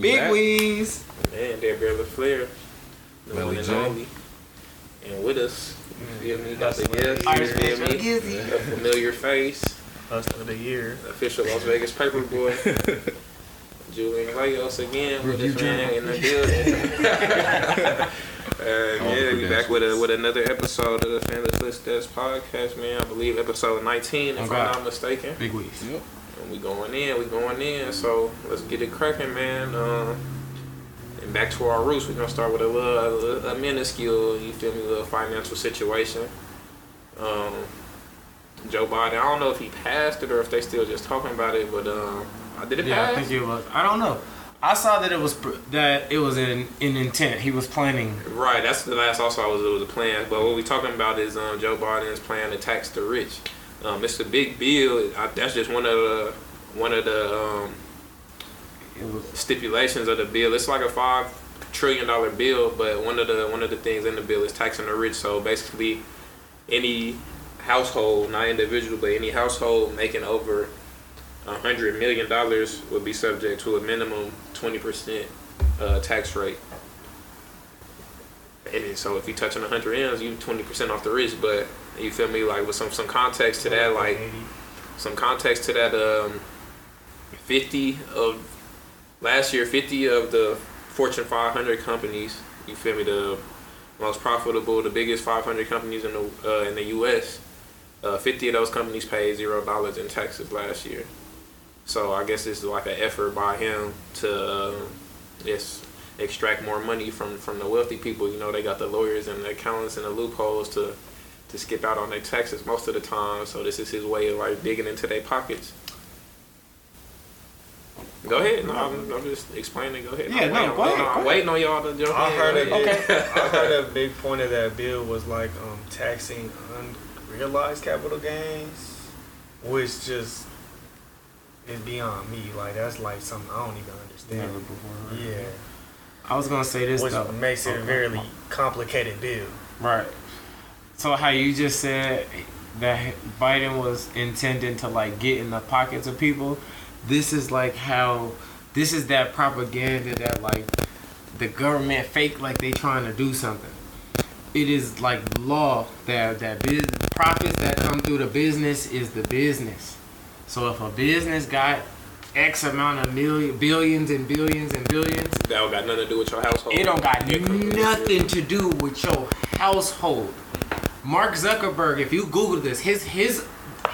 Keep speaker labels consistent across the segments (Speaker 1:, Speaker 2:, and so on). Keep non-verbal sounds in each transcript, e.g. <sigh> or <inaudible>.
Speaker 1: Big
Speaker 2: Back.
Speaker 1: Weez.
Speaker 3: Man, they're Barely Flair. The
Speaker 2: Belly
Speaker 3: one and
Speaker 2: J.
Speaker 3: only. And with us, you feel me? Got the
Speaker 4: Hussla
Speaker 3: guest,
Speaker 1: Irish
Speaker 3: you feel me?
Speaker 1: Gizzy.
Speaker 3: A familiar face.
Speaker 4: Hussla of the year.
Speaker 3: Official Las Vegas paper boy. <laughs> Julian Lagos again with
Speaker 1: Review
Speaker 3: us man in the building. <laughs> uh, yeah, we back with a, with another episode of the Family Footsteps podcast, man. I believe episode 19, if
Speaker 1: Okay.
Speaker 3: I'm not mistaken.
Speaker 1: Big Weez.
Speaker 2: Yep.
Speaker 3: We going in, we going in. So let's get it cracking, man. Um, and back to our roots. We're gonna start with a little, a, a minuscule, you feel me, little financial situation. Um, Joe Biden. I don't know if he passed it or if they still just talking about it, but um, did it
Speaker 1: Yeah,
Speaker 3: pass?
Speaker 1: I think it was. I don't know. I saw that it was that it was in in intent. He was planning.
Speaker 3: Right, that's the last also I was it was a plan. But what we talking about is um, Joe Biden's plan to tax the rich. Um, it's a big bill. I, that's just one of the one of the um, stipulations of the bill. It's like a five trillion dollar bill, but one of the one of the things in the bill is taxing the rich. So basically, any household, not individual, but any household making over a hundred million dollars would be subject to a minimum twenty percent uh, tax rate. And so if you touching a hundred M's, you twenty percent off the rich. But you feel me? Like with some some context to that, like some context to that, um, fifty of last year, 50 of the Fortune 500 companies, you feel me, the most profitable, the biggest 500 companies in the uh, in the U.S. Uh, 50 of those companies paid zero dollars in taxes last year. So I guess this is like an effort by him to uh, yes extract more money from from the wealthy people. You know, they got the lawyers and the accountants and the loopholes to to skip out on their taxes most of the time. So this is his way of like digging into their pockets. Go ahead. No, I'm, I'm just explaining. Go ahead.
Speaker 1: Yeah,
Speaker 3: I'm
Speaker 1: no,
Speaker 3: waiting-
Speaker 1: go ahead,
Speaker 3: no, I'm waiting on y'all to jump
Speaker 4: I
Speaker 3: in.
Speaker 4: heard
Speaker 3: Go
Speaker 4: a
Speaker 3: ahead.
Speaker 4: big, I heard a big point of that bill was like um, taxing unrealized capital gains, which just is beyond me. Like that's like something I don't even understand.
Speaker 1: never before.
Speaker 4: Yeah,
Speaker 1: I was gonna say this
Speaker 4: which
Speaker 1: though.
Speaker 4: makes it a very complicated bill.
Speaker 1: Right. So how you just said that Biden was intending to like get in the pockets of people. This is like how this is that propaganda that like the government fake like they trying to do something. It is like law that that biz, profits that come through the business is the business. So if a business got X amount of million, billions and billions and billions,
Speaker 3: That don't got nothing to do with your household.
Speaker 1: it don't got nothing to do with your household. Mark Zuckerberg, if you Google this, his his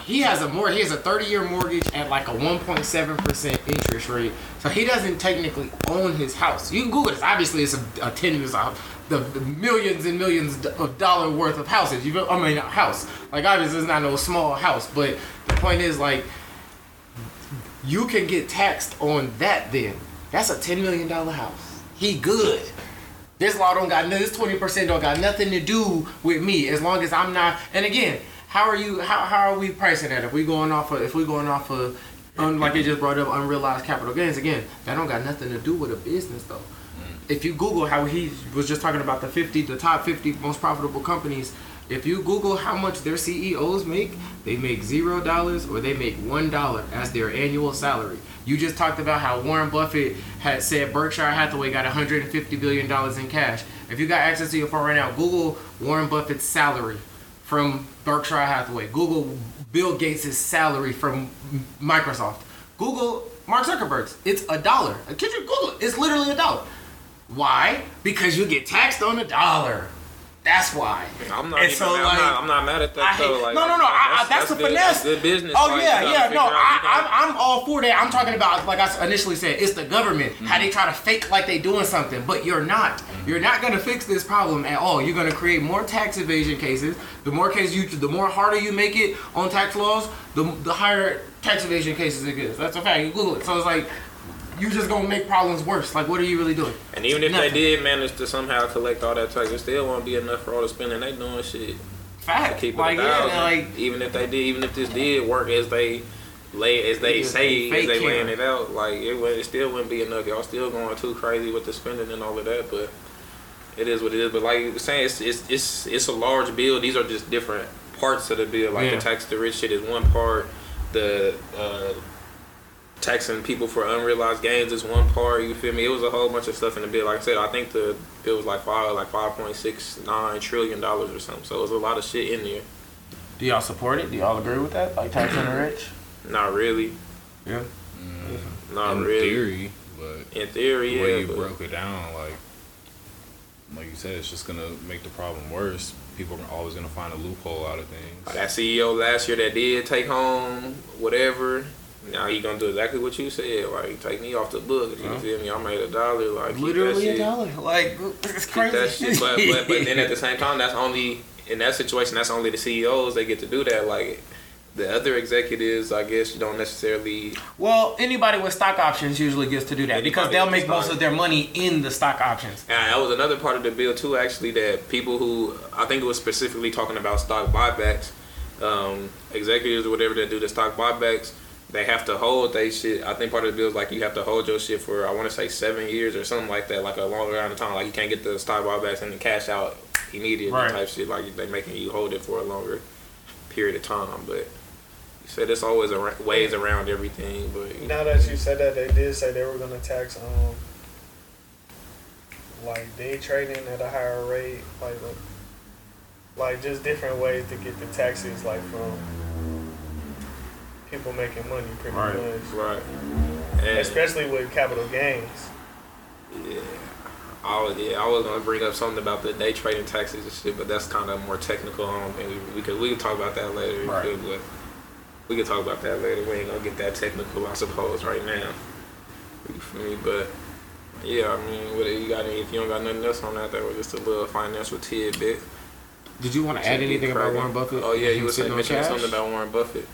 Speaker 1: he has a more he has a 30 year mortgage at like a 1.7 percent interest rate. So he doesn't technically own his house. You can Google this. Obviously, it's a, a ten years off. The, the millions and millions of dollar worth of houses. You I mean, house. Like obviously, it's not no small house. But the point is, like, you can get taxed on that. Then that's a ten million dollar house. He good. This law don't got this twenty percent don't got nothing to do with me as long as I'm not. And again, how are you? How, how are we pricing that? If we going off of if we going off of un, like you just brought up unrealized capital gains again, that don't got nothing to do with a business though. Mm. If you Google how he was just talking about the fifty, the top fifty most profitable companies. If you Google how much their CEOs make, they make zero dollars or they make one dollar as their annual salary. You just talked about how Warren Buffett had said Berkshire Hathaway got 150 billion dollars in cash. If you got access to your phone right now, Google Warren Buffett's salary from Berkshire Hathaway. Google Bill Gates' salary from Microsoft. Google Mark Zuckerberg's. It's a dollar. Kid you Google it. It's literally a dollar. Why? Because you get taxed on a dollar. That's why.
Speaker 3: I'm not
Speaker 1: And
Speaker 3: even.
Speaker 1: so,
Speaker 3: mad- I'm, not, I'm not mad at that
Speaker 1: hate,
Speaker 3: though. Like,
Speaker 1: no, no, no. I, I, that's, the
Speaker 3: good,
Speaker 1: finesse.
Speaker 3: That's good business.
Speaker 1: Oh
Speaker 3: like,
Speaker 1: yeah, yeah. No, I,
Speaker 3: am
Speaker 1: I'm all for that. I'm talking about like I initially said, it's the government how mm-hmm. they try to fake like they doing something, but you're not. Mm-hmm. You're not gonna fix this problem at all. You're gonna create more tax evasion cases. The more cases you, the more harder you make it on tax laws, the the higher tax evasion cases it gets. That's a fact. You Google it. So it's like. You just gonna make problems worse. Like, what are you really doing?
Speaker 3: And even if
Speaker 1: Nothing.
Speaker 3: they did manage to somehow collect all that tax, it still won't be enough for all the spending they doing shit.
Speaker 1: Fact.
Speaker 3: Keep it
Speaker 1: like,
Speaker 3: a
Speaker 1: yeah, like,
Speaker 3: even if they did, even if this did work as they lay as they say as they laying it out, like it, it still wouldn't be enough. Y'all still going too crazy with the spending and all of that, but it is what it is. But like you were saying, it's it's it's, it's a large bill. These are just different parts of the bill. Like
Speaker 1: Yeah.
Speaker 3: the tax the rich shit is one part. The uh, taxing people for unrealized gains is one part. You feel me? It was a whole bunch of stuff in the bill. Like I said, I think the bill was like five, like five point six nine trillion dollars or something. So it was a lot of shit in there.
Speaker 1: Do y'all support it? Do y'all agree with that? Like taxing the rich?
Speaker 3: Not really.
Speaker 1: Yeah.
Speaker 3: Not
Speaker 2: in
Speaker 3: really.
Speaker 2: theory, but
Speaker 3: In theory,
Speaker 2: the way
Speaker 3: yeah.
Speaker 2: you
Speaker 3: but-
Speaker 2: broke it down, like like you said, it's just gonna make the problem worse. People are always gonna find a loophole out of things.
Speaker 3: Like that CEO last year that did take home whatever. Now he gonna do exactly what you said. Like take me off the book. You
Speaker 1: Huh?
Speaker 3: feel me? I made a dollar. Like
Speaker 1: Literally a dollar. Like it's crazy.
Speaker 3: But, but <laughs> but then at the same time, that's only in that situation. That's only the CEOs they get to do that. Like the other executives, I guess you don't necessarily.
Speaker 1: Well, anybody with stock options usually gets to do that because they'll make most of their money in the stock options.
Speaker 3: And that was another part of the bill too. Actually, that people who I think it was specifically talking about stock buybacks, um, executives or whatever that do the stock buybacks, they have to hold they shit. I think part of the bill is like you have to hold your shit for I want to say seven years or something like that, like a long amount of time. Like you can't get the stock buybacks and then cash out immediately
Speaker 1: Right.
Speaker 3: type shit. Like they making you hold it for a longer period of time. But you said there's always a ways around everything. But
Speaker 4: Now that you said that, they did say they were gonna tax um like day trading at a higher rate, like like- like just different ways to get the taxes like from people making money pretty
Speaker 1: Right.
Speaker 4: much.
Speaker 3: right, and,
Speaker 4: Especially with capital gains.
Speaker 3: Yeah. I was, yeah, I was gonna bring up something about the day trading taxes and shit, but that's kind of more technical. I don't think we, we could we could talk about that later.
Speaker 1: Right.
Speaker 3: Too, but we could talk about that later. We ain't gonna get that technical, I suppose, right now. You feel me? But yeah, I mean, what you got? Any, if you don't got nothing else on that, that was just a little financial tidbit.
Speaker 1: Did you want to add anything about Warren Buffett?
Speaker 3: Oh yeah, you was
Speaker 1: sitting
Speaker 3: saying
Speaker 1: on
Speaker 3: mentioning something about Warren Buffett.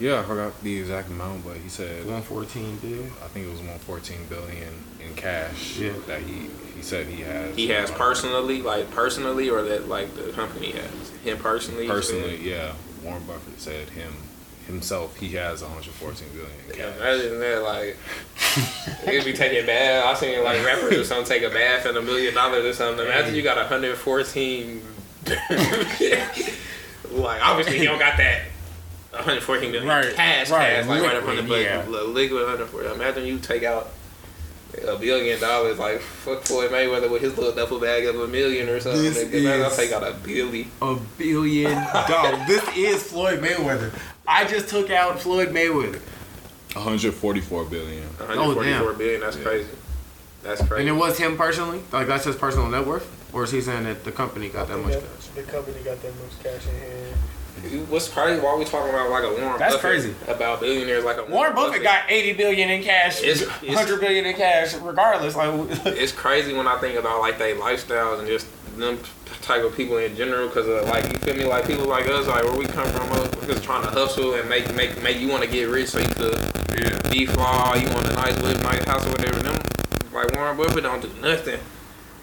Speaker 2: Yeah, I forgot the exact amount, but he said
Speaker 1: 114 bill.
Speaker 2: I think it was 114 billion in cash
Speaker 1: Yeah.
Speaker 2: that he he said he has.
Speaker 3: He has personally, like personally, or that like the company has him personally. you said?
Speaker 2: Personally, yeah. Warren Buffett said him himself he has 114 billion in
Speaker 3: Yeah,
Speaker 2: cash.
Speaker 3: imagine that, like, <laughs> it'd be taking bath. I seen like rappers or something take a bath and a million dollars or something. Imagine you got 114. <laughs> like, obviously, he don't got that 114 million
Speaker 1: Right,
Speaker 3: cash,
Speaker 1: right,
Speaker 3: cash, like right in front of
Speaker 1: liquid,
Speaker 3: but
Speaker 1: yeah.
Speaker 3: liquid 140. Imagine you take out a billion dollars, like fuck Floyd Mayweather with his little duffel bag of a million or something.
Speaker 1: This
Speaker 3: Imagine I'll take out a billion.
Speaker 1: A billion dollars. this is Floyd Mayweather. I just took out Floyd Mayweather.
Speaker 2: 144 billion.
Speaker 3: 144 billion. That's
Speaker 2: Yeah.
Speaker 3: crazy. That's crazy.
Speaker 1: And it was him personally? Like that's his personal net worth? Or is he saying that the company got that
Speaker 4: I
Speaker 1: much
Speaker 4: think
Speaker 1: cash?
Speaker 4: that The company got that much cash in hand.
Speaker 3: What's crazy? Why we talking about like a Warren?
Speaker 1: That's
Speaker 3: Buffett,
Speaker 1: crazy.
Speaker 3: About billionaires like a
Speaker 1: Warren Buffett got 80 billion in cash,
Speaker 3: It's- it's- <laughs>
Speaker 1: 100 billion in cash, regardless. Like, <laughs>
Speaker 3: It's crazy when I think about like they lifestyles and just them type of people in general. Because uh, like you feel me, like people like us, like where we come from, we're just trying to hustle and make make make you want to get rich so you could
Speaker 1: yeah.
Speaker 3: be fly. You want a nice live, nice house or whatever. Them like Warren Buffett don't do nothing.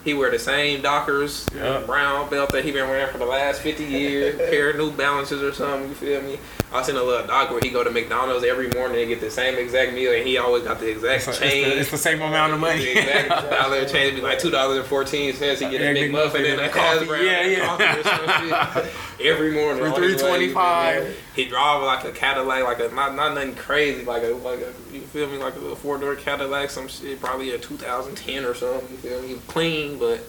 Speaker 3: He wear the same Dockers
Speaker 1: Yeah.
Speaker 3: brown belt that he been wearing for the last fifty years, <laughs> pair of New Balances or something. You feel me? I seen a little doc where he go to McDonald's every morning and get the same exact meal, and he always got the exact
Speaker 1: It's, it's,
Speaker 3: change.
Speaker 1: the, it's the same amount of
Speaker 3: The
Speaker 1: money. <laughs>
Speaker 3: exact <laughs> dollar change be like two dollars and fourteen cents. He get a big muffin and a hash
Speaker 1: coffee.
Speaker 3: brown
Speaker 1: Yeah, yeah.
Speaker 3: Coffee or some shit. Every morning
Speaker 1: For
Speaker 3: on his way, you feel me?
Speaker 1: $3.25.
Speaker 3: He drive like a Cadillac, like a not not nothing crazy, like a like a you feel me, like a little four door Cadillac, some shit, probably a 2010 or something. You feel me? Clean, but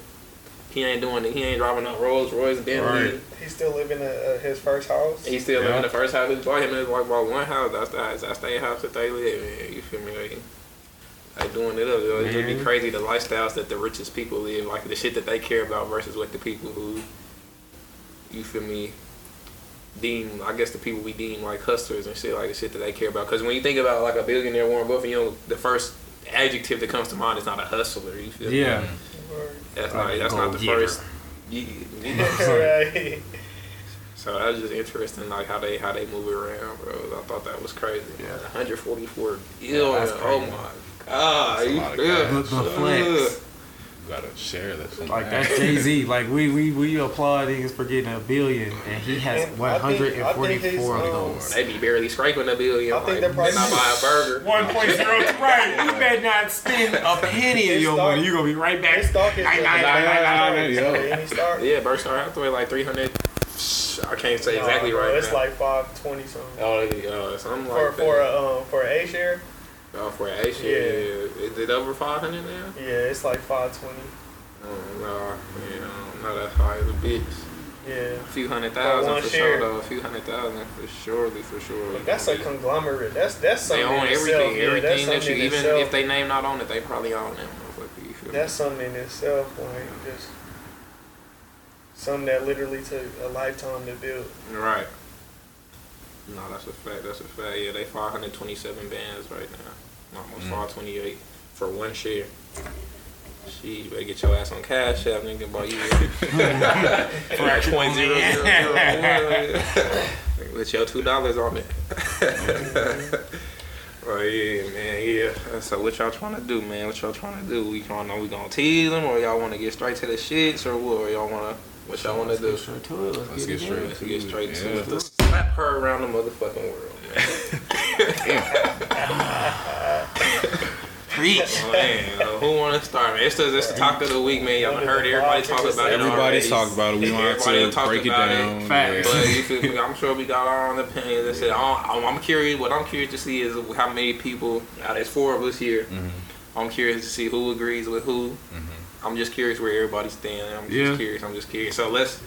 Speaker 3: he ain't doing it. He ain't driving no Rolls Royce, Bentley.
Speaker 1: Right.
Speaker 4: He's still living at uh, his first house.
Speaker 3: He still
Speaker 1: Yeah.
Speaker 3: live in the first house. He bought him and his wife bought one house. That's the that's their house that they live in. You feel me? Like, like doing it up. It'd be
Speaker 1: Mhm.
Speaker 3: crazy the lifestyles that the richest people live, like the shit that they care about versus what the people who, you feel me, deem. I guess the people we deem like hustlers and shit, like the shit that they care about. Because when you think about like a billionaire Warren Buffett, you know the first adjective that comes to mind is not a hustler. You feel me?
Speaker 1: yeah.
Speaker 3: That's not
Speaker 1: a
Speaker 3: that's not the
Speaker 1: gold digger.
Speaker 3: first. Yeah, yeah.
Speaker 4: right. <laughs>
Speaker 3: So that was just interesting, like how they how they move around, bro. I thought that was crazy.
Speaker 1: Yeah.
Speaker 3: 144 billion.
Speaker 1: that's
Speaker 3: oh my god.
Speaker 2: That's a
Speaker 3: you
Speaker 2: lot of
Speaker 3: feel-
Speaker 2: cash.
Speaker 1: The, the flex.
Speaker 2: You gotta share this. with
Speaker 1: Like
Speaker 2: that.
Speaker 1: that's Jay Z. Like we we we applaud niggas for getting a billion, and he has
Speaker 4: And I think- I think he's,
Speaker 1: 144 of
Speaker 4: um,
Speaker 1: those.
Speaker 3: They be barely scraping a billion.
Speaker 4: I think
Speaker 3: like,
Speaker 4: they're probably-
Speaker 3: not I buy a burger.
Speaker 1: One point zero. Right. You better not spend a penny of your money. You gonna be right back.
Speaker 4: His stock is
Speaker 1: Nah,
Speaker 4: just
Speaker 1: nah, nah, nah, nah, nah,
Speaker 4: so
Speaker 2: yo.
Speaker 4: any stock.
Speaker 3: Yeah, Berkshire Hathaway like 300. I can't say exactly
Speaker 4: Nah,
Speaker 3: right
Speaker 4: It's
Speaker 3: now.
Speaker 4: like five twenty something.
Speaker 3: oh, yeah, something
Speaker 4: For
Speaker 3: like
Speaker 4: for
Speaker 3: that.
Speaker 4: a um for a A share,
Speaker 3: Oh, for A shit. Yeah. Is it over 500 now?
Speaker 4: Yeah, it's like five twenty.
Speaker 3: Oh, no. Yeah, know that's high as a bitch.
Speaker 4: Yeah.
Speaker 3: A few hundred thousand
Speaker 4: For
Speaker 3: thousand
Speaker 4: one
Speaker 3: for
Speaker 4: share.
Speaker 3: sure, though. A few hundred thousand for surely, for sure.
Speaker 4: That's a conglomerate. That's that's
Speaker 3: They
Speaker 4: something
Speaker 3: own
Speaker 4: in
Speaker 3: everything.
Speaker 4: itself. Yeah,
Speaker 3: everything that you, even
Speaker 4: itself.
Speaker 3: if they name not on it, they probably own that motherfucker. You feel me?
Speaker 4: That's something in itself. Like just something that literally took a lifetime to build.
Speaker 3: Right. No, that's a fact. That's a fact. Yeah, they 527 bands right now. Almost
Speaker 2: Mm.
Speaker 3: 528 for one share. Shit, you better get your ass on cash app, nigga, boy. You <laughs>
Speaker 1: Fractional <laughs>
Speaker 3: point zero zero zero one. With your two dollars on it. <laughs> Oh yeah, man, yeah. So what y'all trying to do, man? What y'all trying to do? We gonna know we gonna tease them, or y'all want to get straight to the shits, or what? Or y'all wanna? What y'all wanna do?
Speaker 1: Straight to it. Let's,
Speaker 2: Let's
Speaker 1: get,
Speaker 2: get
Speaker 1: it in.
Speaker 2: straight.
Speaker 3: Let's get straight to it. Let's slap her around the motherfucking world, man.
Speaker 1: Preach.
Speaker 3: Man, who want to start, man? It's the, it's the talk of the week, man. Y'all heard everybody talk about it.
Speaker 2: Everybody's
Speaker 3: already.
Speaker 2: talked about it. We don't have
Speaker 3: Everybody
Speaker 2: to
Speaker 3: done talked
Speaker 2: break it
Speaker 3: about
Speaker 2: down.
Speaker 1: Facts.
Speaker 3: But you feel me? I'm sure we got our own opinions. I said, I'm, I'm curious. What I'm curious to see is how many people. Now there's four of us here.
Speaker 2: Mhm.
Speaker 3: I'm curious to see who agrees with who.
Speaker 2: Mm-hmm.
Speaker 3: I'm just curious where everybody's standing. I'm just
Speaker 1: Yeah.
Speaker 3: curious. I'm just curious. So let's.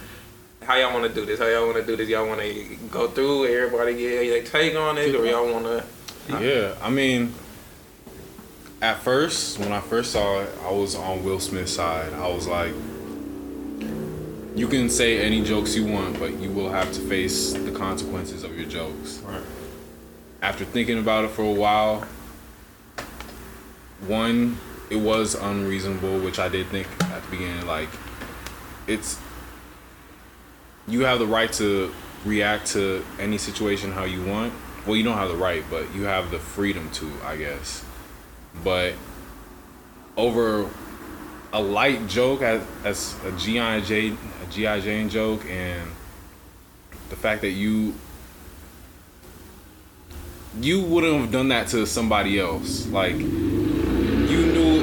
Speaker 3: How y'all want to do this? How y'all want to do this? Y'all want to go through everybody get their take on it, or y'all want to?
Speaker 2: Yeah, I mean, at first, when I first saw it, I was on Will Smith's side. I was like, you can say any jokes you want, but you will have to face the consequences of your jokes.
Speaker 1: Right.
Speaker 2: After thinking about it for a while, one, it was unreasonable, which I did think at the beginning. Like, it's you have the right to react to any situation how you want. Well, you don't have the right, but you have the freedom to, I guess. But over a light joke as, as a GI Jane, a GI Jane joke, and the fact that you you wouldn't have done that to somebody else. Like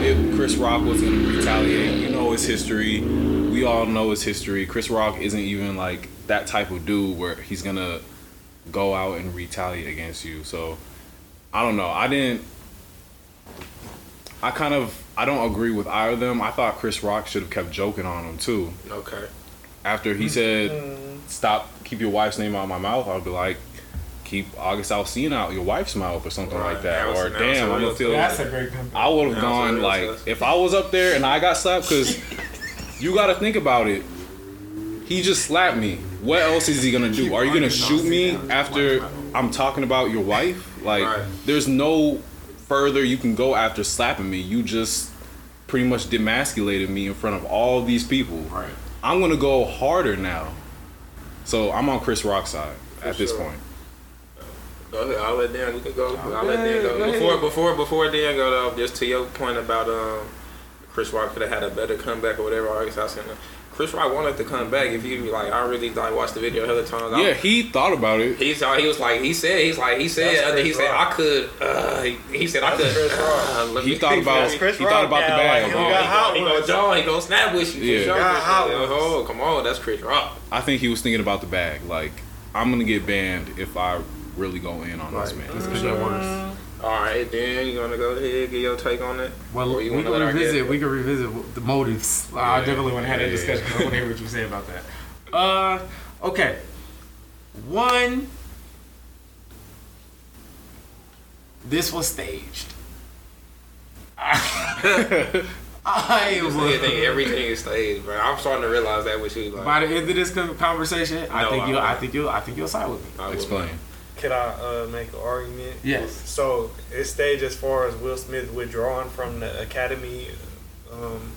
Speaker 2: you if Chris Rock was gonna retaliate. You know his history. We all know his history. Chris Rock isn't even like that type of dude where he's gonna go out and retaliate against you. So I don't know. I didn't. I kind of I don't agree with either of them. I thought Chris Rock should have kept joking on him too.
Speaker 3: Okay.
Speaker 2: After he hmm. said, "Stop, keep your wife's name out of my mouth," I'd be like, "Keep August Alsina out your wife's mouth" or something
Speaker 3: Right.
Speaker 2: like that.
Speaker 3: That
Speaker 2: or
Speaker 3: that
Speaker 2: damn,
Speaker 3: a
Speaker 2: I'm gonna feel.
Speaker 1: That's a great comeback.
Speaker 2: I would have gone like
Speaker 3: sus.
Speaker 2: if I was up there and I got slapped because you got to think about it. He just slapped me. What else is he gonna do? Are you gonna shoot me after I'm talking about your wife? Like,
Speaker 3: Right.
Speaker 2: there's no further you can go after slapping me. You just pretty much demasculated me in front of all these people.
Speaker 1: Right.
Speaker 2: I'm gonna go harder now. So I'm on Chris Rock's side at this
Speaker 3: sure.
Speaker 2: point.
Speaker 3: Go ahead. I'll let Dan. We can go. I'll let Dan go.
Speaker 1: go.
Speaker 3: Before before before Dan go though, just to your point about um, Chris Rock could have had a better comeback or whatever. I guess I said Chris Rock wanted to come back. If you like, I really like watched the video a hell of times. I-
Speaker 2: Yeah, he thought about it.
Speaker 3: He's uh, he was like he said he's like he said uh, he
Speaker 4: Chris
Speaker 3: said
Speaker 4: Rock.
Speaker 3: I could uh, he, he said I could
Speaker 4: Chris Rock.
Speaker 3: uh,
Speaker 2: He thought about
Speaker 4: That's
Speaker 2: he
Speaker 4: Chris
Speaker 2: thought
Speaker 4: Rock
Speaker 2: about the bag.
Speaker 4: like,
Speaker 3: Come
Speaker 4: he
Speaker 3: on,
Speaker 4: got
Speaker 3: he
Speaker 4: hot
Speaker 3: go, he go
Speaker 4: ones.
Speaker 3: John, he go snap with you.
Speaker 2: Yeah.
Speaker 3: Sure.
Speaker 4: Got hot
Speaker 3: oh, come on, that's Chris Rock.
Speaker 2: I think he was thinking about the bag. Like, I'm gonna get banned if I really go in on this
Speaker 1: This
Speaker 2: man.
Speaker 1: could get worse.
Speaker 3: All right, then you gonna go ahead get your take on it?
Speaker 1: Well,
Speaker 3: Or
Speaker 1: we
Speaker 3: you
Speaker 1: can
Speaker 3: wanna let our
Speaker 1: revisit.
Speaker 3: guest-
Speaker 1: We can revisit the motives. I definitely want to have that
Speaker 2: Yeah, yeah,
Speaker 1: discussion. I want to hear what you say about that. Uh, okay. One. This was staged. <laughs> I
Speaker 3: You
Speaker 1: was.
Speaker 3: think everything is staged, bro. I'm starting to realize that with you. Like,
Speaker 1: By the end of this con- conversation, I think you. I
Speaker 3: won't.
Speaker 1: think you. I think you'll side with me.
Speaker 3: I wouldn't.
Speaker 2: Explain.
Speaker 4: Could I uh, make an argument?
Speaker 1: Yes.
Speaker 4: So it staged as far as Will Smith withdrawing from the Academy, um,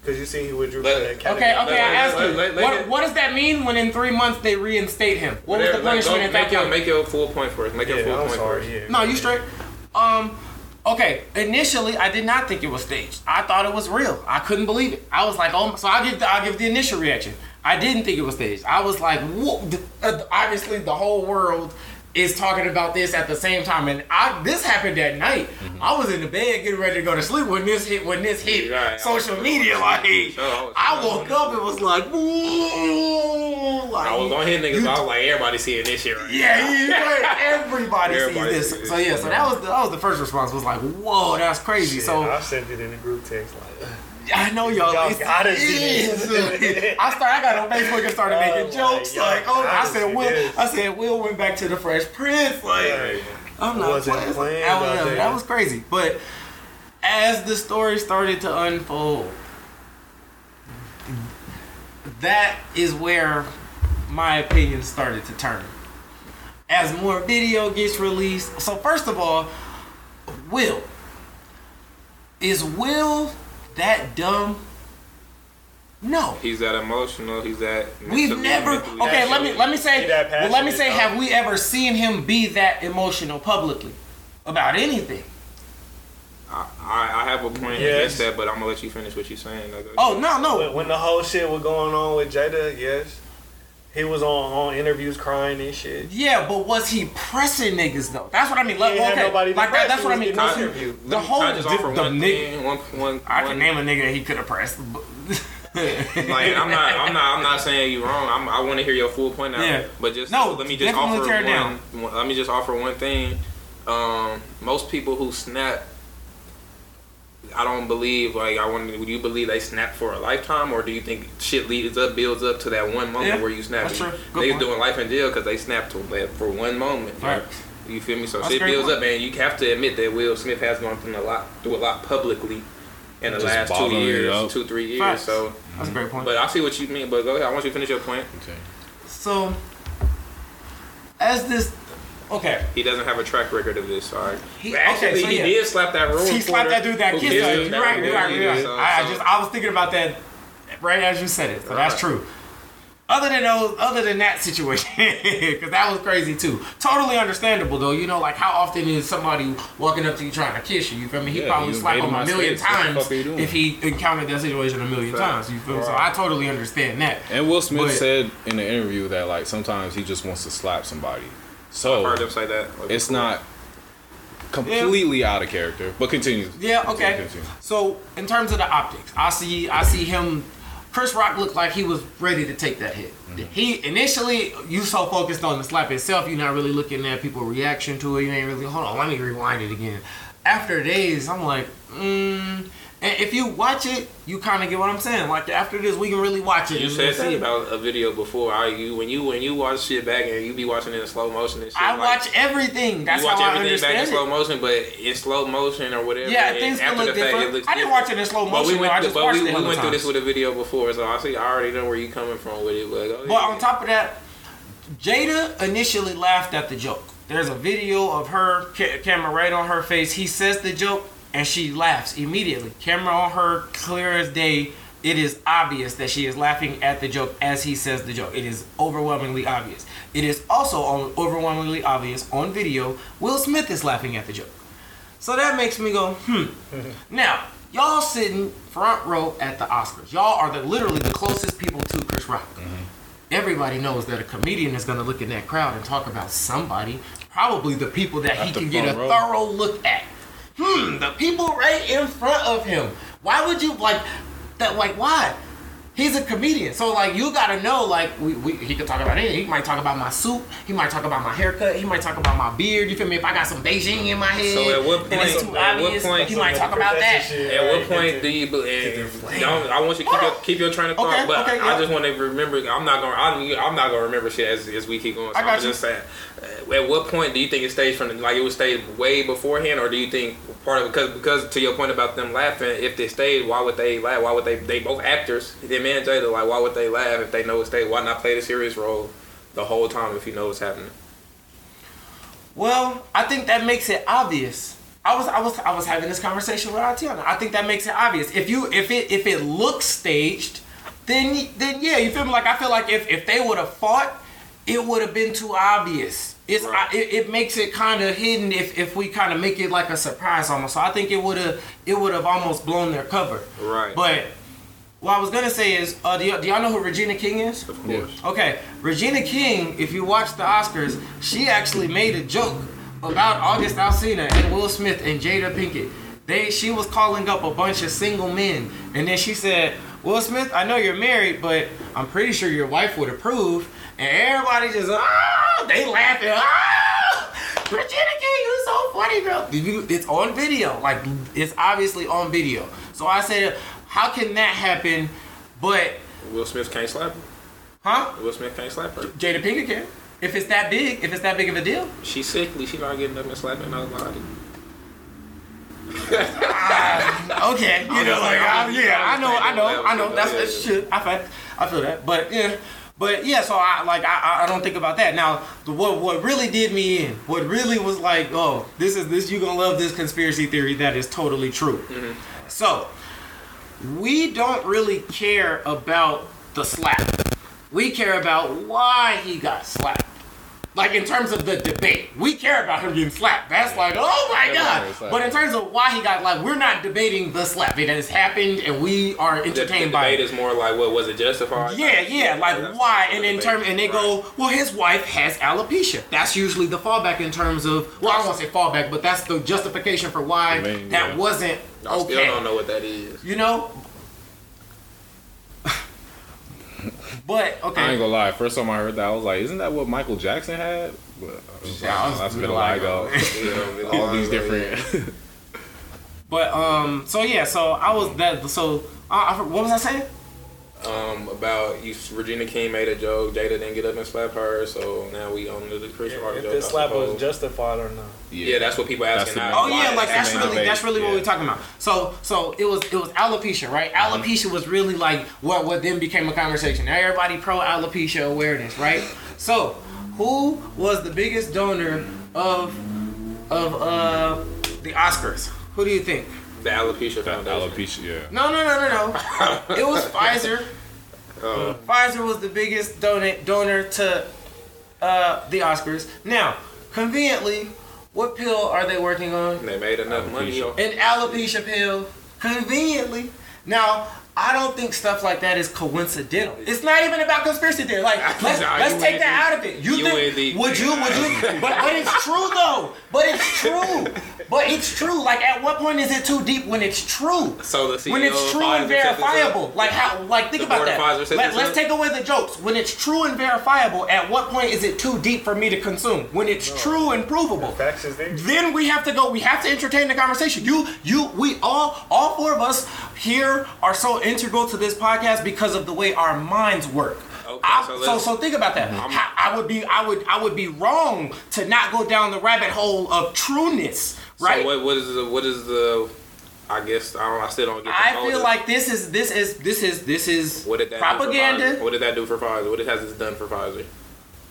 Speaker 4: because you see he withdrew from the
Speaker 3: Let-
Speaker 4: Academy.
Speaker 1: Okay, okay.
Speaker 3: Let-
Speaker 1: I asked
Speaker 3: let-
Speaker 1: you.
Speaker 3: let- let
Speaker 1: what,
Speaker 3: it-
Speaker 1: what does that mean when in three months they reinstate him? What was the
Speaker 3: Whatever, like,
Speaker 1: punishment
Speaker 3: go-
Speaker 1: at that
Speaker 3: make your,
Speaker 1: point?
Speaker 3: make your full point for us. Make your
Speaker 4: Yeah,
Speaker 3: full
Speaker 4: I'm
Speaker 3: point for us.
Speaker 4: Yeah.
Speaker 1: No, you straight. Um, okay. Initially, I did not think it was staged. I thought it was real. I couldn't believe it. I was like, oh. So I give. The, I give the initial reaction. I didn't think it was staged. I was like, whoa. th- uh, Obviously, the whole world is talking about this at the same time, and I this happened that night.
Speaker 2: Mm-hmm.
Speaker 1: I was in the bed getting ready to go to sleep when this hit when this hit
Speaker 3: Right.
Speaker 1: social media. Like I woke up and was like, "Whoa!" Like,
Speaker 3: I was on his niggas. I was like, everybody seeing this shit right
Speaker 1: yeah, <laughs> he, everybody,
Speaker 3: Everybody
Speaker 1: sees this So yeah, so that was the, that was the first response. Was like, "Whoa, that's crazy."
Speaker 4: Shit,
Speaker 1: so
Speaker 4: I sent it in the group text like.
Speaker 1: I know y'all.
Speaker 4: Y'all
Speaker 1: it's-
Speaker 4: gotta see this.
Speaker 1: I started. I got on Facebook and started
Speaker 4: Oh,
Speaker 1: making jokes. Like, oh, I said, Will.
Speaker 4: this.
Speaker 1: I said, Will went back to the Fresh Prince. Like,
Speaker 4: Right.
Speaker 1: I'm not
Speaker 4: Wasn't
Speaker 1: playing.
Speaker 4: planned
Speaker 1: that, was,
Speaker 4: out
Speaker 1: that was crazy. But as the story started to unfold, that is where my opinion started to turn. As more video gets released, so first of all, Will is Will that dumb? No.
Speaker 3: He's that emotional. He's that.
Speaker 1: We've never
Speaker 3: mentally
Speaker 1: okay. Let me let me say.
Speaker 4: that
Speaker 1: Well, let me say.
Speaker 4: though.
Speaker 1: Have we ever seen him be that emotional publicly about anything?
Speaker 3: I, I I have a point
Speaker 4: Yes.
Speaker 3: against that, but I'm gonna let you finish what you're saying. Like,
Speaker 1: Oh no
Speaker 4: When,
Speaker 1: no.
Speaker 4: when the whole shit was going on with Jada, yes, he was on on interviews crying and shit.
Speaker 1: Yeah, but was he pressing niggas though? That's what I mean. Like,
Speaker 4: He
Speaker 1: okay,
Speaker 4: nobody
Speaker 1: like that. That's
Speaker 4: He
Speaker 1: what I mean.
Speaker 4: getting
Speaker 1: Was he-
Speaker 4: interviewed.
Speaker 1: the whole
Speaker 3: I just
Speaker 1: the,
Speaker 3: offer
Speaker 1: the
Speaker 3: one
Speaker 1: nigga.
Speaker 3: thing? One, one,
Speaker 1: I
Speaker 3: one-
Speaker 1: can name a nigga he could have pressed. <laughs>
Speaker 3: Like I'm not, I'm not, I'm not saying you wrong. I'm, I want to hear your full point out.
Speaker 1: Yeah.
Speaker 3: But just
Speaker 1: No,
Speaker 3: let me just
Speaker 1: definitely
Speaker 3: offer
Speaker 1: tear
Speaker 3: one,
Speaker 1: down.
Speaker 3: one- Let me just offer one thing. Um, most people who snap, I don't believe. Like I want. Do you believe they snap for a lifetime, or do you think shit leads up, builds up to that one moment
Speaker 1: Yeah,
Speaker 3: where you snap?
Speaker 1: that's true. Good
Speaker 3: They
Speaker 1: point.
Speaker 3: doing life in jail because they snapped to like, for one moment.
Speaker 1: Right.
Speaker 3: You feel me? So
Speaker 1: That's
Speaker 3: shit builds
Speaker 1: point.
Speaker 3: up, man. You have to admit that Will Smith has gone through a lot, through a lot publicly in the
Speaker 2: Just
Speaker 3: last two years, two three years.
Speaker 1: Facts.
Speaker 3: So,
Speaker 1: That's a great point.
Speaker 3: but I see what you mean. But go ahead. I want you to finish your point.
Speaker 2: Okay.
Speaker 1: So, as this, okay,
Speaker 3: He doesn't have a track record of this. Sorry.
Speaker 1: He-
Speaker 3: actually,
Speaker 1: okay, so
Speaker 3: he
Speaker 1: yeah.
Speaker 3: did slap that room.
Speaker 1: he slapped that dude that
Speaker 3: who
Speaker 1: kissed
Speaker 3: kissed
Speaker 1: her.
Speaker 3: him.
Speaker 1: You're right,
Speaker 3: was
Speaker 1: you're right, you're right.
Speaker 3: so-
Speaker 1: I, I just I was thinking about that right as you said it, so that's true. Other than those, other than that situation, <laughs> because that was crazy too. Totally understandable though. You know, like how often is somebody walking up to you trying to kiss you? You feel me? He
Speaker 2: Yeah,
Speaker 1: probably
Speaker 2: slapped
Speaker 1: slap him a million
Speaker 2: space.
Speaker 1: Times
Speaker 2: fuck are you doing?
Speaker 1: if he encountered that situation a million
Speaker 3: Facts.
Speaker 1: times. You feel me? So I totally understand that.
Speaker 2: And Will Smith
Speaker 1: But-
Speaker 2: said in the interview that like sometimes he just wants to slap somebody. So
Speaker 3: Heard him say that. like,
Speaker 2: it's
Speaker 3: before.
Speaker 2: not completely out of character. But continue.
Speaker 1: Yeah, okay.
Speaker 2: Continue.
Speaker 1: So in terms of the optics, I see I see him Chris Rock looked like he was ready to take that hit. He initially you so focused on the slap itself, you're not really looking at people's reaction to it. You ain't really hold on, let me rewind it again. After days, I'm like, mm, and if you watch it, you kind of get what I'm saying. Like after this, we can really watch it.
Speaker 3: You said
Speaker 1: we'll see.
Speaker 3: about a video before. I you when you when you watch shit back and you be watching it in slow motion and shit.
Speaker 1: I
Speaker 3: like,
Speaker 1: watch everything. That's
Speaker 3: you watch
Speaker 1: how I
Speaker 3: everything back in slow motion, but in slow motion or whatever.
Speaker 1: Yeah,
Speaker 3: and
Speaker 1: things can
Speaker 3: after
Speaker 1: look
Speaker 3: the fact,
Speaker 1: different.
Speaker 3: it looks
Speaker 1: I didn't
Speaker 3: different.
Speaker 1: watch it in slow
Speaker 3: But
Speaker 1: motion.
Speaker 3: we
Speaker 1: though.
Speaker 3: went,
Speaker 1: I
Speaker 3: through,
Speaker 1: just
Speaker 3: but
Speaker 1: watched
Speaker 3: we,
Speaker 1: it
Speaker 3: we
Speaker 1: hella
Speaker 3: went through
Speaker 1: times.
Speaker 3: this with a video before, so I see. I already know where you're coming from with it. But, go
Speaker 1: But
Speaker 3: ahead.
Speaker 1: on top of that, Jada initially laughed at the joke. There's a video of her ca- camera right on her face. He says the joke and she laughs immediately. Camera on her, clear as day. It is obvious that she is laughing at the joke as he says the joke. It is overwhelmingly obvious. It is also overwhelmingly obvious on video. Will Smith is laughing at the joke. So that makes me go, hmm. <laughs> Now, y'all sitting front row at the Oscars. Y'all are the literally the closest people to Chris Rock. Everybody knows that a comedian is going to look in that crowd and talk about somebody, probably the people that he can get a
Speaker 2: row.
Speaker 1: thorough look at. Hmm, the people right in front of him. Why would you like that? Like, why? He's a comedian, so like you gotta know. Like, we, we he could talk about anything. He might talk about my suit. He might talk about my haircut. He might talk about my beard. You feel me? If I got some Beijing in my head,
Speaker 3: So at what
Speaker 1: and it's
Speaker 3: point-
Speaker 1: too
Speaker 3: at what point-
Speaker 1: he might talk about that.
Speaker 3: At what point do you believe? Don't, I want you to keep your, keep your train of thought,
Speaker 1: Okay,
Speaker 3: but
Speaker 1: okay,
Speaker 3: I
Speaker 1: yeah.
Speaker 3: just want to remember. I'm not gonna. I'm, I'm not gonna remember shit as, as we keep going. So
Speaker 1: I got
Speaker 3: I'm
Speaker 1: you.
Speaker 3: just saying. At what point do you think it staged from like it was staged way beforehand, or do you think part of because because to your point about them laughing, if they stayed, why would they laugh? Why would they? They both actors. Them and Jada, like why would they laugh if they know it's staged? Why not play the serious role the whole time if you know what's happening?
Speaker 1: Well, I think that makes it obvious. I was I was I was having this conversation with Atiana. I think that makes it obvious. If you if it if it looks staged, then then yeah, you feel me? Like I feel like if if they would have fought, it would have been too obvious. It's
Speaker 3: Right.
Speaker 1: I, it, it makes it kind of hidden if if we kind of make it like a surprise almost. So I think it would have it would have almost blown their cover.
Speaker 3: Right.
Speaker 1: But what I was gonna say is, uh, do, y- do y'all know who Regina King is?
Speaker 3: Of
Speaker 2: Yeah.
Speaker 3: course.
Speaker 1: Okay, Regina King, if you watch the Oscars, she actually made a joke about August Alsina and Will Smith and Jada Pinkett. They she was calling up a bunch of single men, and then she said, "Will Smith, I know you're married, but I'm pretty sure your wife would approve." And everybody just ah, they laughing. Ah, Regina King, you so funny, girl. It's on video, like it's obviously on video. So I said, how can that happen? But
Speaker 3: Will Smith can't slap her.
Speaker 1: huh?
Speaker 3: Will Smith can't slap her.
Speaker 1: Jada Pinkett can. If it's that big, if it's that big of a deal.
Speaker 3: She's sickly. She not getting up and slapping nobody.
Speaker 1: Okay, <laughs> you know, like I, yeah, I know, I know, I know. That's that's shit. I feel, I feel that, but yeah, but yeah. So I like I, I don't think about that. Now, the, what what really did me in, what really was like, oh, this is this you gonna love this conspiracy theory that is totally true. Mm-hmm. So we don't really care about the slap. We care about why he got slapped. Like in terms of the debate, we care about him getting slapped. That's like, oh my god. But in terms of why he got like, we're not debating the slap. It has happened, and we are
Speaker 3: The, the
Speaker 1: entertained by
Speaker 3: debate
Speaker 1: it.
Speaker 3: is more like, what was it justified?
Speaker 1: Yeah, yeah, like why? And in
Speaker 3: debate.
Speaker 1: term, and they go, well, his wife has alopecia. That's usually the fallback in terms of, well, I don't want to say fallback, but that's the justification for why
Speaker 2: I mean,
Speaker 1: that
Speaker 2: yeah.
Speaker 1: wasn't okay.
Speaker 3: I still don't know what that is.
Speaker 1: You know. But okay,
Speaker 2: I ain't gonna lie. First time I heard that, I was like, "Isn't that what Michael Jackson had?" But, uh,
Speaker 1: Yeah, I was
Speaker 2: that's been a
Speaker 1: like,
Speaker 2: ago. <laughs> All these different. <laughs>
Speaker 1: but um, so yeah, so I was that. So I, what was I saying?
Speaker 3: Um, about you, Regina King made a joke. Jada didn't get up and slap her, so now we own the Chris
Speaker 4: Yeah,
Speaker 3: Rock
Speaker 4: if
Speaker 3: joke.
Speaker 4: this slap was justified or not.
Speaker 3: yeah, that's what people
Speaker 2: That's
Speaker 3: asking
Speaker 2: the
Speaker 3: now.
Speaker 1: Oh yeah, like
Speaker 3: is
Speaker 1: that's really that's really what we're talking about. So so it was it was alopecia, right? Alopecia was really like what what then became a conversation. Now everybody pro alopecia awareness, right? So who was the biggest donor of of uh the Oscars? Who do you think?
Speaker 3: The alopecia foundation?
Speaker 2: Alopecia, yeah.
Speaker 1: No no no no no. <laughs> it was Pfizer.
Speaker 3: Oh,
Speaker 1: Pfizer was the biggest donor donor to uh the Oscars. Now conveniently, what pill are they working on?
Speaker 3: they made enough money.
Speaker 2: Alopecia.
Speaker 3: off-
Speaker 1: an alopecia pill conveniently. Now, I don't think stuff like that is coincidental. It's not even about conspiracy theory. Like, <laughs> let's,
Speaker 3: Nah,
Speaker 1: let's take that
Speaker 3: the-
Speaker 1: out of it. You,
Speaker 3: you
Speaker 1: think,
Speaker 3: the-
Speaker 1: would you, would you, <laughs> but, but it's true though. But it's true. But it's true. Like, at what point is it too deep when it's true?
Speaker 3: So the
Speaker 1: when it's true and
Speaker 3: set this up?
Speaker 1: verifiable. Like how like think
Speaker 3: The
Speaker 1: about that. Let, let's
Speaker 3: up?
Speaker 1: take away the jokes. When it's true and verifiable, at what point is it too deep for me to consume? When it's true and provable.
Speaker 4: Facts is there.
Speaker 1: Then we have to go. We have to entertain the conversation. You, you, we all, all four of us here are so integral to this podcast because of the way our minds work.
Speaker 3: Okay,
Speaker 1: I-
Speaker 3: so
Speaker 1: so, so think about that. Mm-hmm. I, I would be, I would, I would be wrong to not go down the rabbit hole of trueness, right?
Speaker 3: So what, what is the what is the? I guess I don't. I still don't get. The
Speaker 1: I feel like this is, this is, this is, this is
Speaker 3: what did that
Speaker 1: propaganda.
Speaker 3: What did that do for Pfizer? What has this done for Pfizer?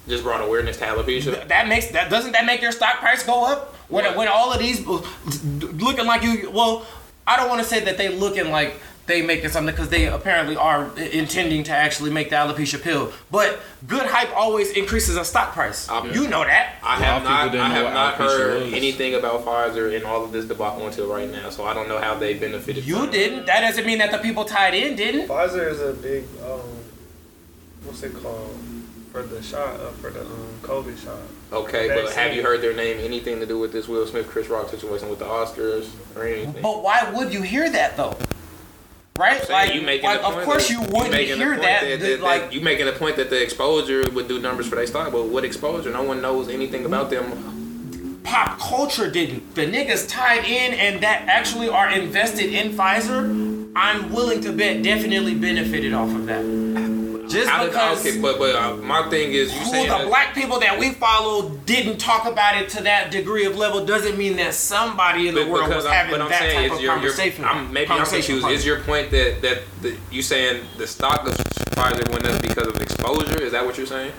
Speaker 3: Just brought awareness to alopecia.
Speaker 1: that makes that doesn't that make your stock price go up when when all of these looking like you well I don't want to say that they looking like they making something because they apparently are intending to actually make the alopecia pill but good hype always increases a stock price you know that
Speaker 3: I
Speaker 2: A lot
Speaker 3: have not. I have not heard
Speaker 2: was.
Speaker 3: anything about Pfizer in all of this debacle until right now. So I don't know how they benefited.
Speaker 1: you
Speaker 3: from
Speaker 1: didn't that doesn't mean that the people tied in didn't
Speaker 4: Pfizer is a big um, what's it called for the shot uh, for the um COVID shot.
Speaker 3: Okay, but
Speaker 4: Vaccine.
Speaker 3: have you heard their name anything to do with this Will Smith Chris Rock situation with the Oscars or anything?
Speaker 1: but why would you hear that though right
Speaker 3: Saying
Speaker 1: like,
Speaker 3: you making
Speaker 1: like
Speaker 3: the
Speaker 1: of course
Speaker 3: that-
Speaker 1: you wouldn't
Speaker 3: making the
Speaker 1: hear that,
Speaker 3: that,
Speaker 1: that,
Speaker 3: that-
Speaker 1: like
Speaker 3: you making the point that the exposure would do numbers for their stock, but what exposure? No one knows anything about them.
Speaker 1: pop culture didn't. The niggas tied in and that actually are invested in Pfizer, I'm willing to bet definitely benefited off of that. Just
Speaker 3: did,
Speaker 1: because
Speaker 3: okay, but but uh, my thing is you
Speaker 1: who
Speaker 3: saying
Speaker 1: the
Speaker 3: that-
Speaker 1: black people that we follow didn't talk about it to that degree of level doesn't mean that somebody in the world was
Speaker 3: I'm-
Speaker 1: having
Speaker 3: I'm
Speaker 1: that
Speaker 3: saying
Speaker 1: type of
Speaker 3: your- your-
Speaker 1: conversation.
Speaker 3: I'm, maybe I'm confused. Is your point that that the, you saying the stock of Pfizer went up because of exposure? Is that what you're saying?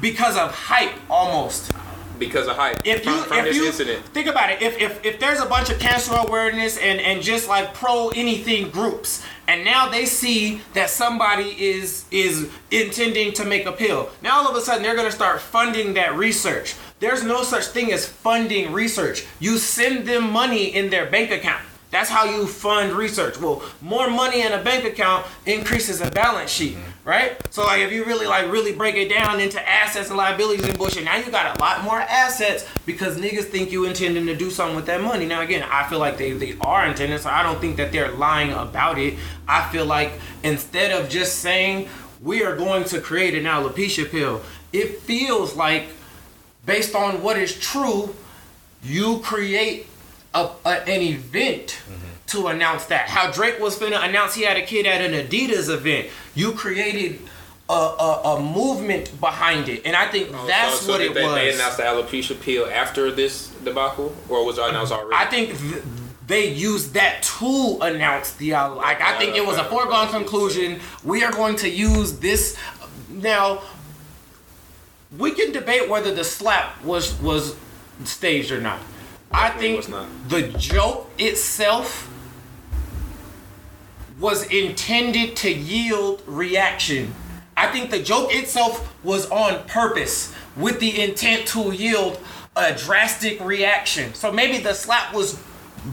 Speaker 1: because of hype almost.
Speaker 3: Because of hype
Speaker 1: if you
Speaker 3: from, from
Speaker 1: if
Speaker 3: this
Speaker 1: you
Speaker 3: incident.
Speaker 1: think about it, if, if if there's a bunch of cancer awareness and and just like pro anything groups, and now they see that somebody is is intending to make a pill, now all of a sudden they're gonna start funding that research. There's no such thing as funding research. You send them money in their bank account. That's how you fund research. Well, more money in a bank account increases a balance sheet, mm-hmm. right? So like if you really like really break it down into assets and liabilities and bullshit, now you got a lot more assets because niggas think you intending to do something with that money. Now again, I feel like they, they are intending, so I don't think that they're lying about it. I feel like instead of just saying we are going to create an alopecia pill, it feels like based on what is true, you create a, a- an event mm-hmm. to announce that. How Drake was going to announce he had a kid at an Adidas event. You created a, a, a movement behind it, and I think
Speaker 3: Oh,
Speaker 1: that's
Speaker 3: so, so
Speaker 1: what
Speaker 3: did
Speaker 1: it
Speaker 3: they,
Speaker 1: was.
Speaker 3: They announced the alopecia pill after this debacle, or was it announced already?
Speaker 1: I think th- they used that to announce the al- like. I think it was a foregone conclusion. We are going to use this now. We can debate whether the slap was was staged or not. I think the joke itself was intended to yield reaction. I think the joke itself was on purpose with the intent to yield a drastic reaction. So maybe the slap was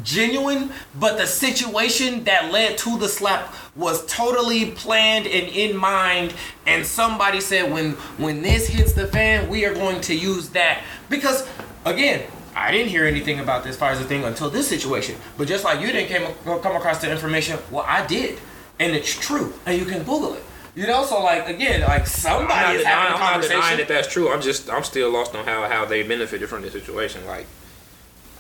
Speaker 1: genuine, but the situation that led to the slap was totally planned and in mind. And somebody said, when when this hits the fan, we are going to use that because again. I didn't hear anything about this fire as a thing until this situation. But just like you didn't came, come across the information, well, I did, and it's true, and you can Google it. You know, so like again, like
Speaker 3: I'm not,
Speaker 1: somebody is having a
Speaker 3: I'm not
Speaker 1: conversation.
Speaker 3: denying that that's true. I'm just I'm still lost on how how they benefited from this situation. Like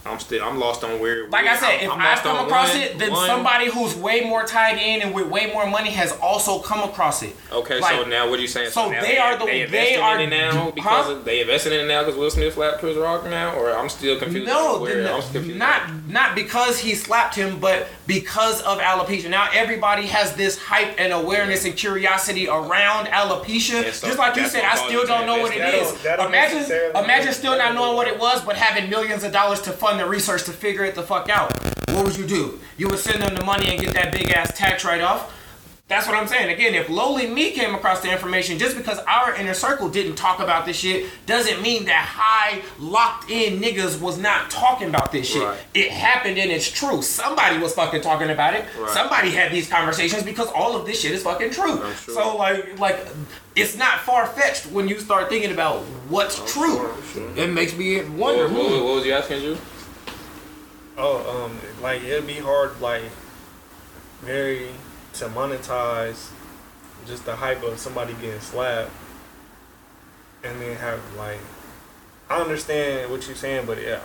Speaker 3: I'm still I'm lost on where.
Speaker 1: Like I said, if
Speaker 3: I'm
Speaker 1: I come
Speaker 3: on
Speaker 1: across
Speaker 3: one-
Speaker 1: it, then
Speaker 3: one-
Speaker 1: somebody who's way more tied in and with way more money has also come across it.
Speaker 3: Okay,
Speaker 1: Like,
Speaker 3: so now what are you saying?
Speaker 1: so
Speaker 3: now
Speaker 1: they are the-
Speaker 3: they
Speaker 1: they are
Speaker 3: in it now
Speaker 1: huh?
Speaker 3: because of, they invested in it now because Will Smith slapped Chris Rock now, or I'm still confused.
Speaker 1: No,
Speaker 3: where,
Speaker 1: then
Speaker 3: I'm confused.
Speaker 1: not not because he slapped him, but because of alopecia. Now everybody has this hype and awareness and curiosity around alopecia.
Speaker 3: And so
Speaker 1: Just like you said, I still don't know what it is.
Speaker 4: That don't- that don't
Speaker 1: Imagine, imagine still not knowing what
Speaker 4: it
Speaker 1: it was, but having millions of dollars to fund the research to figure it the fuck out. What would you do? You would send them the money and get that big ass tax write off. That's what I'm saying. Again, if lowly me came across the information, just because our inner circle didn't talk about this shit, doesn't mean that high locked in niggas was not talking about this shit.
Speaker 3: Right.
Speaker 1: It happened and it's true. Somebody was fucking talking about it.
Speaker 3: Right.
Speaker 1: Somebody had these conversations because all of this shit is fucking true.
Speaker 3: I'm.
Speaker 1: So like like it's not far fetched when you start thinking about what's true.
Speaker 3: I'm sure.
Speaker 1: It makes me wonder.
Speaker 3: what,
Speaker 1: hmm.
Speaker 3: what was you asking, you?
Speaker 4: Oh, um, like it'd be hard, like very to monetize just the hype of somebody getting slapped, and then have like, I understand what you're saying, but yeah,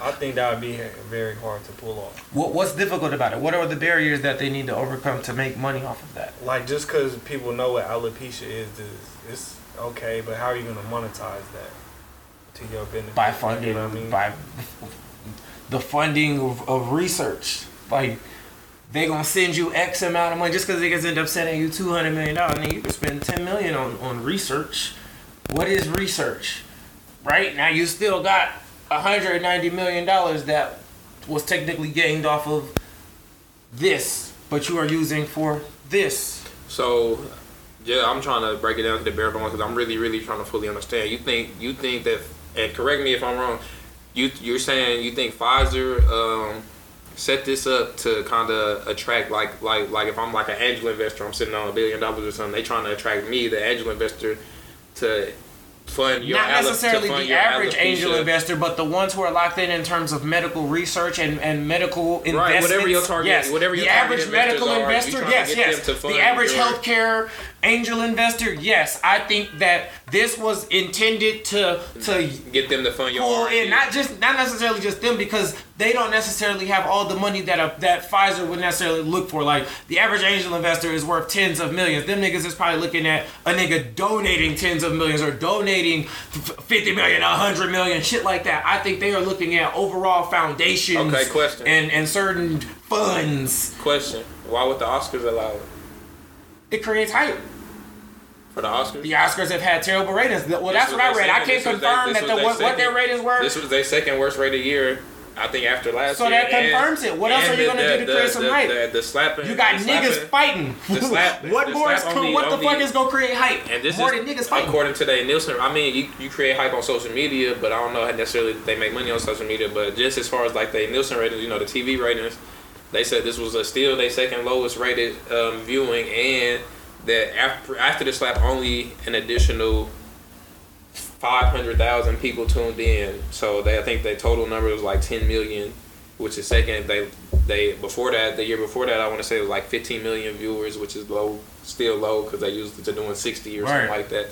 Speaker 4: I think that would be very hard to pull off.
Speaker 1: What, what's difficult about it? What are the barriers that they need to overcome to make money off of that?
Speaker 4: Like just because people know what alopecia is, is it's okay, but how are you gonna monetize that to your benefit?
Speaker 1: By funding,
Speaker 4: You know what I mean?
Speaker 1: by the funding of, of research. Like they gonna send you X amount of money just because niggas end up sending you two hundred million dollars. Nigga, you can spend ten million on on research. What is research? Right now, you still got hundred ninety million dollars that was technically gained off of this, but you are using for this.
Speaker 3: So, yeah, I'm trying to break it down to the bare bones because I'm really, really trying to fully understand. You think you think that, and correct me if I'm wrong. You you're saying you think Pfizer um, set this up to kind of attract like like like if I'm like an angel investor, I'm sitting on a billion dollars or something. They trying to attract me, the angel investor, to fund your
Speaker 1: Not necessarily
Speaker 3: fund
Speaker 1: the
Speaker 3: your
Speaker 1: average angel investor, but the ones who are locked in in terms of medical research and, and medical investments.
Speaker 3: Right, whatever your target-
Speaker 1: yes.
Speaker 3: whatever your
Speaker 1: the
Speaker 3: target
Speaker 1: average medical
Speaker 3: are,
Speaker 1: investor,
Speaker 3: trying
Speaker 1: yes, yes.
Speaker 3: to
Speaker 1: The average
Speaker 3: your-
Speaker 1: healthcare angel investor, yes. I think that this was intended to to
Speaker 3: Get them to fund your
Speaker 1: pull in not just not necessarily just them because they don't necessarily have all the money that a, that Pfizer would necessarily look for. Like the average angel investor is worth tens of millions. Them niggas is probably looking at a nigga donating tens of millions or donating fifty million, a hundred million, shit like that. I think they are looking at overall foundations.
Speaker 3: Okay, question.
Speaker 1: And and certain funds.
Speaker 3: Question: Why would the Oscars allow it
Speaker 1: It creates hype.
Speaker 3: for the Oscars?
Speaker 1: The Oscars have had terrible ratings. Well, that's what I read. I can't confirm
Speaker 3: their-
Speaker 1: that the, what,
Speaker 3: their
Speaker 1: what their ratings were.
Speaker 3: This was their second worst rated year I think after last year.
Speaker 1: So
Speaker 3: year.
Speaker 1: that confirms it. What else are you gonna do to create some
Speaker 3: the,
Speaker 1: hype?
Speaker 3: The, the slapping.
Speaker 1: You got
Speaker 3: the
Speaker 1: niggas fighting.
Speaker 3: the
Speaker 1: what
Speaker 3: the
Speaker 1: more is
Speaker 3: the-
Speaker 1: what the fuck
Speaker 3: the-
Speaker 1: is gonna create hype?
Speaker 3: And this
Speaker 1: more
Speaker 3: is
Speaker 1: than niggas fighting.
Speaker 3: according to the Nielsen. I mean, you, you create hype on social media, but I don't know how necessarily they make money on social media. But just as far as like the Nielsen ratings, you know, the TV ratings, they said this was a still their second lowest rated um, viewing, and that after after the slap, only an additional five hundred thousand people tuned in. So they I think the total number was like ten million, which is second. They they before that the year before that I want to say it was like fifteen million viewers, which is low, still low because they used to doing sixty or something like that.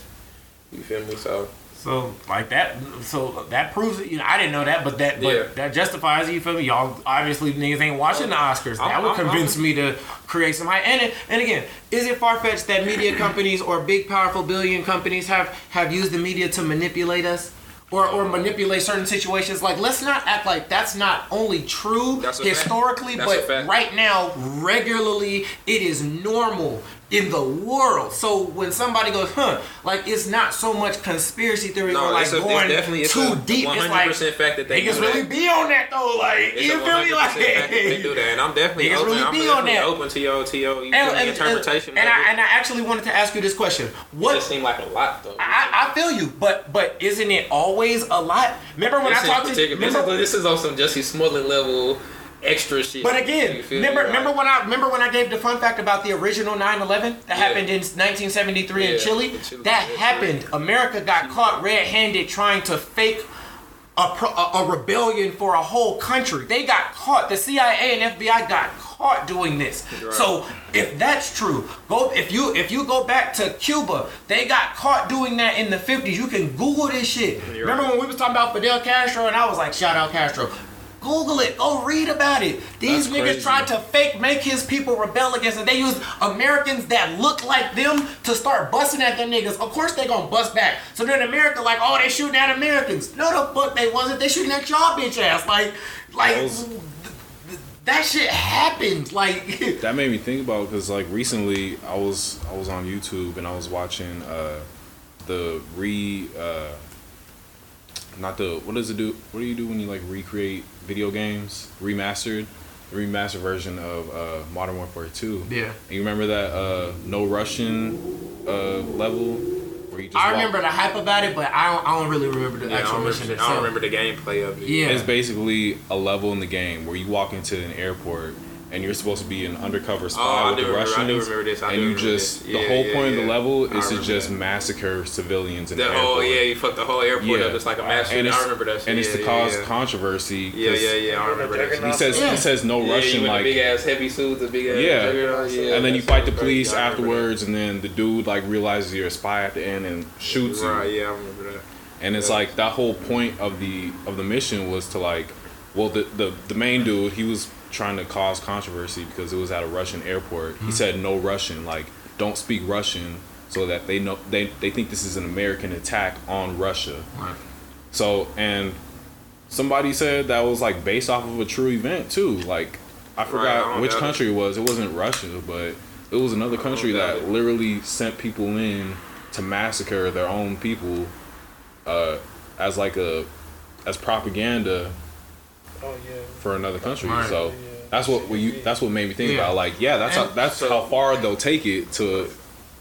Speaker 3: You feel me? So
Speaker 1: So like that, so that proves it. You know, I didn't know that, but that, but
Speaker 3: Yeah.
Speaker 1: that justifies it. You feel me? Y'all obviously niggas ain't watching the Oscars. That
Speaker 3: I'm-
Speaker 1: would
Speaker 3: I'm-
Speaker 1: convince me to create some hype. And and again, is it far fetched that media companies or big powerful billion companies have have used the media to manipulate us? Or, or manipulate certain situations. Like, let's not act like that's not only true
Speaker 3: That's a fact.
Speaker 1: historically, but right now, regularly, it is normal in the world. So when somebody goes, huh, like it's not so much conspiracy theory
Speaker 3: No,
Speaker 1: or like
Speaker 3: it's a- it's
Speaker 1: going
Speaker 3: definitely- it's
Speaker 1: too
Speaker 3: a
Speaker 1: deep. It's
Speaker 3: 100%
Speaker 1: like
Speaker 3: fact that they
Speaker 1: niggas really
Speaker 3: that.
Speaker 1: be on that though. Like
Speaker 3: it's
Speaker 1: you feel me? Like
Speaker 3: that they do that, and I'm definitely open.
Speaker 1: really
Speaker 3: I'm
Speaker 1: be on
Speaker 3: definitely
Speaker 1: that.
Speaker 3: open to your to your
Speaker 1: and, and-
Speaker 3: interpretation.
Speaker 1: and,
Speaker 3: of
Speaker 1: I and I actually wanted to ask you this question.
Speaker 3: It
Speaker 1: What
Speaker 3: just seemed like a lot though.
Speaker 1: I, I feel you, but but isn't it always a lot? Remember when
Speaker 3: this
Speaker 1: I talked to
Speaker 3: particular- this,
Speaker 1: remember,
Speaker 3: is, this is on some Jussie Smollett level extra shit.
Speaker 1: But again,
Speaker 3: me?
Speaker 1: remember, remember when I remember when I gave the fun fact about the original 9/11 that happened in 1973 in
Speaker 3: Yeah,
Speaker 1: Chile.
Speaker 3: in Chile.
Speaker 1: That
Speaker 3: Yeah,
Speaker 1: happened. America got caught red-handed trying to fake a, pro, a, a rebellion for a whole country. They got caught. The CIA and FBI got caught doing this.
Speaker 3: Right.
Speaker 1: So if that's true, go if you if you go back to Cuba, they got caught doing that in the 50s. You can Google this shit.
Speaker 3: You're
Speaker 1: Remember
Speaker 3: right.
Speaker 1: when we was talking about Fidel Castro and I was like, shout out Castro. Google it. Go read about it. These
Speaker 2: That's
Speaker 1: niggas
Speaker 2: crazy.
Speaker 1: tried to fake make his people rebel against it. They used Americans that look like them to start busting at them niggas. Of course they gonna bust back. So then America like, oh, they shooting at Americans. No, the fuck they wasn't. They shooting at y'all bitch ass. Like, like
Speaker 2: That was-
Speaker 1: th- th- that shit happened. Like, <laughs>
Speaker 2: that made me think about because like recently I was I was on YouTube and I was watching uh the re uh not the what does it do what do you do when you like recreate video games remastered the remastered version of uh Modern Warfare 2
Speaker 1: Yeah.
Speaker 2: and you remember that uh no Russian uh level where you just
Speaker 1: I
Speaker 2: walk-
Speaker 1: remember the hype about it, but I don't. I don't really remember the
Speaker 3: Yeah, I
Speaker 1: actual
Speaker 3: don't,
Speaker 1: mission
Speaker 3: remember, I
Speaker 1: itself.
Speaker 3: don't remember the gameplay of it.
Speaker 1: Yeah.
Speaker 2: It's basically a level in the game where you walk into an airport and you're supposed to be an undercover oh, spy
Speaker 3: Oh,
Speaker 2: with the
Speaker 3: remember- I
Speaker 2: Russians.
Speaker 3: do remember this, I
Speaker 2: and
Speaker 3: do
Speaker 2: you just
Speaker 3: this.
Speaker 2: the
Speaker 3: Yeah,
Speaker 2: whole
Speaker 3: yeah,
Speaker 2: point of the level
Speaker 3: I
Speaker 2: is to just
Speaker 3: that.
Speaker 2: massacre civilians in the,
Speaker 3: The,
Speaker 2: airport.
Speaker 3: oh yeah, you fucked the whole airport up. It's like a mass
Speaker 2: and
Speaker 3: shooting.
Speaker 2: it's,
Speaker 3: I remember that. Shit.
Speaker 2: and it's to
Speaker 3: yeah,
Speaker 2: cause
Speaker 3: yeah.
Speaker 2: controversy.
Speaker 3: Yeah,
Speaker 2: 'cause
Speaker 3: yeah, yeah. I remember that.
Speaker 2: He says
Speaker 1: Yeah.
Speaker 2: he says no
Speaker 3: yeah,
Speaker 2: Russian
Speaker 3: you
Speaker 2: like
Speaker 3: big ass heavy suits, a big ass
Speaker 2: Yeah.
Speaker 3: yeah.
Speaker 2: and then you fight the police
Speaker 3: crazy. I remember
Speaker 2: afterwards, and then the dude like realizes you're a spy at the end and shoots you.
Speaker 3: Right, yeah, I remember that.
Speaker 2: And it's like that whole point of the of the mission was to like, well, the the, the main dude he was trying to cause controversy because it was at a Russian airport.
Speaker 3: Mm-hmm.
Speaker 2: He said no Russian, like don't speak Russian, so that they know they they think this is an American attack on Russia.
Speaker 1: Right.
Speaker 2: So and somebody said that was like based off of a true event too. Like I
Speaker 3: I
Speaker 2: forgot
Speaker 3: don't
Speaker 2: which
Speaker 3: doubt it.
Speaker 2: country it was. It wasn't Russia, but it was another country that
Speaker 3: it.
Speaker 2: literally sent people in to massacre their own people uh, as like a as propaganda
Speaker 4: Oh yeah.
Speaker 2: for another country.
Speaker 1: Right.
Speaker 2: So
Speaker 4: Yeah.
Speaker 2: that's what we that's what made me think
Speaker 1: Yeah.
Speaker 2: about like yeah that's
Speaker 1: And
Speaker 2: how, that's
Speaker 3: so-
Speaker 2: how far they'll take it to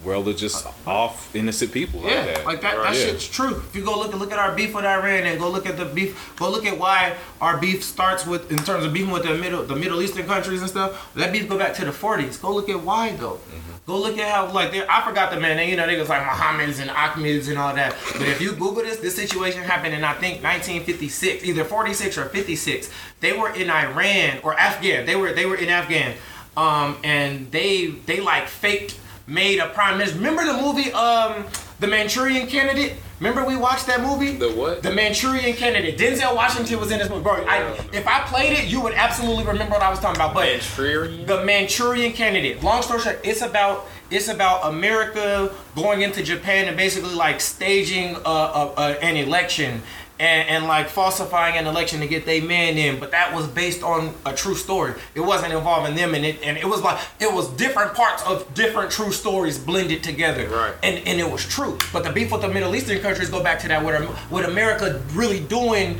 Speaker 2: where they're just off innocent people
Speaker 1: Yeah,
Speaker 2: like that.
Speaker 1: like that.
Speaker 3: Right.
Speaker 1: That
Speaker 2: Yeah.
Speaker 1: shit's true. If you go look at look at our beef with Iran and go look at the beef, go look at why our beef starts with in terms of beefing with the middle the Middle Eastern countries and stuff. That beef go back to the 40s. Go look at why though. Go look at how like I forgot the man. They, you know they was like Muhammad's and Ahmed's and all that. But if you Google this, this situation happened in I think 1956, either 46 or 56. They were in Iran or Afghan. They were they were in Afghan, um, and they they like faked made a prime minister. Remember the movie um The Manchurian Candidate? Remember we watched that movie?
Speaker 3: The what?
Speaker 1: The Manchurian Candidate. Denzel Washington was in this movie. Bro, I, if I played it, you would absolutely remember what I was talking about. But
Speaker 3: Manchurian.
Speaker 1: the Manchurian Candidate. Long story short, it's about it's about America going into Japan and basically like staging a, a, a, an election and, and like falsifying an election to get their man in. But that was based on a true story. It wasn't involving them in it, and it was like it was different parts of different true stories blended together.
Speaker 3: Right.
Speaker 1: And and it was true. But the beef with the Middle Eastern countries go back to that What with America really doing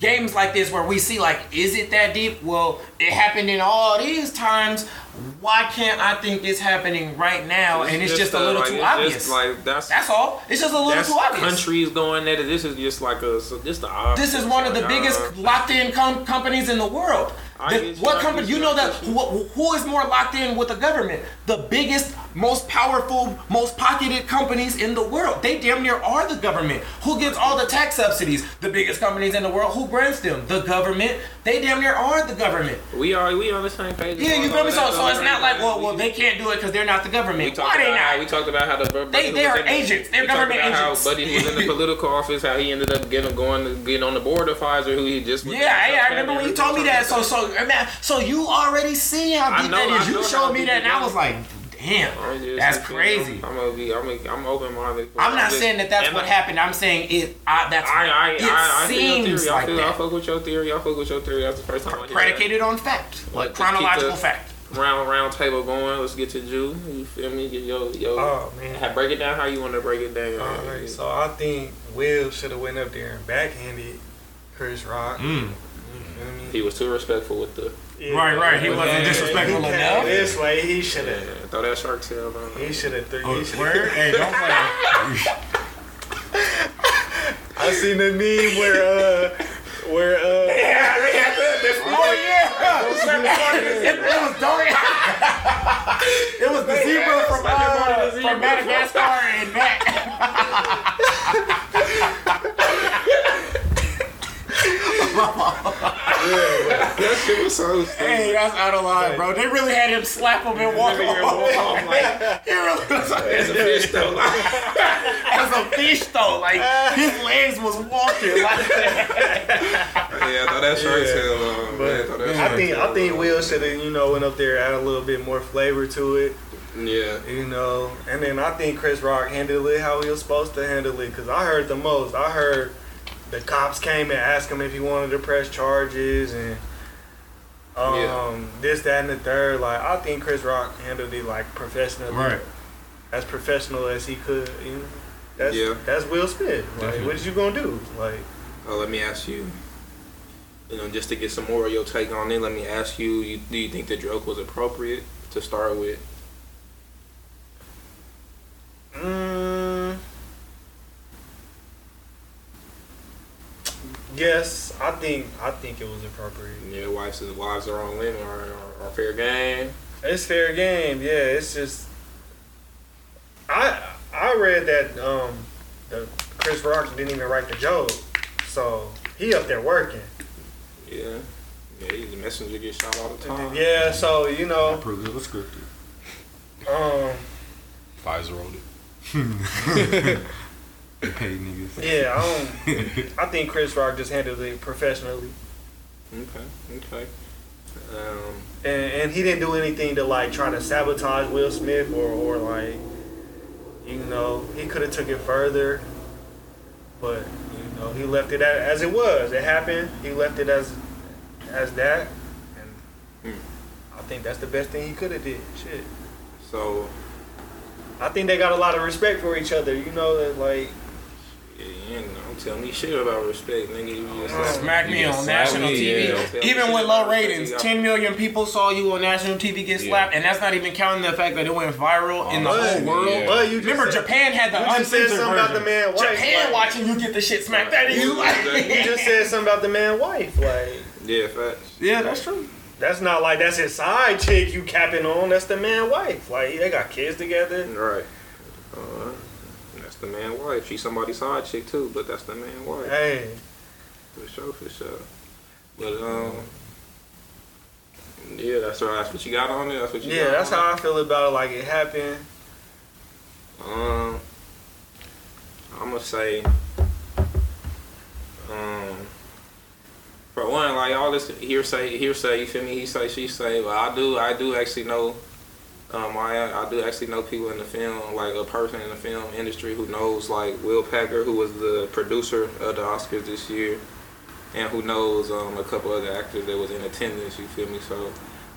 Speaker 1: games like this where we see like, is it that deep? Well, it happened in all these times. Why can't I think it's happening right now? and it's just, a
Speaker 3: uh,
Speaker 1: little
Speaker 3: like,
Speaker 1: too obvious.
Speaker 3: Just like that's
Speaker 1: that's all. It's just a little too obvious.
Speaker 3: countries going it. This is just like a so this the obvious.
Speaker 1: This is one of the
Speaker 3: Like,
Speaker 1: biggest
Speaker 3: uh,
Speaker 1: locked in com- companies in the world. The- what company? You
Speaker 3: you,
Speaker 1: know that who, who is more locked in with the government? The biggest, most powerful, most pocketed companies in the world. They damn near are the government. Who gets all the tax subsidies? The biggest companies in the world. Who grants them? The government. They damn near are the government.
Speaker 3: We are we on the same page.
Speaker 1: Yeah, you feel me? So, so it's not like, well, well, they can't do it because they're not the government. Why they not?
Speaker 3: we talked about how the
Speaker 1: they they are agents. They're government
Speaker 3: about
Speaker 1: agents.
Speaker 3: How Buddy was in the <laughs> political office, how he ended up getting going to get on the board of Pfizer, who he just
Speaker 1: Yeah, yeah, I remember when you told me that. So, so, so you already see how deep that is. You showed me that, and I was like, damn,
Speaker 3: I'm just-
Speaker 1: that's
Speaker 3: I'm-
Speaker 1: crazy.
Speaker 3: I'm, gonna be, I'm, I'm open minded.
Speaker 1: I'm not saying that that's what happened. I'm saying it. I, that's
Speaker 3: I, I,
Speaker 1: it
Speaker 3: I, I
Speaker 1: seems.
Speaker 3: I,
Speaker 1: like
Speaker 3: feel, I
Speaker 1: that.
Speaker 3: fuck with your theory. I fuck with your theory. That's the first time I hear that.
Speaker 1: Predicated on fact, like
Speaker 3: Like, to
Speaker 1: chronological fact.
Speaker 3: Round round table going. Let's get to Jew. You feel me? Get yo yo.
Speaker 4: Oh man.
Speaker 3: Break it down how you want to break it down.
Speaker 4: Alright, so I think Will should have went up there and backhanded Chris Rock.
Speaker 1: Mm.
Speaker 4: You feel me?
Speaker 3: he was too respectful with the.
Speaker 4: Yeah,
Speaker 1: Right, right, he wasn't
Speaker 4: then
Speaker 1: disrespectful
Speaker 4: he came
Speaker 1: enough.
Speaker 4: This way, he should
Speaker 3: Yeah,
Speaker 4: have.
Speaker 3: throw that shark tail on.
Speaker 4: He should have.
Speaker 1: Oh,
Speaker 4: He should?
Speaker 1: Hey, don't play. <laughs>
Speaker 4: I seen the meme where uh, where uh, <laughs>
Speaker 1: oh yeah, it, <laughs> it was Dorian. it was the zebra from uh, from Madagascar and back.
Speaker 3: That shit was so stupid.
Speaker 1: Hey, that's out of line, bro. They really had him slap him and walk off.
Speaker 3: I'm like, <laughs>
Speaker 1: He really was like,
Speaker 3: it's a fish though. Like, <laughs>
Speaker 1: as a fish though. Like his legs was walking. Like,
Speaker 3: yeah, throw that shark
Speaker 4: Yeah.
Speaker 3: tail on. man. Throw that
Speaker 4: I think
Speaker 3: tail
Speaker 4: I think. Will should have you know went up there add a little bit more flavor to it.
Speaker 3: Yeah.
Speaker 4: You know, and then I think Chris Rock handled it how he was supposed to handle it. Cause I heard the most. I heard the cops came and asked him if he wanted to press charges and um
Speaker 3: Yeah.
Speaker 4: this, that, and the third. Like I think Chris Rock handled it like professionally,
Speaker 1: Right.
Speaker 4: as professional as he could. You know, that's
Speaker 3: Yeah.
Speaker 4: that's Will Smith. Like,
Speaker 1: Definitely.
Speaker 4: what you gonna do? Like,
Speaker 3: Uh, let me ask you. You know, just to get some more of your take on it, let me ask you: you Do you think the joke was appropriate to start with?
Speaker 4: mm, yes, I think I think it was appropriate.
Speaker 3: Yeah, wives and wives are on limit or, or, or fair game.
Speaker 4: It's fair game. Yeah, it's just I I read that um the Chris Rock didn't even write the joke, so he up there working.
Speaker 3: Yeah, yeah. he's The messenger gets shot all the time.
Speaker 4: then, yeah, so you know
Speaker 1: proves it was scripted.
Speaker 4: um
Speaker 2: Pfizer rolled it. <laughs> <laughs>
Speaker 1: They paid niggas.
Speaker 4: yeah I don't <laughs> I think Chris Rock just handled it professionally,
Speaker 3: Okay, okay. Um,
Speaker 4: and and he didn't do anything to like try to sabotage Will Smith or or like you know he could have took it further, but you know he left it as, as it was. It happened. He left it as as that, and
Speaker 3: Hmm.
Speaker 4: I think that's the best thing he could have did. Shit.
Speaker 3: so
Speaker 4: I think they got a lot of respect for each other. You know that like
Speaker 3: yeah, you know, don't tell me shit about respect, nigga. You just
Speaker 4: Uh,
Speaker 3: like,
Speaker 1: Smack me on national
Speaker 2: slapped,
Speaker 1: TV.
Speaker 2: yeah.
Speaker 1: Even with low ratings, 10 million people saw you on national TV get
Speaker 2: Yeah.
Speaker 1: slapped, and that's not even counting the fact that it went viral in the
Speaker 2: Oh,
Speaker 1: whole world.
Speaker 2: yeah.
Speaker 4: Well, you
Speaker 1: Remember,
Speaker 4: said-
Speaker 1: Japan had the
Speaker 4: you just said
Speaker 1: uncensored
Speaker 4: something
Speaker 1: version.
Speaker 4: about the man wife.
Speaker 1: Japan
Speaker 4: like,
Speaker 1: watching you get the shit smacked out of you.
Speaker 4: You just said <laughs> something about the man wife. Like
Speaker 3: Yeah, facts.
Speaker 1: yeah, that's true.
Speaker 4: that's not like that's his side chick you capping on. That's the man wife. Like they got kids together.
Speaker 3: Right. Uh, that's the man wife. She's somebody's side chick too, but that's the man wife.
Speaker 4: Hey,
Speaker 3: For sure, for sure. But um, yeah, that's right. That's what you got on it. That's what you.
Speaker 4: yeah, that's how I feel about it. Like it happened.
Speaker 3: Um, I'm gonna say, um, for one, like all this hearsay, hearsay. You feel me? He say, she say. But I do, I do actually know. Um, I I do actually know people in the film, like a person in the film industry who knows like Will Packer, who was the producer of the Oscars this year, and who knows um, a couple other actors that was in attendance. You feel me? So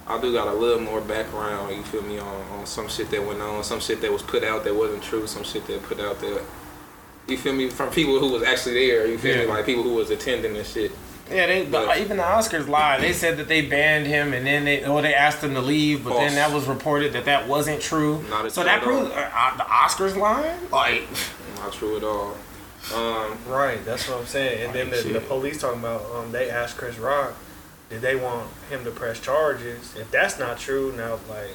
Speaker 3: I do got a little more background. You feel me on, on some shit that went on, some shit that was put out that wasn't true, some shit that put out that. You feel me from people who was actually there. You feel me like people who was attending and shit.
Speaker 1: Yeah, they, the,
Speaker 3: But-
Speaker 1: even the Oscars lied. They said that they banned him, and then they or they asked him to leave, but
Speaker 3: False.
Speaker 1: then that was reported that that wasn't true.
Speaker 3: Not at
Speaker 1: so that proves uh, uh, the Oscars lying. Like, <laughs>
Speaker 3: Not true at all. Um,
Speaker 4: Right, that's what I'm saying. And then the, the police talking about um they asked Chris Rock, did they want him to press charges? If that's not true, now like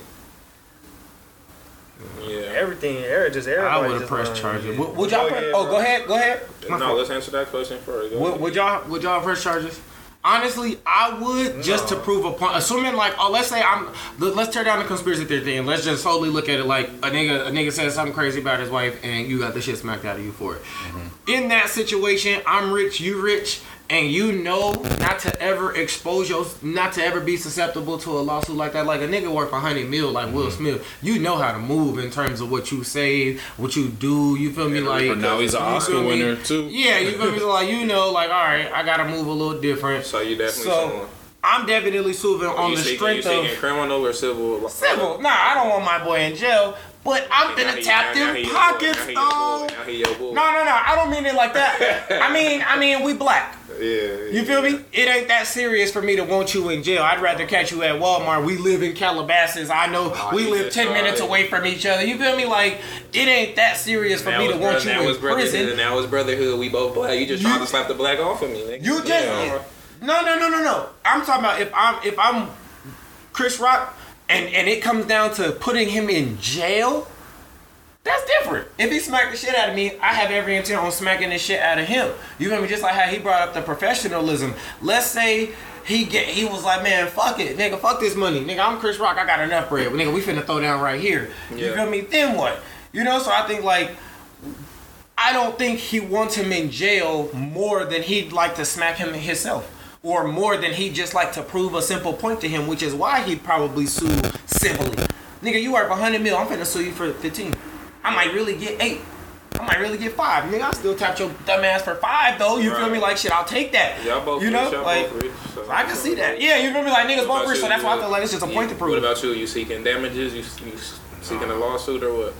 Speaker 3: yeah.
Speaker 4: everything, every- just everybody.
Speaker 1: I would have pressed
Speaker 4: lying.
Speaker 1: charges. Would, would y'all?
Speaker 4: Go
Speaker 1: Press,
Speaker 4: ahead,
Speaker 1: oh,
Speaker 4: bro.
Speaker 1: go ahead. Go ahead. My
Speaker 3: No,
Speaker 1: fault.
Speaker 3: let's answer that question first. Go
Speaker 1: Would,
Speaker 3: ahead.
Speaker 1: would y'all would y'all press charges? Honestly, I would just to prove a point. Assuming like, oh, let's say I'm. let- Let's tear down the conspiracy theory thing. Let's just solely look at it like a nigga. A nigga says something crazy about his wife, and you got the shit smacked out of you for it. Mm-hmm. In that situation, I'm rich, you rich, and you know not to ever expose your, not to ever be susceptible to a lawsuit like that. Like a nigga worth a hundred mil, like Will mm-hmm. Smith. You know how to move in terms of what you say, what you do. You feel me?
Speaker 3: And
Speaker 1: Like
Speaker 2: But now he's an Oscar
Speaker 1: feel me?
Speaker 2: winner too.
Speaker 1: Yeah, you feel me? So, <laughs> like you know, like all right, I gotta move a little different.
Speaker 3: So you definitely
Speaker 1: So,
Speaker 3: someone.
Speaker 1: I'm definitely suing on the
Speaker 3: seeking,
Speaker 1: strength
Speaker 3: you
Speaker 1: of
Speaker 3: criminal or civil?
Speaker 1: Civil. Nah, I don't want my boy in jail, but I'm
Speaker 3: Now
Speaker 1: gonna
Speaker 3: he-
Speaker 1: tap
Speaker 3: now- now
Speaker 1: them
Speaker 3: he your boy.
Speaker 1: pockets,
Speaker 3: Now he your boy.
Speaker 1: though.
Speaker 3: Now he your boy.
Speaker 1: No, no, no. I don't mean it like that. I <laughs> mean, I mean, we black.
Speaker 3: Yeah.
Speaker 1: You feel me? It ain't that serious for me to want you in jail. I'd rather catch you at Walmart. We live in Calabasas. I know
Speaker 3: Oh,
Speaker 1: we live ten
Speaker 3: tried
Speaker 1: minutes away from each other. You feel me? Like it ain't that serious for me to want you in prison.
Speaker 3: and Now it's brotherhood. We both black. You just
Speaker 1: You-
Speaker 3: trying to slap the black off of me. Nigga.
Speaker 1: You just
Speaker 3: Yeah.
Speaker 1: no no no no no. I'm talking about if I'm if I'm Chris Rock and and it comes down to putting him in jail. That's different. If he smacked the shit out of me, I have every intent on smacking the shit out of him. You feel me? Just like how he brought up the professionalism. Let's say he get he was like, man, fuck it, nigga, fuck this money, nigga. I'm Chris Rock. I got enough bread, nigga. We finna throw down right here. You
Speaker 3: Yeah.
Speaker 1: feel me? Then what? You know. So I think like I don't think he wants him in jail more than he'd like to smack him himself. Or more than he'd just like to prove a simple point to him, which is why he'd probably sue civilly. Nigga, you worth 100 mil, I'm finna sue you for 15. I might really get 8. I might really get 5. Nigga, I still tap your dumb ass for 5 though. You feel me? Like, shit, I'll take that.
Speaker 3: Y'all both
Speaker 1: You know?
Speaker 3: rich,
Speaker 1: Like,
Speaker 3: both rich, so-
Speaker 1: I can see that. Yeah, you feel me? Like, niggas both rich, so that's why I feel like it's just a point to prove.
Speaker 3: What about you? You seeking damages? You, you seeking a lawsuit or what?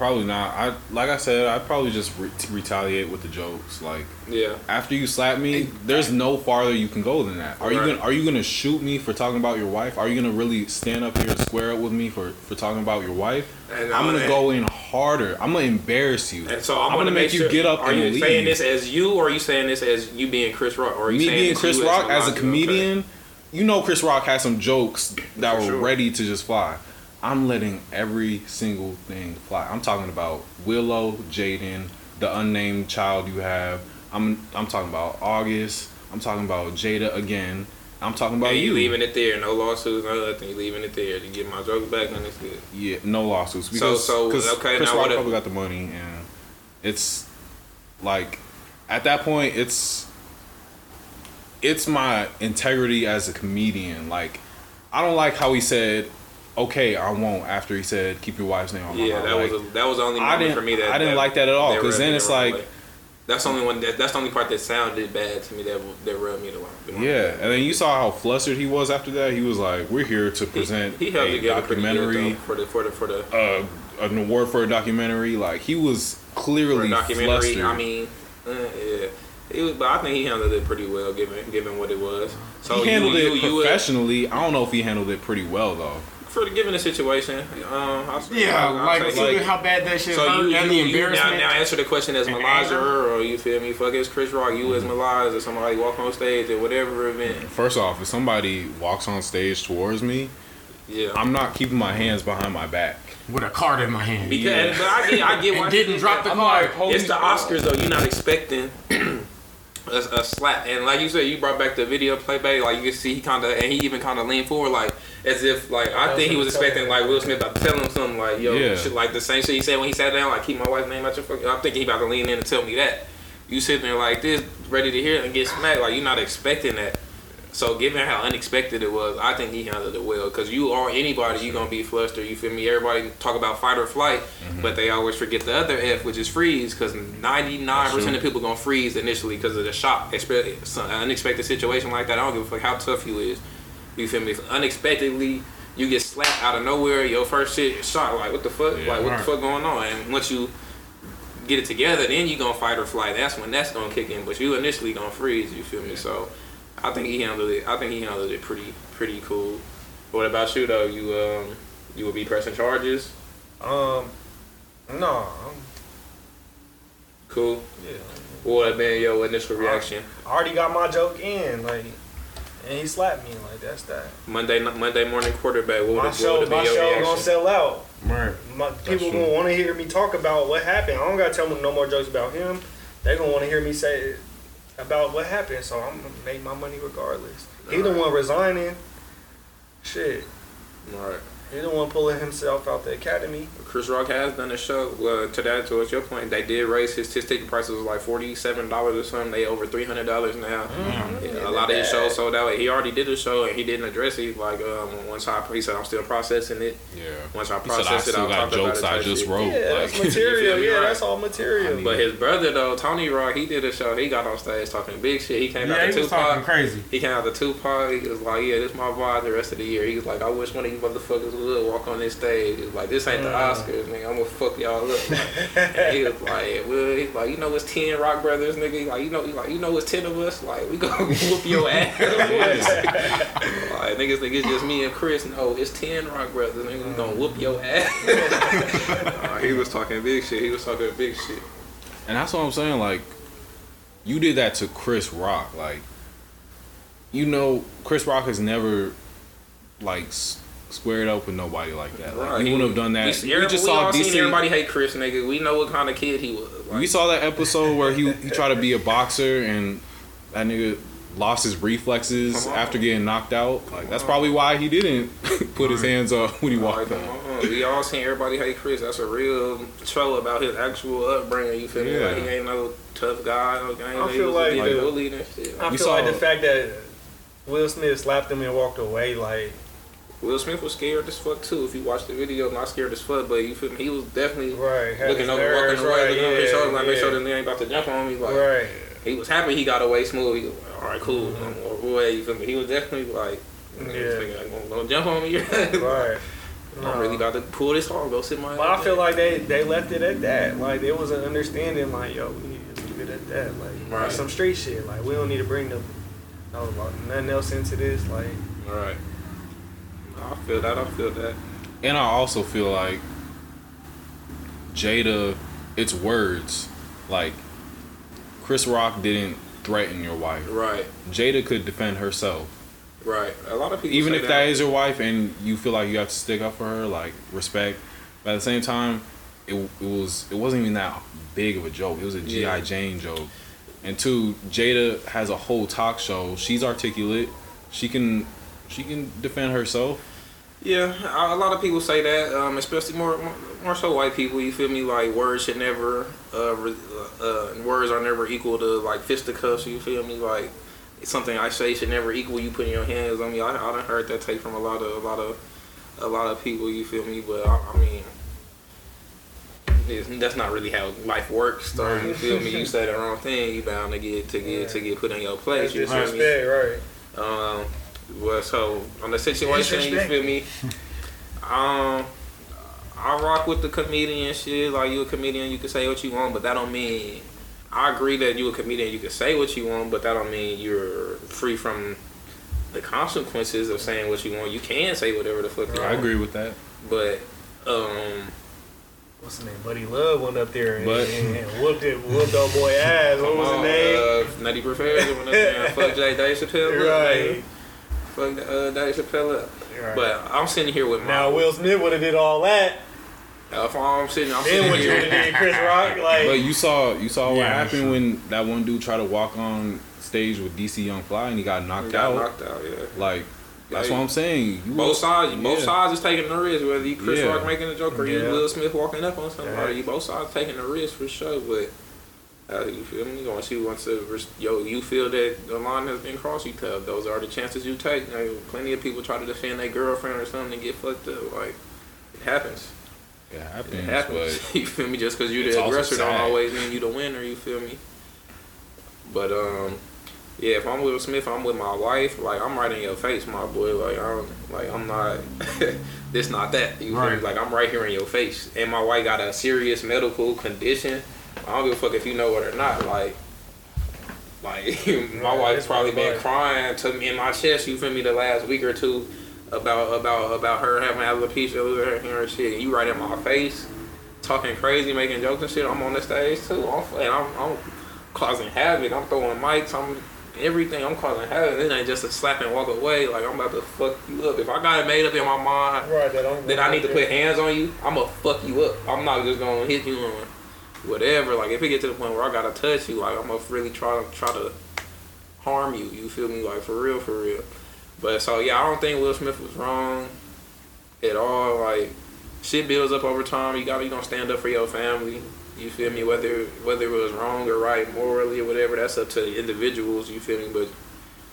Speaker 2: Probably not. I like I said, I'd probably just re- retaliate with the jokes. Like
Speaker 3: Yeah.
Speaker 2: after you slap me, there's no farther you can go than that. Are you gonna Are you gonna shoot me for talking about your wife? Are you gonna really stand up here and square up with me for for talking about your wife?
Speaker 3: And,
Speaker 2: I'm
Speaker 3: uh,
Speaker 2: gonna go in harder. I'm gonna embarrass you.
Speaker 3: And so I'm,
Speaker 2: I'm
Speaker 3: gonna,
Speaker 2: gonna make you
Speaker 3: sure-
Speaker 2: get up
Speaker 3: Are
Speaker 2: and
Speaker 3: you
Speaker 2: leave.
Speaker 3: saying this as you, or are you saying this as you being Chris Rock, or are you
Speaker 2: me being Chris Rock as a
Speaker 3: Melania?
Speaker 2: comedian, you know Chris Rock has some jokes that
Speaker 3: For
Speaker 2: were
Speaker 3: sure.
Speaker 2: ready to just fly. I'm letting every single thing fly. I'm talking about Willow, Jaden, the unnamed child you have. I'm I'm talking about August. I'm talking about Jada again. I'm talking about?
Speaker 3: Yeah, you
Speaker 2: you.
Speaker 3: leaving it there, no lawsuits, no nothing. You leaving it there to get my jokes back, and it's good.
Speaker 2: Yeah, no lawsuits because
Speaker 3: so,
Speaker 2: 'cause
Speaker 3: okay,
Speaker 2: Chris
Speaker 3: now
Speaker 2: Rock probably got the money and it's like at that point it's it's my integrity as a comedian. Like I don't like how he said, "Okay, I won't." After he said, "Keep your wife's name on my
Speaker 3: Yeah,
Speaker 2: mouth."
Speaker 3: that
Speaker 2: Like,
Speaker 3: was a, that was the only moment for me that
Speaker 2: I didn't
Speaker 3: that-
Speaker 2: like that at all,
Speaker 3: Because
Speaker 2: then it's like-
Speaker 3: way. that's the only one. That, that's the only part that sounded bad to me. That that rubbed me the wrong. the wrong
Speaker 2: yeah, and then you saw how flustered he was after that. He was like, "We're here to present
Speaker 3: he, he held
Speaker 2: a
Speaker 3: together pretty good,
Speaker 2: documentary,
Speaker 3: for the for the for the
Speaker 2: uh, an award for a documentary." Like he was
Speaker 3: for
Speaker 2: clearly
Speaker 3: a documentary.
Speaker 2: flustered.
Speaker 3: I mean, uh, yeah. It was, but I think he handled it pretty well, given given what it was. So
Speaker 2: he handled
Speaker 3: you,
Speaker 2: it
Speaker 3: you, you would-
Speaker 2: professionally. I don't know if he handled it pretty well though.
Speaker 3: For the given the situation. Um, I'll,
Speaker 1: Yeah,
Speaker 3: I'll, I'll
Speaker 1: like,
Speaker 3: take
Speaker 1: see
Speaker 3: it.
Speaker 1: how bad that shit
Speaker 3: So
Speaker 1: hurt
Speaker 3: you,
Speaker 1: and
Speaker 3: you,
Speaker 1: the
Speaker 3: you now, now answer the question as
Speaker 1: and
Speaker 3: Meliza
Speaker 1: anger.
Speaker 3: her, or you feel me? Fuck it's Chris Rock, you
Speaker 2: Mm-hmm.
Speaker 3: as Meliza, or somebody walk on stage at whatever event.
Speaker 2: First off, if somebody walks on stage towards me,
Speaker 3: Yeah.
Speaker 2: I'm not keeping my hands behind my back.
Speaker 1: with a card in my hand.
Speaker 3: because,
Speaker 2: yeah.
Speaker 3: but I get, I get <laughs> why
Speaker 1: didn't drop the card.
Speaker 2: like,
Speaker 3: It's the. Oscars though. You're not expecting <clears throat> a, a slap, and like you said, you brought back the video playback. Like you can see, he kind of and he even kind of leaned forward, like as if like I think he was expecting like Will Smith about to tell him something like yo,
Speaker 2: Yeah.
Speaker 3: shit, like the same shit he said when he sat down, like keep my wife's name out your fucking. I'm thinking he about to lean in and tell me that. You sitting there like this, ready to hear it and get smacked. Like you're not expecting that. So given how unexpected it was, I think he handled it well. Cause you are anybody, you gonna be flustered. You feel me? Everybody talk about fight or flight,
Speaker 2: Mm-hmm.
Speaker 3: but they always forget the other F, which is freeze. Cause 99 percent of people gonna freeze initially because of the shock. Especially some unexpected situation like that. I don't give a fuck how tough you is. You feel me? Unexpectedly, you get slapped out of nowhere. Your first shit shot. Like what the fuck?
Speaker 2: Yeah.
Speaker 3: like what
Speaker 1: Right.
Speaker 3: the fuck going on? And once you get it together, then you gonna fight or flight. That's when that's gonna kick in. But you initially gonna freeze. You feel me? So I think he handled it. I think he handled it pretty pretty cool. What about you though? You um you would be pressing charges.
Speaker 4: Um, no, I'm,
Speaker 3: Cool.
Speaker 4: yeah.
Speaker 3: What would have been your initial reaction?
Speaker 4: I already got my joke in, like, and he slapped me, like that's that.
Speaker 3: Monday Monday morning quarterback. What
Speaker 4: My
Speaker 3: have
Speaker 4: show,
Speaker 3: been
Speaker 4: my
Speaker 3: your
Speaker 4: show
Speaker 3: reaction?
Speaker 4: gonna sell out.
Speaker 1: Right.
Speaker 4: My people gonna want to hear me talk about what happened. I don't gotta tell them no more jokes about him. They gonna want to hear me say about what happened. So I'm gonna make my money regardless. He the one resigning. Shit,
Speaker 3: All right.
Speaker 4: He the one pulling himself out the academy.
Speaker 3: Chris Rock has done a show. Uh, to that, towards your point, they did raise his his ticket prices was like forty seven dollars or something. They over three hundred dollars now. Yeah, a lot of his shows sold out. He already did a show and he didn't address it. Like um, once I, he said, I'm still processing it.
Speaker 2: Yeah.
Speaker 3: Once I
Speaker 2: He said, I
Speaker 3: it,
Speaker 2: still
Speaker 3: I'll
Speaker 2: got
Speaker 3: talk about
Speaker 2: jokes
Speaker 3: it.
Speaker 2: I just
Speaker 3: shit.
Speaker 2: wrote.
Speaker 4: Yeah, that's <laughs> material. Yeah,
Speaker 3: Right.
Speaker 4: that's all material.
Speaker 3: But his brother though, Tony Rock, he did a show. He got on stage talking big shit. He came
Speaker 1: Yeah,
Speaker 3: out
Speaker 1: he
Speaker 3: to
Speaker 1: was talking
Speaker 3: Tupac.
Speaker 1: crazy.
Speaker 3: He came out to Tupac. He was like, "Yeah, this my vibe the rest of the year." He was like, "I wish one of you motherfuckers would walk on this stage." He like, "This ain't the
Speaker 4: Mm.
Speaker 3: Oscars, nigga. I'm gonna fuck y'all up." Like, and he was <laughs> like, "Well, he's like, you know, it's ten Rock Brothers, nigga. He like, you know, he like, you know, it's ten of us. Like, we gonna <laughs> whoop your ass." <laughs> like, niggas think it's just me and Chris. No, it's ten Rock Brothers. Nigga, we gonna whoop your ass. Uh, he was talking big shit. He was talking big shit.
Speaker 2: And that's what I'm saying. Like, you did that to Chris Rock. Like, you know, Chris Rock has never like s- squared up with nobody like that. Like,
Speaker 3: Right.
Speaker 2: he wouldn't have done that.
Speaker 3: We,
Speaker 2: We, just
Speaker 3: we
Speaker 2: saw
Speaker 3: all seen everybody hate Chris, nigga. We know what kind of kid he was. Like,
Speaker 2: we saw that episode where he he tried to be a boxer and that nigga lost his reflexes after getting knocked out. Like, that's probably why he didn't <laughs> put his hands up when he
Speaker 3: Like,
Speaker 2: walked
Speaker 3: come
Speaker 2: out.
Speaker 3: on. We all seen everybody hate Chris. That's a real show about his actual upbringing. You feel me? Like he ain't no tough guy. No gang.
Speaker 4: I
Speaker 3: he
Speaker 4: feel
Speaker 3: was
Speaker 4: like
Speaker 3: getting
Speaker 4: the-
Speaker 3: bullied and shit.
Speaker 4: I
Speaker 2: We
Speaker 4: feel
Speaker 2: saw-
Speaker 4: like the fact that Will Smith slapped him and walked away, like
Speaker 3: Will Smith was scared as fuck too. If you watch the video, not scared as fuck, but you feel me? He was definitely
Speaker 4: right,
Speaker 3: looking over,
Speaker 4: nerves,
Speaker 3: walking away,
Speaker 4: right,
Speaker 3: looking over his shoulder, like make sure
Speaker 4: yeah.
Speaker 3: that they ain't about to jump on me. Like
Speaker 4: right.
Speaker 3: he was happy he got away smooth. He was like, all right, cool. I'm away. You feel me? He was definitely like,
Speaker 4: Yeah.
Speaker 3: yeah. don't jump on me. <laughs>
Speaker 4: Right.
Speaker 3: I'm really about to pull this hard. Go sit my.
Speaker 4: But I feel like they, they left it at that. Like there was an understanding. Like yo, we need to leave it at that. Like
Speaker 3: Right.
Speaker 4: like some street shit. Like we don't need to bring the no nothing else into this. Like
Speaker 3: All right. I feel that. I feel that.
Speaker 2: And I also feel like Jada, it's words. Like Chris Rock didn't threaten your wife.
Speaker 3: Right.
Speaker 2: Jada could defend herself.
Speaker 3: Right. A lot of people.
Speaker 2: Even if that is your wife and you feel like you have to stick up for her, like respect. But at the same time, it, it was it wasn't even that big of a joke. It was a GI
Speaker 3: Yeah.
Speaker 2: Jane joke. And two, Jada has a whole talk show. She's articulate. She can she can defend herself.
Speaker 3: Yeah, a lot of people say that, um, especially more, more so white people. You feel me? Like words should never, uh, uh, uh, words are never equal to like fisticuffs. You feel me? Like it's something I say should never equal you putting your hands on me. I, I done heard that take from a lot of a lot of a lot of people. You feel me? But I, I mean. That's not really how life works. So you feel me? You <laughs> say the wrong thing, you bound to get to get to get put in your place.
Speaker 4: that's
Speaker 3: You feel me?
Speaker 4: disrespect, right?
Speaker 3: Um, well, so on the situation, you feel me? Um, I rock with the comedian shit. Like you a comedian, you can say what you want, but that don't mean. I agree that you a comedian, you can say what you want, but that don't mean you're free from the consequences of saying what you want. You can say whatever the fuck you want.
Speaker 2: I agree with that.
Speaker 3: But um,
Speaker 4: What's his name? Buddy Love went up there and,
Speaker 2: But-
Speaker 4: and, and whooped it, whooped old boy ass. What
Speaker 3: come
Speaker 4: was his name?
Speaker 3: Uh, Nutty Professor went up there and <laughs> fuck Jay Dave Chappelle. up,
Speaker 4: right.
Speaker 3: nigga. Fuck uh, Dave Chappelle. up.
Speaker 4: right.
Speaker 3: But I'm sitting here with my.
Speaker 4: now Will Smith would have did all that.
Speaker 3: If I'm sitting, I'm
Speaker 4: Then
Speaker 3: sitting
Speaker 4: what would
Speaker 3: here.
Speaker 4: have did, Chris Rock? <laughs> Like
Speaker 2: But you saw you saw what
Speaker 1: Yeah,
Speaker 2: happened
Speaker 1: sure.
Speaker 2: when that one dude tried to walk on stage with DC Young Fly and he got knocked
Speaker 3: got
Speaker 2: out.
Speaker 3: knocked out. Yeah.
Speaker 2: Like that's
Speaker 3: Like,
Speaker 2: what I'm saying. You
Speaker 3: Both sides, both sides is taking the risk. Whether you Chris
Speaker 2: Yeah.
Speaker 3: Rock making a joke or you Will Smith walking up on somebody,
Speaker 4: Yeah.
Speaker 3: you both sides taking the risk for sure. But uh, you feel me? Once you once the ris- yo, you feel that the line has been crossed, you tell those are the chances you take. Plenty of people try to defend their girlfriend or something and get fucked up. Like it happens.
Speaker 2: It happens,
Speaker 3: It happens.
Speaker 2: but <laughs>
Speaker 3: you feel me? Just because you're the aggressor don't always mean you the winner. You feel me? But um, yeah. If I'm with Smith, I'm with my wife. Like I'm right in your face, my boy. Like I'm like I'm not. <laughs> this not that. You feel me? Like I'm right here in your face. And my wife got a serious medical condition. I don't give a fuck if you know it or not. Like, like <laughs> my wife's probably been crying to me in my chest. You feel me? The last week or two about about about her having alopecia, losing her hair and shit. And you right in my face, talking crazy, making jokes and shit. I'm on the stage too. I'm, and I'm, I'm causing havoc. I'm throwing mics. I'm everything. I'm causing havoc. It ain't just a slap and walk away. Like I'm about to fuck you up. If I got it made up in my mind
Speaker 4: Right, that
Speaker 3: then I need to put hands on you, I'm gonna fuck you up. I'm not just gonna hit you on whatever. Like if it get to the point where I gotta touch you, like I'm gonna really try to try to harm you. You feel me? Like for real, for real. But so yeah, I don't think Will Smith was wrong at all. Like shit builds up over time. You gotta you gonna stand up for your family. You feel me? Whether whether it was wrong or right morally or whatever, that's up to the individuals. You feel me? But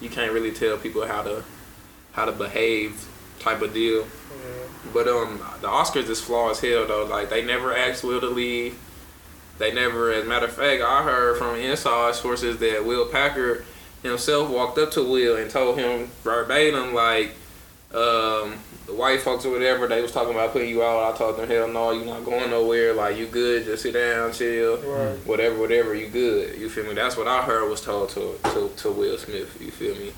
Speaker 3: you can't really tell people how to how to behave type of deal. But um, the Oscars is flawed as hell though. Like they never asked Will to leave. They never, as a matter of fact, I heard from inside sources that Will Packer himself walked up to Will and told him verbatim, like, um, the white folks or whatever, they was talking about putting you out. I told them, hell no, you not going nowhere. Like, you good, just sit down, chill,
Speaker 4: Right.
Speaker 3: whatever, whatever, you good. You feel me? That's what I heard was told to to, to Will Smith. You feel me?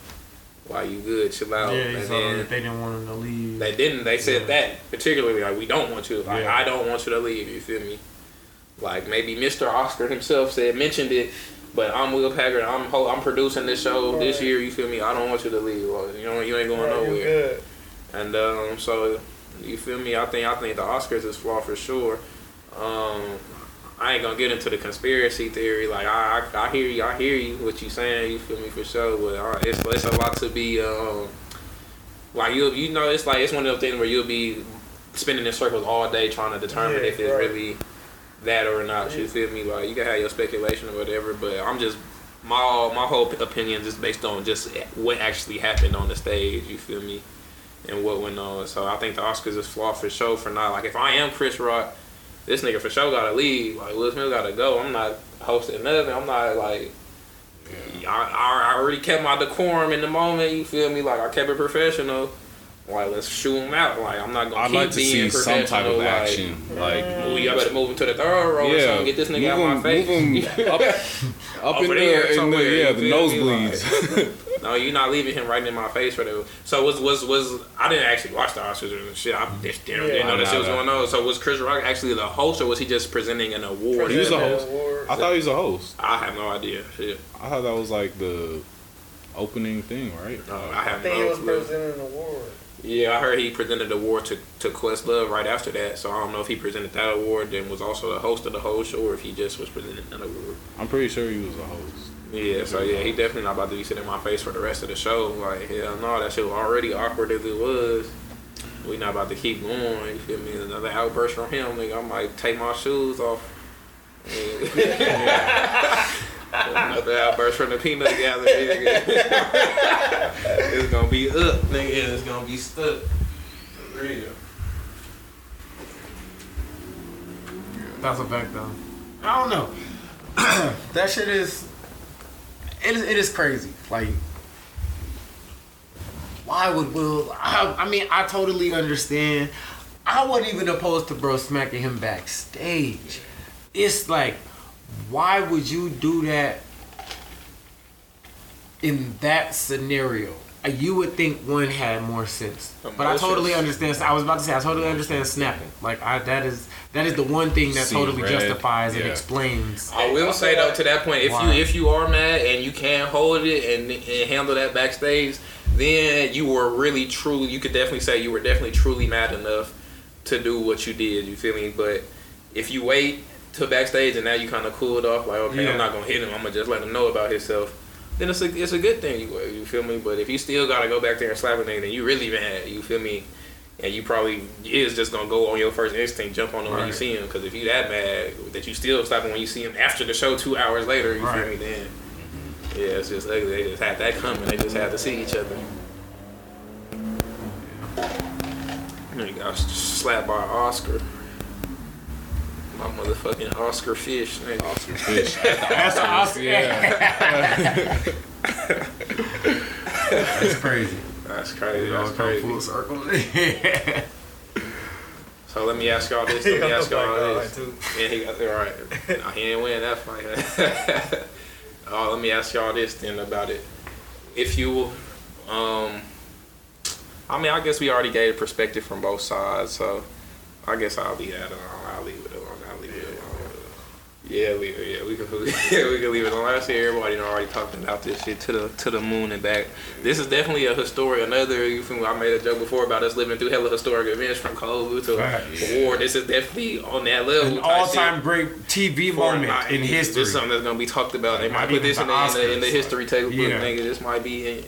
Speaker 3: Why you good? Chill out.
Speaker 1: Yeah,
Speaker 3: and then,
Speaker 1: that they didn't want him to leave.
Speaker 3: they didn't. They said
Speaker 1: Yeah.
Speaker 3: that particularly. Like we don't want you. Like
Speaker 1: Yeah.
Speaker 3: I don't want you to leave. You feel me? Like maybe Mr. Oscar himself said mentioned it, but I'm Will Packer. I'm ho- I'm producing this show this year. You feel me? I don't want you to leave. Or, you know you ain't going
Speaker 4: Right,
Speaker 3: nowhere. And um, so you feel me? I think I think the Oscars is flawed for sure. Um, I ain't gonna get into the conspiracy theory. Like I, I, I hear you, I hear you, what you saying. You feel me for sure, but uh, it's it's a lot to be. Um, like you, you know, it's like it's one of those things where you'll be spinning in circles all day trying to determine
Speaker 4: Yeah,
Speaker 3: if it's
Speaker 4: right.
Speaker 3: really that or not. You feel me? Like you can have your speculation or whatever, but I'm just my my whole opinion is based on just what actually happened on the stage. You feel me? And what went on. So I think the Oscars is flawed for sure for not like if I am Chris Rock, this nigga for sure gotta leave. Like Will Smith gotta go. I'm not hosting nothing. I'm not like. I, I already kept my decorum in the moment. You feel me? Like I kept it professional. Like let's shoot him out. Like I'm not gonna
Speaker 2: I'd
Speaker 3: keep
Speaker 2: like to
Speaker 3: being
Speaker 2: see some type of
Speaker 3: like,
Speaker 2: action. Like,
Speaker 3: Ooh, y'all better move him to the third row or
Speaker 2: yeah,
Speaker 3: something. Get this nigga out
Speaker 2: move
Speaker 3: my face.
Speaker 2: move him <laughs> up, up in
Speaker 3: there
Speaker 2: the, in the
Speaker 3: somewhere,
Speaker 2: yeah, the
Speaker 3: feel me?
Speaker 2: nosebleeds. <laughs>
Speaker 3: No, you're not leaving him right in my face for the. So was was was I didn't actually watch the Oscars or shit. I just didn't, didn't know that shit was
Speaker 2: Nah, nah.
Speaker 3: going on. So was Chris Rock actually the host or was he just presenting an award?
Speaker 2: He was
Speaker 4: a
Speaker 2: host.
Speaker 4: award.
Speaker 2: I thought he was a host.
Speaker 3: I have no idea. Shit,
Speaker 2: I thought that was like the opening thing, right?
Speaker 3: no, I
Speaker 4: I
Speaker 3: have
Speaker 4: think he
Speaker 3: no
Speaker 4: was
Speaker 3: clue.
Speaker 4: presenting an award.
Speaker 3: Yeah, I heard he presented the award to to Questlove right after that. So I don't know if he presented that award, then was also the host of the whole show, or if he just was presenting an award.
Speaker 2: I'm pretty sure he was a host.
Speaker 3: Yeah, so yeah, he definitely not about to be sitting in my face for the rest of the show. Like, hell no, that shit was already awkward as it was. We not about to keep going. You feel me? Another outburst from him, nigga. I might take my shoes off. <laughs> <laughs> Another outburst from the peanut gallery. <laughs> it's gonna be up, nigga. It's gonna be stuck. For real.
Speaker 1: That's a fact, though. I don't know. <clears throat> that shit is. It is. It is crazy. Like, why would Will? I, I mean, I totally understand. I wasn't even opposed to bro smacking him backstage. It's like, why would you do that in that scenario? Uh, You would think one had more sense, but I totally understand. I was about to say I totally understand snapping. Like I, that is that is the one thing that
Speaker 2: See
Speaker 1: totally
Speaker 2: red,
Speaker 1: justifies and explains.
Speaker 3: I will say though, to that point, if
Speaker 1: Why?
Speaker 3: you if you are mad and you can hold it and, and handle that backstage, then you were really truly. You could definitely say you were definitely truly mad enough to do what you did. You feel me? But if you wait to backstage and now you kind of cooled off, like okay,
Speaker 1: Yeah.
Speaker 3: I'm not gonna hit him. I'm gonna just let him know about himself. Then it's a it's a good thing. You you feel me? But if you still gotta go back there and slap a nigga, then you really mad. You feel me? And you probably is just gonna go on your first instinct, jump on him when you see him. Because if you that mad that you still slap him when you see him after the show two hours later, you
Speaker 1: Right.
Speaker 3: feel me? Then yeah, it's just ugly. They just had that coming. They just had to see each other. You got slapped by Oscar. My motherfucking Oscar fish, nigga.
Speaker 2: Oscar Fish. <laughs>
Speaker 1: That's the Oscar.
Speaker 2: Yeah.
Speaker 1: It's crazy.
Speaker 3: That's crazy.
Speaker 1: It all
Speaker 3: That's
Speaker 1: come
Speaker 3: crazy.
Speaker 1: full circle. <laughs>
Speaker 3: So let me ask y'all this.
Speaker 4: He
Speaker 3: Let me
Speaker 4: got <laughs>
Speaker 3: ask
Speaker 4: the black
Speaker 3: y'all this.
Speaker 4: too.
Speaker 3: Yeah, he got all right. Nah, he didn't win that fight. oh, let me ask y'all this then about it. If you, um, I mean, I guess we already gave a perspective from both sides, so I guess I'll be that alone. I'll leave it alone. I'll leave it alone. Yeah, it. Yeah, we can. <laughs> Yeah, we can leave it alone. I see everybody already talked about this shit to the to the moon and back. This is definitely a historic. Another. You feel me? I made a joke before about us living through hella historic events from COVID to
Speaker 1: Right.
Speaker 3: war. This is definitely on that level.
Speaker 1: An all-time great TV
Speaker 3: For
Speaker 1: moment
Speaker 3: not-
Speaker 1: in history.
Speaker 3: This is something that's gonna be talked about. They might put this in
Speaker 1: the
Speaker 3: the, in the in the history textbook,
Speaker 1: Yeah.
Speaker 3: nigga. This might be in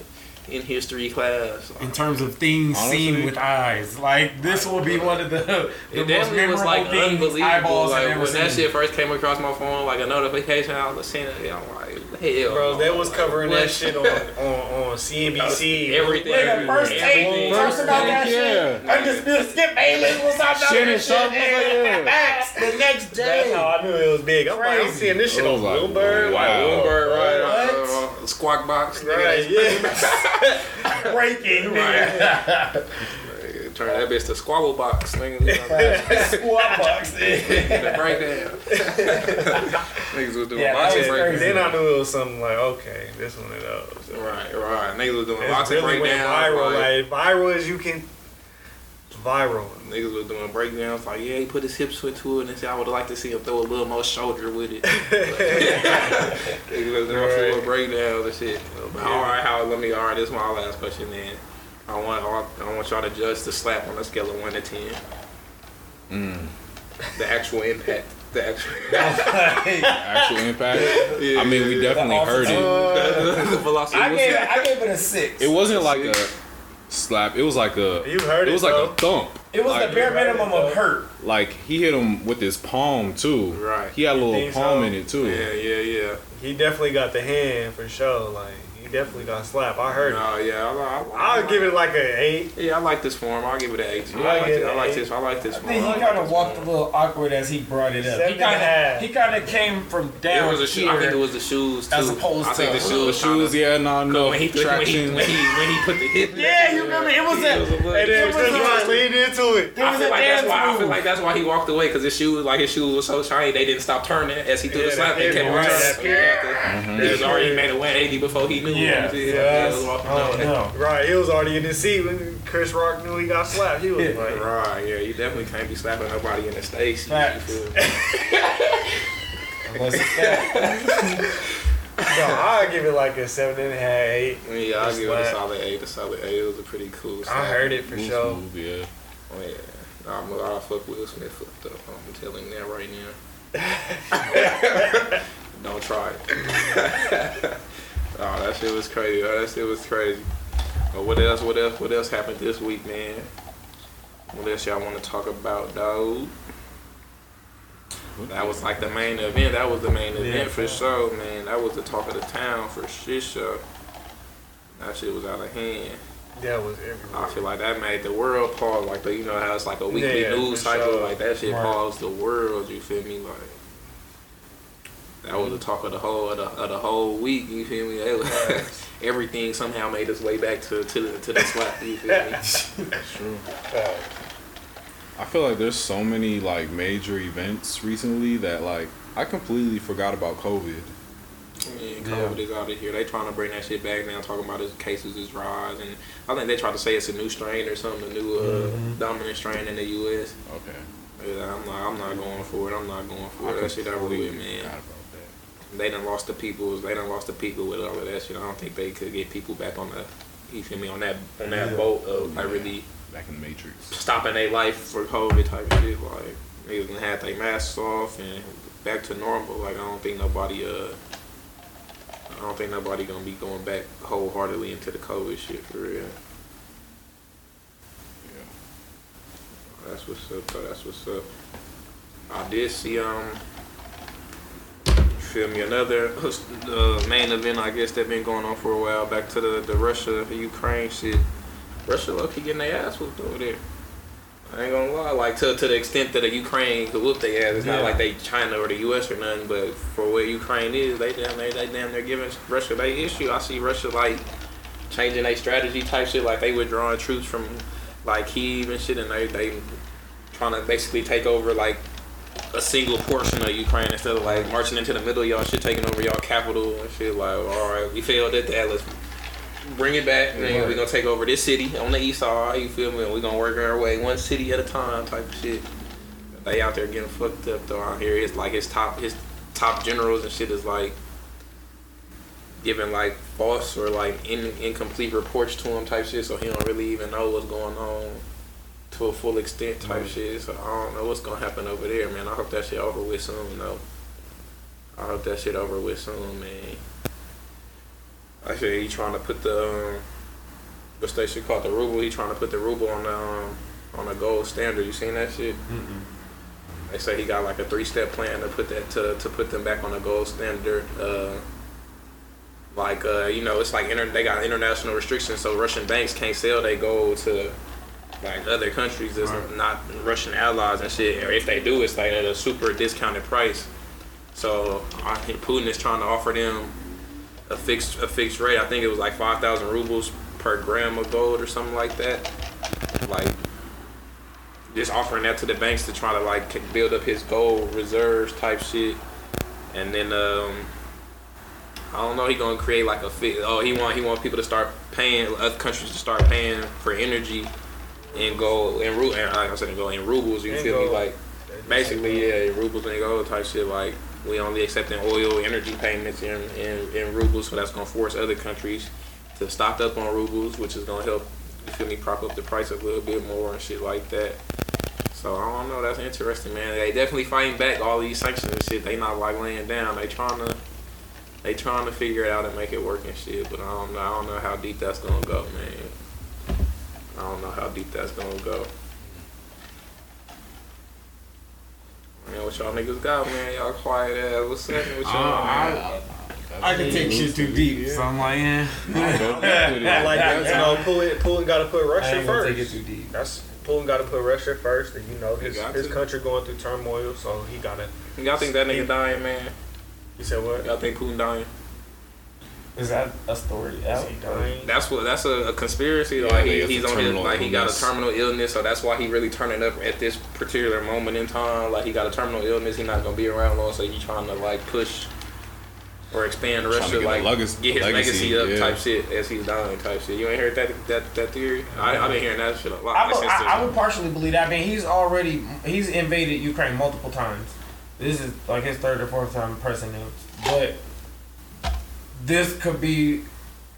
Speaker 3: in history class.
Speaker 1: in terms of things seen with eyes, like this will be one of the, the
Speaker 3: It
Speaker 1: most
Speaker 3: definitely was
Speaker 1: memorable
Speaker 3: like
Speaker 1: things
Speaker 3: unbelievable.
Speaker 1: eyeballs have
Speaker 3: Like
Speaker 1: ever
Speaker 3: when
Speaker 1: seen.
Speaker 3: that shit first came across my phone, like a notification, I was seeing it. I'm like, hell,
Speaker 4: Bro,
Speaker 3: no.
Speaker 4: they was covering
Speaker 3: what?
Speaker 4: that shit on, on, on CNBC. <laughs>
Speaker 3: Everything.
Speaker 1: Nigga, first take
Speaker 3: Everything.
Speaker 1: talks about that
Speaker 2: Yeah.
Speaker 1: shit. I just did Skip Bayless was talking about
Speaker 2: Shannon
Speaker 1: that shit.
Speaker 2: Sharpe was like,
Speaker 1: and Facts the next
Speaker 4: That's
Speaker 1: day.
Speaker 4: how I knew it was big. I'm like, I'm seeing this shit
Speaker 2: I
Speaker 4: on
Speaker 2: was like,
Speaker 4: Bloomberg.
Speaker 2: wow.
Speaker 3: Bloomberg, right?
Speaker 1: What?
Speaker 3: Uh, squawk box.
Speaker 4: right, yeah. <laughs> <laughs>
Speaker 1: Breaking.
Speaker 3: Right.
Speaker 1: nigga.
Speaker 3: Nigga, Turn that bitch to squabble box, nigga. You know, <laughs>
Speaker 1: Squat box. <laughs> nigga.
Speaker 3: breakdown. Niggas was doing
Speaker 1: Yeah,
Speaker 3: boxing breakdowns.
Speaker 4: then I knew it was something like, okay, this one of those.
Speaker 3: Right, right. Niggas was doing
Speaker 4: It's
Speaker 3: boxing
Speaker 4: really went
Speaker 3: breakdowns.
Speaker 4: viral.
Speaker 3: Like,
Speaker 4: Like, viral as you can. Viral.
Speaker 3: Niggas was doing breakdowns like, yeah, he put his hips into it and said, I would like to see him throw a little more shoulder with it. <laughs> Niggas was doing
Speaker 4: Right.
Speaker 3: full breakdowns and shit. But all right, how let me, all right, this is my last question then. I want, I want y'all to judge the slap on a scale of 1 to 10.
Speaker 2: Mm.
Speaker 3: The actual impact. The actual <laughs>
Speaker 2: Actual impact.
Speaker 3: Yeah.
Speaker 2: I mean, we definitely
Speaker 1: The
Speaker 2: heard it.
Speaker 3: the, the velocity.
Speaker 1: I gave it, I gave it a six.
Speaker 2: It wasn't like a slap. It was like a.
Speaker 4: You heard
Speaker 2: It
Speaker 4: it,
Speaker 2: was like
Speaker 4: though.
Speaker 2: a thump.
Speaker 1: It was
Speaker 2: like,
Speaker 1: the bare minimum of hurt.
Speaker 2: Like he hit him with his palm too.
Speaker 3: Right.
Speaker 2: He had a little palm
Speaker 4: so?
Speaker 2: in it too.
Speaker 3: Yeah, yeah, yeah.
Speaker 4: He definitely got the hand for sure. Like, he definitely got slapped. I heard it.
Speaker 3: No, yeah, I, I, I,
Speaker 4: I'll give it like an eight.
Speaker 3: Yeah, I like this form. I'll give it an eight. too.
Speaker 4: Yeah,
Speaker 3: I like
Speaker 4: yeah,
Speaker 3: this. I like this. I like this
Speaker 1: I
Speaker 3: form.
Speaker 1: he kind of walked a little awkward as he brought it up.
Speaker 4: Seven
Speaker 1: He kind
Speaker 4: and a half.
Speaker 1: of he kind of came from down.
Speaker 3: It
Speaker 1: down
Speaker 3: was a shoe. I think it was the shoes too.
Speaker 1: As opposed
Speaker 3: I think
Speaker 1: to-
Speaker 3: the
Speaker 2: The
Speaker 3: shoes.
Speaker 2: shoes, yeah, no, no
Speaker 3: When he, when, he,
Speaker 2: traction.
Speaker 3: when, he, when he put the hip. <laughs>
Speaker 1: Yeah, you remember it was a-
Speaker 3: It was a little-
Speaker 4: And then
Speaker 1: was
Speaker 4: Chris
Speaker 1: a-
Speaker 4: Rock leaned into it.
Speaker 3: I feel like that's why I feel like that's why he walked away because his shoes, like his shoes, was so shiny they didn't stop turning as he threw the slap. They kept
Speaker 4: period,
Speaker 3: on
Speaker 4: right,
Speaker 3: turning.
Speaker 4: that.
Speaker 3: He was already made a 180 before he knew.
Speaker 1: Yeah.
Speaker 4: Yeah.
Speaker 3: he was walking
Speaker 1: Oh no.
Speaker 4: Right, he was already in the seat when Chris Rock knew he got slapped. He was
Speaker 1: Yeah.
Speaker 4: like,
Speaker 3: Right, yeah, you definitely can't be slapping nobody in the States. You
Speaker 1: Facts.
Speaker 3: feel me?
Speaker 1: Unless it's <laughs> that.
Speaker 4: no, I'll give it like a seven and a half, eight.
Speaker 3: i Yeah, I'll
Speaker 4: Just
Speaker 3: give it a
Speaker 4: slap.
Speaker 3: solid eight. A solid eight. It was a pretty cool.
Speaker 4: I heard it for
Speaker 2: Smooth,
Speaker 4: sure.
Speaker 2: smooth, yeah.
Speaker 3: Oh yeah, nah, I'm I fuck Will Smith fucked up. I'm telling you that right now. <laughs> Don't try it. <laughs> oh, that shit was crazy. Oh, that shit was crazy. But what else? What else? What else happened this week, man? What else y'all want to talk about, dog? That was like the main event. That was the main event
Speaker 1: Yeah.
Speaker 3: for sure, man. That was the talk of the town for shit show. That shit was out of hand.
Speaker 4: That was
Speaker 3: I feel like that made the world pause. Like the, you know how it's like a weekly
Speaker 4: Yeah,
Speaker 3: news cycle.
Speaker 4: sure.
Speaker 3: Like that shit
Speaker 1: Right.
Speaker 3: paused the world. You feel me? Like that was the talk of the whole of the, of the whole week. You feel me? It was- <laughs> everything somehow made its way back to to the to the slap. You feel me?
Speaker 2: That's true. I feel like there's so many like major events recently that like I completely forgot about COVID.
Speaker 3: I mean, COVID is out of here. They trying to bring that shit back now, talking about his cases is rise, and I think they try to say it's a new strain or something, a new uh,
Speaker 1: Mhm.
Speaker 3: dominant strain in the U.S.
Speaker 2: Okay.
Speaker 3: Yeah, I'm not, I'm not going for it. I'm not going for
Speaker 2: I
Speaker 3: it. That shit over
Speaker 2: completely
Speaker 3: with, man.
Speaker 2: Forgot about that.
Speaker 3: They done lost the people. They done lost the people with all of that shit. I don't think they could get people back on the, you feel me, on that on that
Speaker 1: Yeah.
Speaker 3: boat of like
Speaker 2: Yeah.
Speaker 3: really
Speaker 2: Back in the Matrix.
Speaker 3: stopping their life for COVID type of shit. Like niggas done had their masks off and back to normal. Like I don't think nobody uh. I don't think nobody gonna be going back wholeheartedly into the COVID shit for real.
Speaker 2: Yeah.
Speaker 3: That's what's up. Though. That's what's up. I did see um. Feel me? Another uh, main event, I guess, that been going on for a while. Back to the the Russia Ukraine shit. Russia low key getting their ass whooped over there. I ain't gonna lie, like to to the extent that the Ukraine could whoop their ass. It's not like they China or the U.S. or nothing, but for where Ukraine is, they damn they they damn they're giving Russia they issue. I see Russia like changing their strategy type shit, like they withdrawing troops from like Kiev and shit, and they they trying to basically take over like a single portion of Ukraine instead of like marching into the middle of y'all shit, taking over y'all capital and shit. Like, all right, we failed at that. Let's bring it back. And then we're gonna take over this city on the east side. You feel me? And we're gonna work our way one city at a time, type of shit. They out there getting fucked up though. Out here, it's like his top his top generals and shit is like giving like false or like in, incomplete reports to him type shit, so he don't really even know what's going on to a full extent type shit. So I don't know what's gonna happen over there, man. I hope that shit over with soon, though. I hope that shit over with soon, man. I said he trying to put the um, shit called the ruble. He trying to put the ruble on the um, on the gold standard. You seen that shit? They say he got like a three step plan to put that to to put them back on the gold standard. Uh, like uh, you know, it's like inter- they got international restrictions, so Russian banks can't sell their gold to like other countries that's not Russian allies and shit. Or if they do, it's like at a super discounted price. So I think Putin is trying to offer them a fixed a fixed rate. I think it was like five thousand rubles per gram of gold or something like that. Like just offering that to the banks to try to like build up his gold reserves type shit. And then um, I don't know. He gonna create like a fit. Oh, he want he want people to start paying other countries to start paying for energy in gold and ru and like I said in gold in rubles. You
Speaker 4: In
Speaker 3: feel me? Like basically yeah, in rubles and gold type shit. Like we only accepting oil energy payments in, in in rubles, so that's gonna force other countries to stock up on rubles, which is gonna help. You feel me? Prop up the price a little bit more and shit like that. So I don't know. That's interesting, man. They definitely fighting back all these sanctions and shit. They not like laying down. They trying to they trying to figure it out and make it work and shit. But I don't know. I don't know how deep that's gonna go, man. I don't know how deep that's gonna go. Man, what y'all niggas got, man? Y'all quiet ass. What's happening with y'all? man?
Speaker 1: I can take shit too deep, so I'm like, yeah.
Speaker 4: I <laughs> like that. You know, Putin, Putin got to put
Speaker 1: I
Speaker 4: Russia
Speaker 1: ain't gonna take it
Speaker 4: first.
Speaker 1: too deep.
Speaker 4: That's Putin got to put Russia first, and you know his his
Speaker 3: to.
Speaker 4: country going through turmoil, so he got to.
Speaker 3: Y'all think that nigga dying, man?
Speaker 4: You said what?
Speaker 3: Y'all think Putin dying?
Speaker 1: Is that a story?
Speaker 4: Is he dying?
Speaker 3: That's what. That's a, a conspiracy.
Speaker 2: Yeah,
Speaker 3: like
Speaker 2: he
Speaker 3: he, he's on his
Speaker 2: terminal
Speaker 3: like he got a terminal illness, so that's why he really turning up at this particular moment in time. Like he got a terminal illness, he's not gonna be around long, so he's trying to like push or expand
Speaker 2: Trying to
Speaker 3: Russia,
Speaker 2: get
Speaker 3: like
Speaker 2: legacy-
Speaker 3: get his
Speaker 2: legacy,
Speaker 3: legacy, up
Speaker 2: yeah.
Speaker 3: type shit as he's dying type shit. You ain't heard that that that theory? I I've been hearing that shit a lot.
Speaker 1: I,
Speaker 3: since
Speaker 1: would- I, I would partially believe that. I mean, he's already he's invaded Ukraine multiple times. This is like his third or fourth time pressing him, but this could be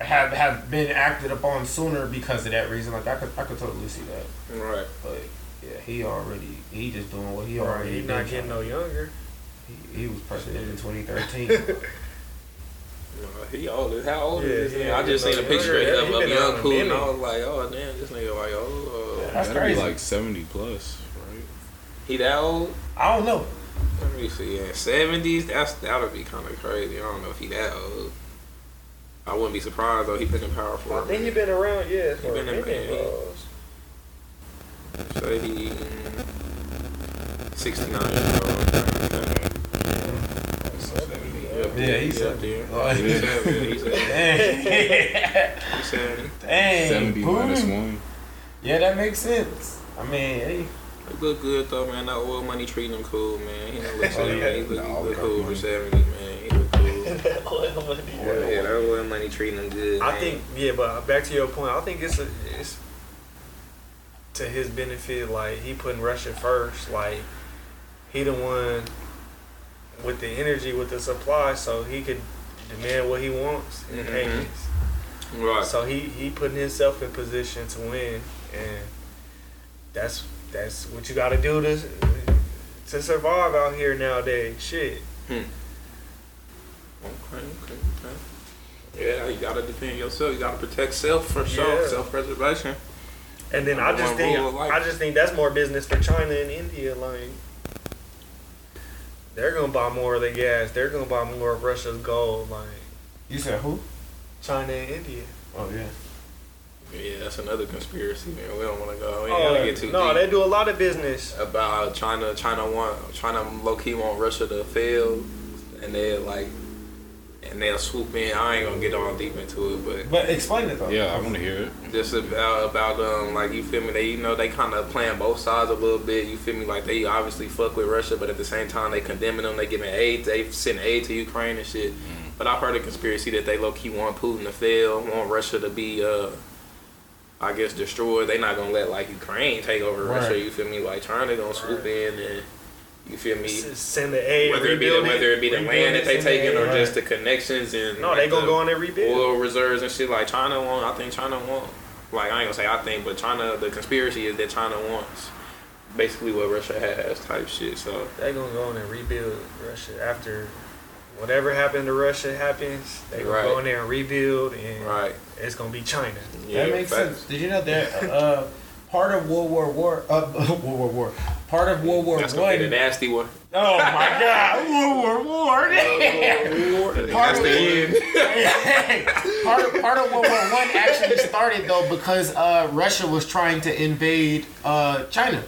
Speaker 1: have have been acted upon sooner because of that reason. Like I could I could totally see that.
Speaker 3: right.
Speaker 1: But yeah, he already he just doing what he
Speaker 4: Right,
Speaker 1: already.
Speaker 4: he not getting
Speaker 1: trying-
Speaker 4: no younger.
Speaker 1: He, he was president in 2013.
Speaker 3: Uh, <laughs> He old. as- How old
Speaker 4: Yeah,
Speaker 3: is this?
Speaker 4: yeah.
Speaker 3: I just
Speaker 4: yeah,
Speaker 3: seen a picture
Speaker 4: yeah,
Speaker 3: of,
Speaker 4: him,
Speaker 3: of young
Speaker 4: around a
Speaker 3: Putin. and I
Speaker 4: minute.
Speaker 3: was like, oh damn, this nigga like oh.
Speaker 1: That's
Speaker 2: That'd be like seventy plus, right?
Speaker 3: He that old?
Speaker 1: I don't know.
Speaker 3: Let me see. Yeah, seventies. That's that'll be kind of crazy. I don't know if he that old. I wouldn't be surprised though. He been in power for.
Speaker 4: I
Speaker 3: a
Speaker 4: think he
Speaker 3: minute.
Speaker 4: been around, yeah, for
Speaker 3: been
Speaker 4: a
Speaker 3: in-
Speaker 4: minute.
Speaker 3: yeah.
Speaker 4: uh,
Speaker 3: he sixty nine years old.
Speaker 1: Yeah, he's
Speaker 3: he's up there.
Speaker 1: Oh,
Speaker 3: He's <laughs> seventy. He's seventy.
Speaker 1: Dang.
Speaker 3: He's seventy.
Speaker 1: Dang.
Speaker 2: Seventy one.
Speaker 1: Yeah, that makes sense. I mean, hey,
Speaker 3: He look good though, man. That oil money treating him cool, man. He don't look
Speaker 1: Oh,
Speaker 3: seventy.
Speaker 1: yeah.
Speaker 3: He look,
Speaker 2: Nah,
Speaker 3: he look cool for seventy, man. He look cool. Yeah, that oil money treating him good.
Speaker 4: I
Speaker 3: man.
Speaker 4: think, yeah, but back to your point, I think it's a, it's to his benefit. Like he putting Russia first. Like he the one with the energy, with the supply, so he could demand what he wants in
Speaker 3: Mhm.
Speaker 4: payments.
Speaker 3: right.
Speaker 4: So he he putting himself in position to win, and that's that's what you got to do to to survive out here nowadays. Shit.
Speaker 3: Okay, okay, okay. Yeah, you gotta defend yourself. You gotta protect self for sure.
Speaker 4: Yeah.
Speaker 3: Self preservation.
Speaker 4: And then I just think
Speaker 3: rule of life.
Speaker 4: I just think that's more business for China and India. Like they're gonna buy more of the gas. They're gonna buy more of Russia's gold. Like
Speaker 1: you said who?
Speaker 4: China and India.
Speaker 1: Oh yeah.
Speaker 3: Yeah, that's another conspiracy, man. We don't want to go. We ain't
Speaker 4: Oh
Speaker 3: gotta get too
Speaker 4: no,
Speaker 3: deep
Speaker 4: they do a lot of business.
Speaker 3: about China. China want China low key want Russia to fail, and they like and they'll swoop in. I ain't gonna get all deep into it, but
Speaker 1: But explain it though.
Speaker 2: Yeah, I want to hear it.
Speaker 3: just about about um like you feel me they you know they kind of playing both sides a little bit you feel me like they obviously fuck with Russia but at the same time they condemning them they giving aid they sending aid to Ukraine and shit but I've heard a conspiracy that they low key want Putin to fail want Russia to be uh I guess destroyed they not gonna let like Ukraine take over
Speaker 1: Right.
Speaker 3: Russia you feel me like China gonna swoop in and you feel me
Speaker 4: Send the aid,
Speaker 3: whether it be the, whether it be the
Speaker 4: rebuild
Speaker 3: land that they
Speaker 4: send the
Speaker 3: taking or
Speaker 4: aid.
Speaker 3: just the connections and
Speaker 4: No,
Speaker 3: like,
Speaker 4: they gonna
Speaker 3: the-
Speaker 4: go on there rebuild.
Speaker 3: oil reserves and shit like China want. I think China want. Like I ain't gonna say I think, but China. The conspiracy is that China wants basically what Russia has type shit. So
Speaker 4: They gonna go on and rebuild Russia after whatever happened to Russia happens. They gonna
Speaker 3: Right.
Speaker 4: go in there and rebuild, and
Speaker 3: right,
Speaker 4: it's gonna be China.
Speaker 3: yeah,
Speaker 1: that makes
Speaker 3: facts.
Speaker 1: sense. Did you know that <laughs> uh, part of World War War uh, <laughs> World War War part of World War
Speaker 3: That's gonna be the nasty one.
Speaker 1: Oh my God, World War War.
Speaker 3: That's <laughs>
Speaker 1: Part of
Speaker 3: the end.
Speaker 1: part of part of World War One actually started though because uh, Russia was trying to invade uh, China.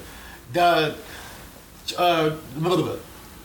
Speaker 1: The uh,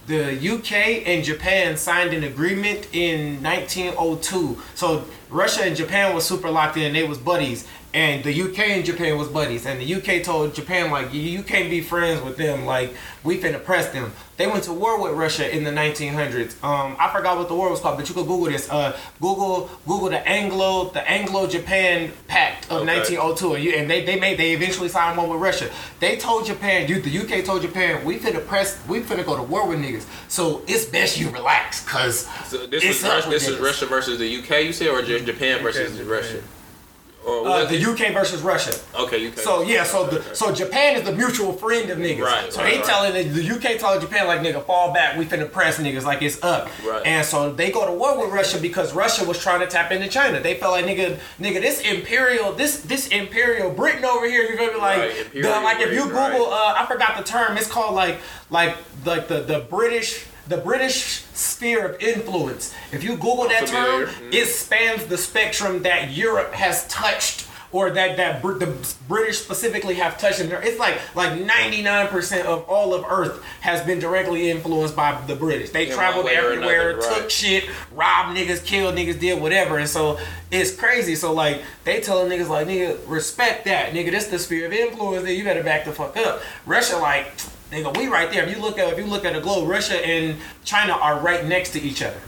Speaker 1: the UK and Japan signed an agreement in 1902. So Russia and Japan was super locked in. They was buddies. And the UK and Japan was buddies. And the UK told Japan, like, you, you can't be friends with them. Like, we finna press them. They went to war with Russia in the 1900s. Um, I forgot what the war was called, but you could Google this. Uh, Google Google the Anglo the Anglo Japan Pact of
Speaker 3: Okay.
Speaker 1: 1902, and, you, and they, they made they eventually signed one with Russia. They told Japan, you the UK told Japan, we finna press, we finna go to war with niggas. So it's best you relax, cause
Speaker 3: So this
Speaker 1: It's
Speaker 3: is
Speaker 1: up
Speaker 3: Russia,
Speaker 1: with
Speaker 3: this is. Russia versus the UK. You said or just Japan versus
Speaker 4: Japan.
Speaker 3: Russia? Or
Speaker 1: uh, the UK versus Russia.
Speaker 3: okay, UK.
Speaker 1: So yeah, so the so Japan is the mutual friend of niggas.
Speaker 3: Right,
Speaker 1: So
Speaker 3: right,
Speaker 1: he
Speaker 3: right.
Speaker 1: telling the, the UK telling Japan like nigga fall back, we finna press niggas like it's up.
Speaker 3: Right.
Speaker 1: And so they go to war with Russia because Russia was trying to tap into China. They felt like nigga nigga this imperial this this imperial Britain over here. You're gonna be like
Speaker 3: Right,
Speaker 1: the, like if you. Google uh, I forgot the term. It's called like like like the the British. The British sphere of influence. If you Google that term,
Speaker 3: Mm.
Speaker 1: it spans the spectrum that Europe has touched or that that Br- the British specifically have touched. And it's like like 99% of all of Earth has been directly influenced by the British. They
Speaker 3: In
Speaker 1: traveled
Speaker 3: one way or
Speaker 1: everywhere,
Speaker 3: another,
Speaker 1: took
Speaker 3: right.
Speaker 1: shit, robbed niggas, killed niggas, did whatever. And so it's crazy. So like they telling niggas like nigga respect that nigga. This the sphere of influence. Then you better back the fuck up. Russia like nigga we right there. If you look at if you look at the globe, Russia and China are right next to each other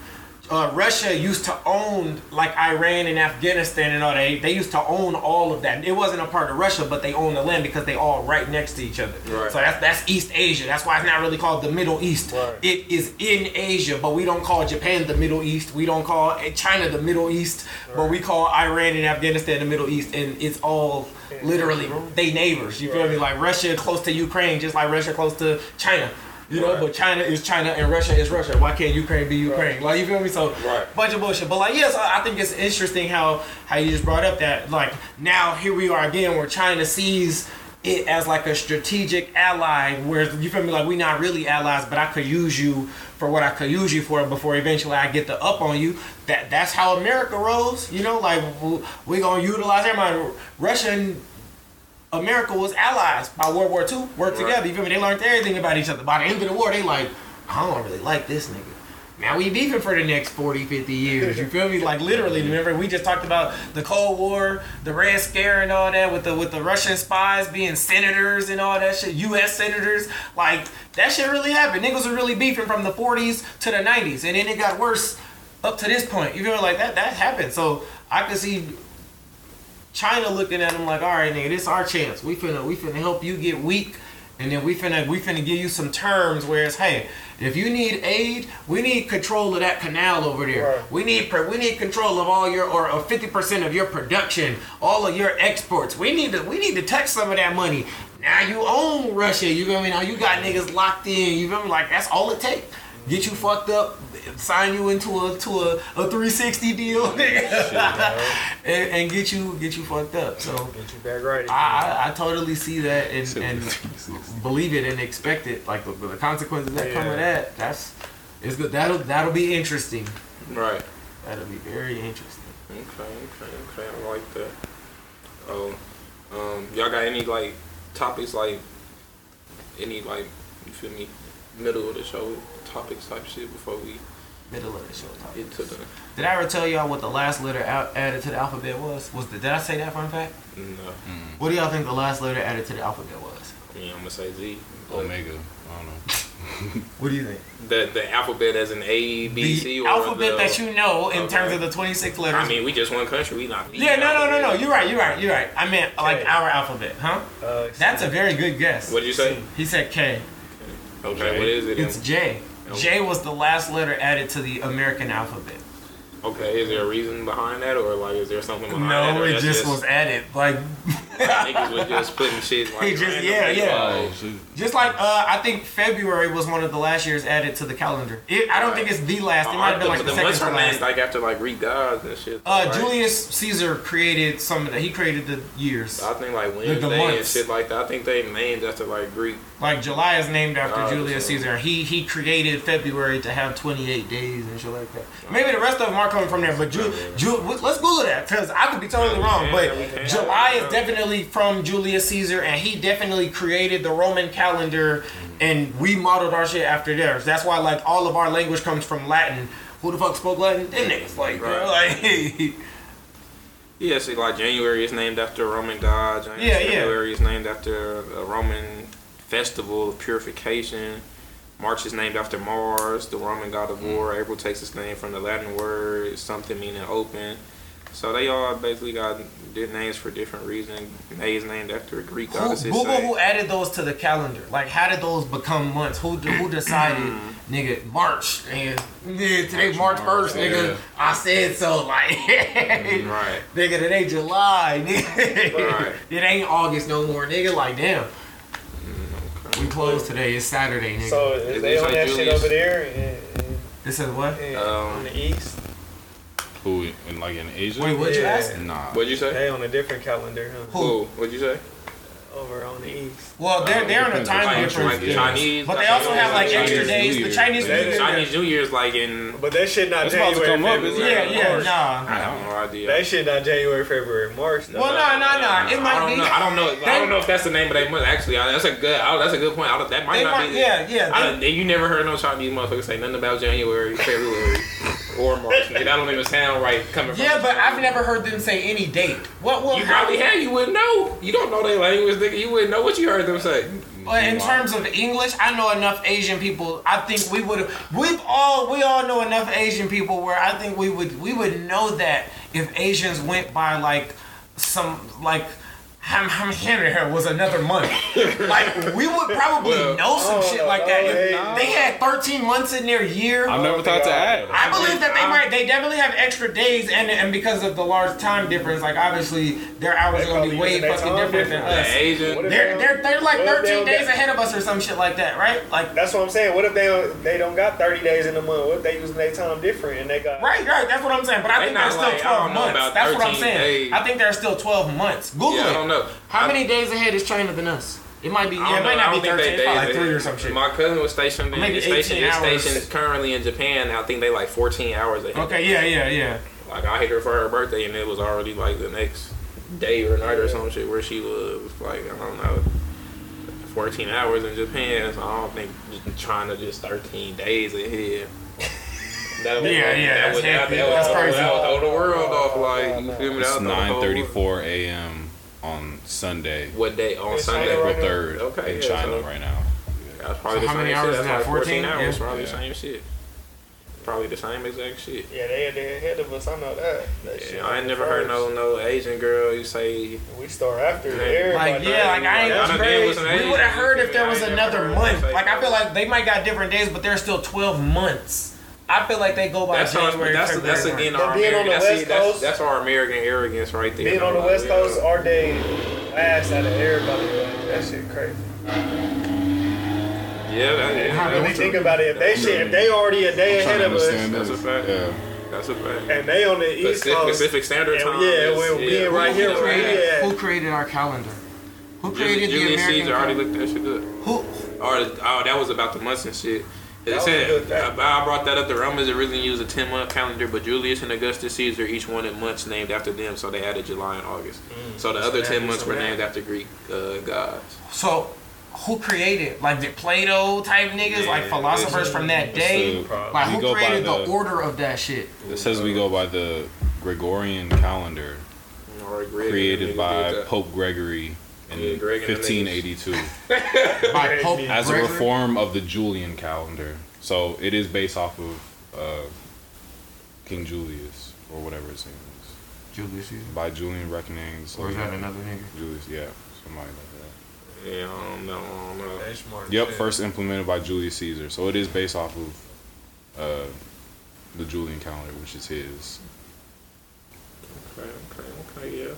Speaker 1: uh, Russia used to own like Iran and Afghanistan and all that. They used to own all of that. It wasn't a part of Russia, but they own the land because they all right next to each other.
Speaker 3: Right.
Speaker 1: So that's that's East Asia. That's why it's not really called the Middle East.
Speaker 4: Right.
Speaker 1: It is in Asia, but we don't call Japan the Middle East. We don't call China the Middle East, but we call Iran and Afghanistan the Middle East, and it's all literally they neighbors. You feel me? Like Russia close to Ukraine, just like Russia close to China. You know,
Speaker 3: Right.
Speaker 1: but China is China and Russia is Russia. Why can't Ukraine be Ukraine? Like you feel me? So
Speaker 3: Right.
Speaker 1: bunch of bullshit. But like yes, I think it's interesting how how you just brought up that like now here we are again where China sees it as like a strategic ally where you feel me like we not really allies but I could use you for what I could use you for before eventually I get the up on you that that's how America rolls you know like we gonna utilize everybody Russia and America was allies by World War II worked
Speaker 3: Right.
Speaker 1: together you feel me they learned everything about each other by the end of the war they like I don't really like this nigga now we beefing for the next 40, 50 years. You feel me? Like literally, remember we just talked about the Cold War, the Red Scare and all that with the with the Russian spies being senators and all that shit, US senators. Like that shit really happened. Niggas were really beefing from the 40s to the 90s and then it got worse up to this point. You feel me? Like that that happened. So I could see China looking at them like, all right, nigga, this our chance. We finna we finna help you get weak, and then we finna we finna give you some terms. Whereas, hey, if you need aid, we need control of that canal over there.
Speaker 4: Right.
Speaker 1: We need we need control of all your or uh, fifty percent of your production, all of your exports. We need to we need to touch some of that money. Now you own Russia. You feel me? Now you got niggas locked in. You feel me? Like that's all it takes. Get you fucked up, sign you into a to a, a 360 deal, <laughs> nigga, and, and get you get you fucked up. So
Speaker 4: Get you back right.
Speaker 1: I, I, I totally see that and, and believe it and expect it. Like the, the consequences that come with that. That's it's good. That'll that'll be interesting.
Speaker 3: right.
Speaker 1: That'll be very interesting.
Speaker 3: Okay, okay, okay. I like that. Oh, um, y'all got any like topics like any like you feel me middle of the show topics type shit before we
Speaker 1: Middle of the show talk.
Speaker 3: Get to the
Speaker 1: Did I ever tell y'all what the last letter out, added to the alphabet was? Was the, did I say that fun fact?
Speaker 3: no.
Speaker 1: What do y'all think the last letter added to the alphabet was?
Speaker 3: Yeah, I'm gonna say Z.
Speaker 2: Omega. I don't know. <laughs>
Speaker 1: What do you think?
Speaker 3: The the alphabet as an A B C
Speaker 1: the
Speaker 3: or
Speaker 1: alphabet
Speaker 3: the,
Speaker 1: that you know in
Speaker 3: Okay.
Speaker 1: terms of the 26 letters.
Speaker 3: I mean, we just one country. We not.
Speaker 1: yeah, no, no, no, no. You're right. You're right. You're right. I meant like our alphabet, huh?
Speaker 4: Uh,
Speaker 1: That's a very good guess.
Speaker 3: What did you say?
Speaker 1: He said K.
Speaker 3: Okay, what is it?
Speaker 1: It's J. J was the last letter added to the American alphabet.
Speaker 3: Okay, is there a reason behind that, or like, is there something behind that?
Speaker 1: No,
Speaker 3: or
Speaker 1: it
Speaker 3: that's
Speaker 1: just was added. Like, <laughs>
Speaker 3: niggas was just putting shit like.
Speaker 1: He just- yeah, yeah.
Speaker 2: Oh,
Speaker 1: just like uh, I think February was one of the last years added to the calendar. It, I don't think it's the last. It might have been like the,
Speaker 3: the
Speaker 1: second
Speaker 3: months
Speaker 1: to last.
Speaker 3: like after like Greek gods and shit.
Speaker 1: Uh,
Speaker 3: right?
Speaker 1: Julius Caesar created some of that. He created the years.
Speaker 3: I think like
Speaker 1: the
Speaker 3: Wednesday and shit like that. I think they named after like Greek.
Speaker 1: Like July is named after
Speaker 3: God,
Speaker 1: Julius
Speaker 3: so-
Speaker 1: Caesar. He he created February to have 28 days and shit like that. Maybe the rest of them are coming from there, but Ju- Ju- let's Google that because I could be totally wrong. But. July is definitely from Julius Caesar, and he definitely created the Roman calendar, and we modeled our shit after theirs. That's why like all of our language comes from Latin. Who the fuck spoke Latin? Them niggas. Like, bro, like <laughs>
Speaker 3: Yeah, see, like January is named after a Roman god. January,
Speaker 1: Yeah, yeah.
Speaker 3: February is named after a Roman festival of purification. March is named after Mars, the Roman god of war. Mm. April takes its name from the Latin word something meaning open. So they all basically got different names for different reasons. May is named after a Greek
Speaker 1: Who,
Speaker 3: goddess.
Speaker 1: Google who added those to the calendar. Like, how did those become months? Who who <clears throat> decided, nigga, March? And yeah, today March first, nigga.
Speaker 2: yeah.
Speaker 1: I said so. <laughs> Like,
Speaker 3: Right.
Speaker 1: nigga, today July, <laughs> nigga.
Speaker 3: Right.
Speaker 1: it ain't August no more, nigga. Like, damn. We closed today. It's Saturday, nigga.
Speaker 4: So
Speaker 3: Is
Speaker 4: is they
Speaker 3: this
Speaker 4: on
Speaker 3: like
Speaker 4: that shit over there in,
Speaker 1: this is what?
Speaker 4: in, in,
Speaker 3: Um,
Speaker 4: on the east?
Speaker 2: Who in like in Asia?
Speaker 1: Wait, what'd you
Speaker 4: Yeah.
Speaker 1: ask?
Speaker 2: Nah.
Speaker 3: What'd you say?
Speaker 4: They on a different calendar, huh?
Speaker 1: Who?
Speaker 3: Who? What'd you say?
Speaker 4: Over on the east.
Speaker 1: Well, they're they're in a time
Speaker 2: on
Speaker 1: difference.
Speaker 3: like the Chinese.
Speaker 1: But they also have like
Speaker 2: Chinese
Speaker 1: extra
Speaker 2: New
Speaker 1: days. The
Speaker 2: Year.
Speaker 1: Chinese New Year.
Speaker 3: Chinese New Year's like in.
Speaker 4: But that shit not
Speaker 2: It's about to
Speaker 4: January,
Speaker 2: come
Speaker 4: February.
Speaker 2: isn't?
Speaker 1: Yeah, yeah,
Speaker 4: March.
Speaker 1: nah.
Speaker 3: I have no idea.
Speaker 4: That shit not January, February, March. though.
Speaker 1: Well, no, no, no. It
Speaker 3: I
Speaker 1: might
Speaker 3: don't
Speaker 1: be.
Speaker 3: know. I don't know. I don't know if that's the name of their month. Actually, that's a good. I, that's a good point. I, that might not
Speaker 1: might,
Speaker 3: be.
Speaker 1: yeah, yeah. They-
Speaker 3: don't, you never heard no Chinese motherfucker say nothing about January, February, <laughs> or March. Nigga, that don't even sound right coming from.
Speaker 1: Yeah, but I've never heard them say any date. What? What?
Speaker 3: You probably had. You wouldn't know. You don't know their language, nigga. You wouldn't know what you heard them say.
Speaker 1: But in terms of English, I know enough Asian people. I think we would. We've all we all know enough Asian people where I think we would we would know that if Asians went by like some like. Ham Ham here was another month. like we would probably
Speaker 3: Well,
Speaker 1: know some
Speaker 4: oh,
Speaker 1: shit like that.
Speaker 4: oh, hey.
Speaker 1: they had 13 months in their year.
Speaker 2: I've never thought to oh add.
Speaker 1: I believe that they might. They definitely have extra days, and and because of the large time difference, like obviously their hours are gonna be way fucking different than us.
Speaker 3: The Asian.
Speaker 1: They're they're they're like
Speaker 4: What if they
Speaker 1: 13 days ahead of us or some shit like that, right? Like
Speaker 4: That's what I'm saying. What if they don't, they don't got 30 days in a month? What if they using their time different and they got
Speaker 1: right, right. That's what I'm saying. But I think
Speaker 3: not
Speaker 1: there's still
Speaker 3: like-
Speaker 1: 12 months. That's what I'm
Speaker 3: 13
Speaker 1: saying.
Speaker 3: days.
Speaker 1: I think there's still 12 months. Google
Speaker 3: Yeah,
Speaker 1: it.
Speaker 3: Don't know.
Speaker 1: How
Speaker 3: I-
Speaker 1: many days ahead is China than us? It might be.
Speaker 3: I
Speaker 1: Yeah, it might
Speaker 3: know.
Speaker 1: Not be 13.
Speaker 3: they
Speaker 1: like
Speaker 3: days.
Speaker 1: three or some shit.
Speaker 3: My cousin was stationed. In,
Speaker 1: Maybe
Speaker 3: stationed,
Speaker 1: 18
Speaker 3: is
Speaker 1: hours.
Speaker 3: stationed currently in Japan. I think they like 14 hours ahead.
Speaker 1: Okay. Yeah. Yeah. Yeah.
Speaker 3: Like I hit her for her birthday, and it was already like the next day or night or some shit where she was like I don't know, 14 hours in Japan. So I don't think just trying to just 13 days ahead. <laughs> That would,
Speaker 1: Yeah, yeah,
Speaker 3: that
Speaker 1: that's
Speaker 3: would, that,
Speaker 1: hefty.
Speaker 3: that would,
Speaker 1: That's
Speaker 3: that would,
Speaker 1: crazy.
Speaker 3: that would throw the world off. Like you feel me?
Speaker 2: It's
Speaker 3: That would throw the whole-
Speaker 2: 9:34 a.m. on Sunday,
Speaker 3: What day on
Speaker 4: It's
Speaker 3: Sunday?
Speaker 4: China
Speaker 2: April
Speaker 4: right
Speaker 2: 3rd
Speaker 3: Okay,
Speaker 2: in
Speaker 3: yeah,
Speaker 2: China
Speaker 3: so-
Speaker 2: right now.
Speaker 3: That's probably
Speaker 1: So
Speaker 3: the
Speaker 1: how many hours
Speaker 3: shit.
Speaker 1: is that?
Speaker 3: like 14
Speaker 1: 14?
Speaker 3: hours.
Speaker 1: Yeah.
Speaker 3: Probably the
Speaker 2: Yeah.
Speaker 3: same shit. Probably the same exact shit.
Speaker 4: Yeah, they they ahead of us. I know that. that shit
Speaker 3: Yeah, I ain't
Speaker 4: happened
Speaker 3: never heard no no Asian girl you say
Speaker 4: We start after
Speaker 3: Yeah.
Speaker 4: everybody.
Speaker 1: Like yeah, like I ain't.
Speaker 3: I done deal with some
Speaker 1: we would have heard if there was another month. Like I feel like they might got different days, but there's still 12 months. I feel like they go by
Speaker 3: That's, how,
Speaker 1: January.
Speaker 3: that's,
Speaker 1: February,
Speaker 3: that's again
Speaker 4: But
Speaker 3: our
Speaker 4: being on the
Speaker 3: that's,
Speaker 4: West
Speaker 3: that's,
Speaker 4: Coast-
Speaker 3: that's our American arrogance right there.
Speaker 4: Being on the West
Speaker 3: yeah.
Speaker 4: Coast, our day last out of everybody. Like, that shit crazy.
Speaker 3: Yeah, that,
Speaker 1: How
Speaker 3: yeah,
Speaker 1: do
Speaker 4: Really think about it. If they shit, if they already a day
Speaker 2: Trying
Speaker 4: ahead of us,
Speaker 3: That's
Speaker 2: this.
Speaker 3: a fact.
Speaker 2: Yeah.
Speaker 3: that's a fact.
Speaker 4: and they on the East
Speaker 3: Pacific,
Speaker 4: Coast,
Speaker 3: Pacific Standard Time.
Speaker 4: yeah,
Speaker 3: is-
Speaker 4: we're being right here
Speaker 1: Who
Speaker 4: where we
Speaker 1: created,
Speaker 4: at.
Speaker 1: who created our calendar? Who
Speaker 3: Julius,
Speaker 1: created the
Speaker 3: Julius
Speaker 1: American
Speaker 3: Caesar already
Speaker 1: calendar?
Speaker 3: looked that shit up.
Speaker 1: Who?
Speaker 3: Or oh, that was about the months and shit. It
Speaker 4: That was a
Speaker 3: said. I I brought that up. The Romans originally used a 10 month calendar, but Julius and Augustus Caesar each wanted months named after them, so they added July and August.
Speaker 4: Mm.
Speaker 3: So the other 10 months were
Speaker 4: math.
Speaker 3: named after Greek uh, gods.
Speaker 1: So, who created like the Plato type niggas, like philosophers from that day?
Speaker 2: The-
Speaker 1: Like who created the,
Speaker 2: the-
Speaker 1: order of that shit?
Speaker 2: It says we go by the Gregorian calendar
Speaker 3: Or Greg
Speaker 2: created by
Speaker 3: did that.
Speaker 2: Pope Gregory in
Speaker 3: Yeah, Greg and them
Speaker 2: 1582 <laughs>
Speaker 1: By Pope
Speaker 2: as a reform of the Julian calendar. So it is based off of uh, King Julius or whatever his name is.
Speaker 1: Julius Caesar.
Speaker 2: By Julian reckonings.
Speaker 1: Or is that another nigga?
Speaker 2: Julius, yeah, somebody like that.
Speaker 3: Yeah, I don't know. I don't know.
Speaker 4: Smart
Speaker 2: Yep,
Speaker 4: shit.
Speaker 2: first implemented by Julius Caesar. So it is based off of uh, the Julian calendar, which is his.
Speaker 3: Okay, okay, okay, yeah.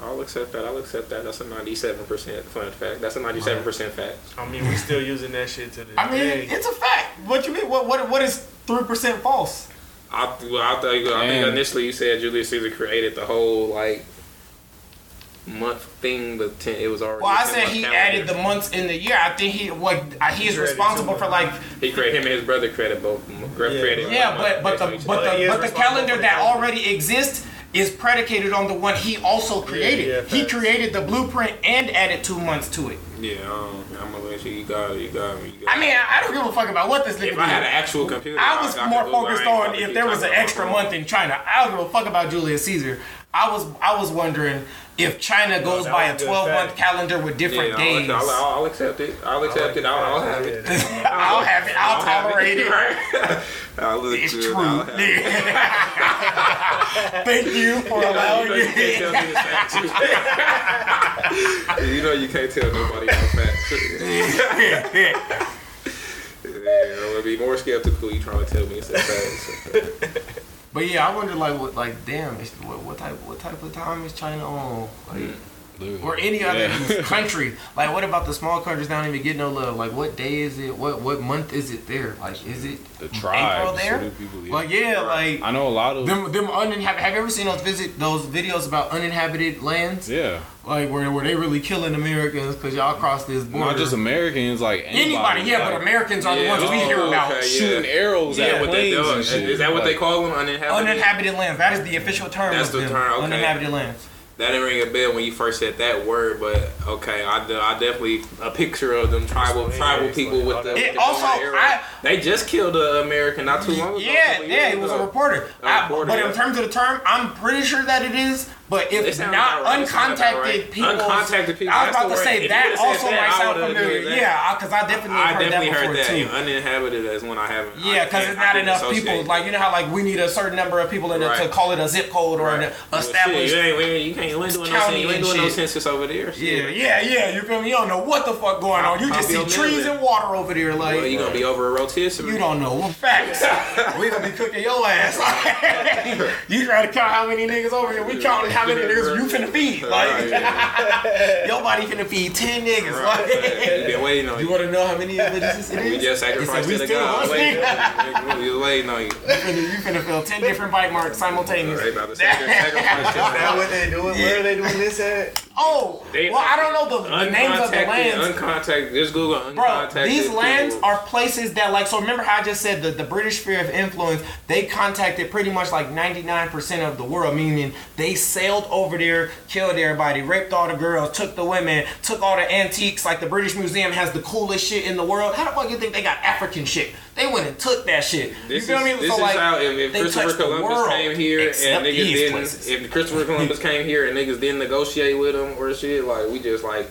Speaker 3: I'll accept that. I'll accept that. That's a ninety-seven percent fun fact. That's a ninety-seven percent fact.
Speaker 4: I mean, we're still using that shit to this
Speaker 1: I mean,
Speaker 4: day.
Speaker 1: it's a fact. What you mean? What what what is three percent false?
Speaker 3: I well, I thought you. I think initially you said Julius Caesar created the whole like month thing, but ten, it was already.
Speaker 1: Well, I said he
Speaker 3: calendar.
Speaker 1: added the months in the year. I think he what uh, he is responsible for like
Speaker 3: He created him and his brother created both. Created
Speaker 1: yeah, but but the but
Speaker 4: But
Speaker 1: the but the calendar that already exists is predicated on the one he also created.
Speaker 4: yeah,
Speaker 1: he created the blueprint and added two months to it.
Speaker 3: yeah, um, I'm gonna let you. You got it. You got me. You got
Speaker 1: I mean. I, I don't give a fuck about what this nigga
Speaker 3: if I had an actual computer,
Speaker 1: I was
Speaker 3: could
Speaker 1: more focused on if there was an extra month in China. I don't give a fuck about Julius Caesar. I was I was wondering if China goes
Speaker 4: that
Speaker 1: by a
Speaker 4: was a good
Speaker 1: 12 month calendar with different
Speaker 3: Yeah,
Speaker 1: days.
Speaker 3: I'll, I'll, I'll accept it. I'll accept it. <laughs> I'll, I'll have it.
Speaker 1: I'll have it. I'll,
Speaker 3: have
Speaker 1: tolerate it. <laughs> <laughs>
Speaker 3: I'll look
Speaker 1: It's
Speaker 3: good.
Speaker 1: true.
Speaker 3: I'll have it.
Speaker 1: Thank you for
Speaker 3: You
Speaker 1: allowing
Speaker 3: know you can't
Speaker 1: me.
Speaker 3: tell me this fact. you know you can't tell nobody no facts. Yeah, I'm gonna be more skeptical. You trying to tell me it's a fact?
Speaker 1: But yeah, I wonder like what like damn, what, what type what type of time is China on? Like,
Speaker 2: Literally.
Speaker 1: or any other
Speaker 2: Yeah. <laughs> <laughs>
Speaker 1: country. Like what about the small countries that don't even get no love? Like what day is it? What what month is it there? Like is it
Speaker 2: the tribe
Speaker 1: April there?
Speaker 2: people- yeah.
Speaker 1: Like yeah, like
Speaker 2: I know a lot of.
Speaker 1: them them uninhabited. Have you ever seen those visit those videos about uninhabited lands?
Speaker 2: yeah,
Speaker 1: Like where where they really killing Americans because y'all crossed this border.
Speaker 2: not just Americans, like
Speaker 1: anybody.
Speaker 2: anybody.
Speaker 1: Yeah,
Speaker 2: like,
Speaker 1: but Americans are the
Speaker 3: Yeah,
Speaker 1: ones we
Speaker 3: oh,
Speaker 1: hear about.
Speaker 3: okay,
Speaker 2: shooting
Speaker 3: Yeah.
Speaker 2: arrows
Speaker 1: Yeah,
Speaker 2: at
Speaker 3: what they
Speaker 2: planes
Speaker 3: do?
Speaker 2: and
Speaker 3: Is,
Speaker 2: shit.
Speaker 3: is that what they call them? Uninhabited.
Speaker 1: Uninhabited lands. That is the official term.
Speaker 3: That's
Speaker 1: of
Speaker 3: the
Speaker 1: them.
Speaker 3: term, okay.
Speaker 1: Uninhabited lands.
Speaker 3: That didn't ring a bell when you first said that word, but okay, I, I definitely a picture of them tribal
Speaker 4: Yeah,
Speaker 3: tribal people
Speaker 4: like
Speaker 3: with the.
Speaker 4: that-
Speaker 3: with
Speaker 1: It
Speaker 3: the
Speaker 1: also-
Speaker 3: bow and arrow.
Speaker 1: I-
Speaker 3: they just killed an American not too long ago.
Speaker 1: Yeah, yeah,
Speaker 3: years
Speaker 1: it was a reporter.
Speaker 3: A
Speaker 1: I-
Speaker 3: reporter,
Speaker 1: but in terms of the term, I'm pretty sure that it is. But if not
Speaker 3: right. It sounds about
Speaker 1: uncontacted
Speaker 3: right.
Speaker 1: people,
Speaker 3: Uncontacted people,
Speaker 1: I was about to
Speaker 3: word.
Speaker 1: say
Speaker 3: If
Speaker 1: that also
Speaker 3: that,
Speaker 1: might
Speaker 3: I
Speaker 1: sound familiar. Yeah, because I definitely
Speaker 3: I
Speaker 1: heard
Speaker 3: definitely
Speaker 1: that
Speaker 3: heard that.
Speaker 1: too.
Speaker 3: Uninhabited is one I haven't.
Speaker 1: Yeah, because it's not enough
Speaker 3: associate.
Speaker 1: people. Like you know how like we need a certain number of people in it to call it a zip code or
Speaker 3: Right.
Speaker 1: an
Speaker 3: Well, shit, you ain't, you can't, you ain't doing no, you ain't doing no census over there.
Speaker 1: Yeah, yeah, yeah. You feel me? You don't know what the fuck going on. You just see
Speaker 3: I'll be a
Speaker 1: trees and water over there. Like
Speaker 3: you gonna be over a rotisserie.
Speaker 1: You don't know. Facts. <laughs> we gonna be cooking your ass. <laughs> you try to count how many niggas over here? We counting how many niggas you finna feed. Like
Speaker 3: Right, <laughs> yeah. <laughs>
Speaker 1: your body finna feed ten niggas.
Speaker 3: Right.
Speaker 1: Like,
Speaker 3: You been waiting on
Speaker 1: you
Speaker 3: you.
Speaker 1: wanna know how many of <laughs> it
Speaker 3: We
Speaker 1: is?
Speaker 3: just sacrificed
Speaker 1: we
Speaker 3: to the God. we was waiting on you.
Speaker 1: You finna, feel ten different bite marks simultaneously.
Speaker 3: about to sacrifice
Speaker 4: that what they doing? Where are they doing this at?
Speaker 1: Oh,
Speaker 3: They-
Speaker 1: well, I don't know the, the names of the lands.
Speaker 3: uncontacted. Just Google
Speaker 1: Bro, these lands
Speaker 3: people.
Speaker 1: are places that like so remember how I just said that the British sphere of influence, they contacted pretty much like 99% of the world, meaning they sailed over there, killed everybody, raped all the girls, took the women, took all the antiques, like the British Museum has the coolest shit in the world. How the fuck you think they got African shit? They went and took that shit.
Speaker 3: This
Speaker 1: you feel
Speaker 3: is,
Speaker 1: me?
Speaker 3: This
Speaker 1: so
Speaker 3: is
Speaker 1: like
Speaker 3: how if, if Christopher Columbus came here and niggas didn't,
Speaker 1: places.
Speaker 3: if Christopher Columbus came here and niggas didn't negotiate with him or shit, like we just like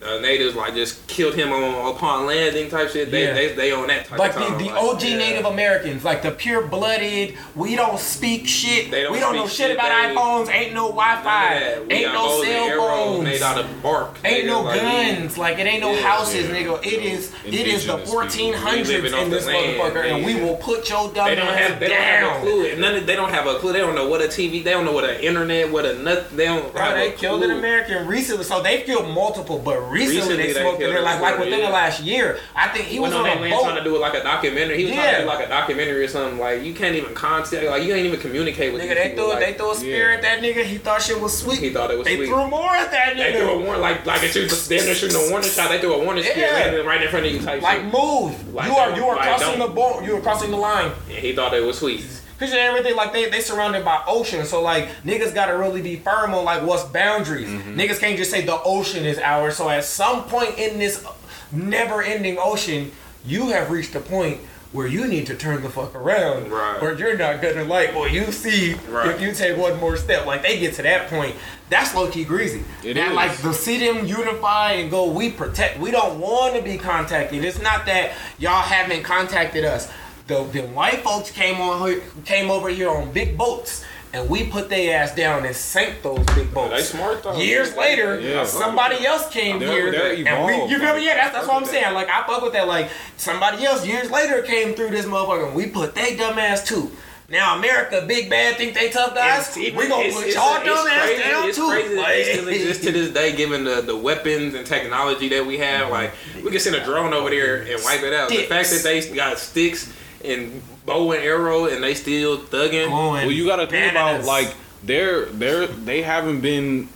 Speaker 3: uh, natives like just killed him on upon landing type shit. They
Speaker 1: Yeah.
Speaker 3: they, they on that type
Speaker 1: like
Speaker 3: of
Speaker 1: the, the
Speaker 3: like,
Speaker 1: OG
Speaker 3: yeah.
Speaker 1: Native Americans, like the pure blooded, we don't speak shit.
Speaker 3: They don't
Speaker 1: we don't know shit
Speaker 3: shit,
Speaker 1: about
Speaker 3: they-
Speaker 1: iPhones, ain't no Wi Fi. ain't no cell phones.
Speaker 3: made out of bark.
Speaker 1: Ain't no
Speaker 3: like, we-
Speaker 1: guns, like it ain't no
Speaker 3: Yeah,
Speaker 1: houses,
Speaker 2: yeah.
Speaker 1: nigga. It is it is the
Speaker 2: Indigenous people.
Speaker 1: fourteen
Speaker 3: We
Speaker 1: hundreds
Speaker 3: living off
Speaker 1: in this
Speaker 3: land,
Speaker 1: motherfucker, and we will put your dumb
Speaker 3: They don't
Speaker 1: ass
Speaker 3: have. They don't have a
Speaker 1: down.
Speaker 3: clue. None of, they don't have a clue. They don't know what a TV. They don't know what an internet. What a nut. They don't.
Speaker 1: Bro,
Speaker 3: have
Speaker 1: they killed an. American recently, so they killed multiple, but recently,
Speaker 3: Recently
Speaker 1: they
Speaker 3: they
Speaker 1: smoked it there, like like within the last year. I think he was
Speaker 3: no,
Speaker 1: on a boat.
Speaker 3: trying to do it like a documentary. He was trying to do like a documentary or something. Like you can't even contact. Like you can't even communicate with.
Speaker 1: Nigga, they
Speaker 3: people,
Speaker 1: threw
Speaker 3: like,
Speaker 1: they threw a spear
Speaker 2: yeah.
Speaker 1: at that nigga. He thought shit was sweet.
Speaker 3: He thought it was sweet.
Speaker 1: they
Speaker 3: sweet.
Speaker 1: threw more at that nigga.
Speaker 3: They threw a warning, like like if damn near shooting a warning shot. They threw a warning spear
Speaker 1: Yeah.
Speaker 3: right in front of you type
Speaker 1: Like
Speaker 3: shit.
Speaker 1: move.
Speaker 3: Like,
Speaker 1: you are you are crossing the boat. You are crossing the line.
Speaker 3: And he thought it was sweet.
Speaker 1: And everything like they they surrounded by ocean, so like niggas gotta really be firm on like what's boundaries. Mm-hmm. Niggas can't just say the ocean is ours. So at some point in this never-ending ocean, you have reached a point where you need to turn the fuck around,
Speaker 3: Right.
Speaker 1: or you're not gonna like what you see
Speaker 3: Right.
Speaker 1: if you take one more step. Like they get to that point, that's low key greasy.
Speaker 2: It
Speaker 1: that
Speaker 2: is.
Speaker 1: like the see them unify and go. We protect. We don't want to be contacted. It's not that y'all haven't contacted us. The, the white folks came on here, came over here on big boats, and we put their ass down and sank those big boats.
Speaker 3: They smart though.
Speaker 1: Years later,
Speaker 2: Yeah.
Speaker 1: somebody else came
Speaker 2: They're-
Speaker 1: here,
Speaker 2: they're
Speaker 1: and we,
Speaker 2: evolved,
Speaker 1: you feel me? Yeah, that's, that's what I'm
Speaker 3: fuck
Speaker 1: saying. Like I fuck with that. Like somebody else years later came through this motherfucker, and we put they dumb ass too. Now America, big bad, think they tough guys.
Speaker 3: It's-
Speaker 1: we gonna
Speaker 3: it's-
Speaker 1: put
Speaker 3: it's-
Speaker 1: y'all
Speaker 3: it's
Speaker 1: dumb ass
Speaker 3: crazy-
Speaker 1: down
Speaker 3: it's
Speaker 1: too.
Speaker 3: Crazy that
Speaker 1: Like-
Speaker 3: they still exist to this day, given the, the weapons and technology that we have. Like we can send a drone over there and wipe it out. The fact that they got sticks and bow and arrow and they still thugging.
Speaker 1: Oh, Going
Speaker 2: Well, you got to think
Speaker 1: bananas.
Speaker 2: about like they're they're they haven't been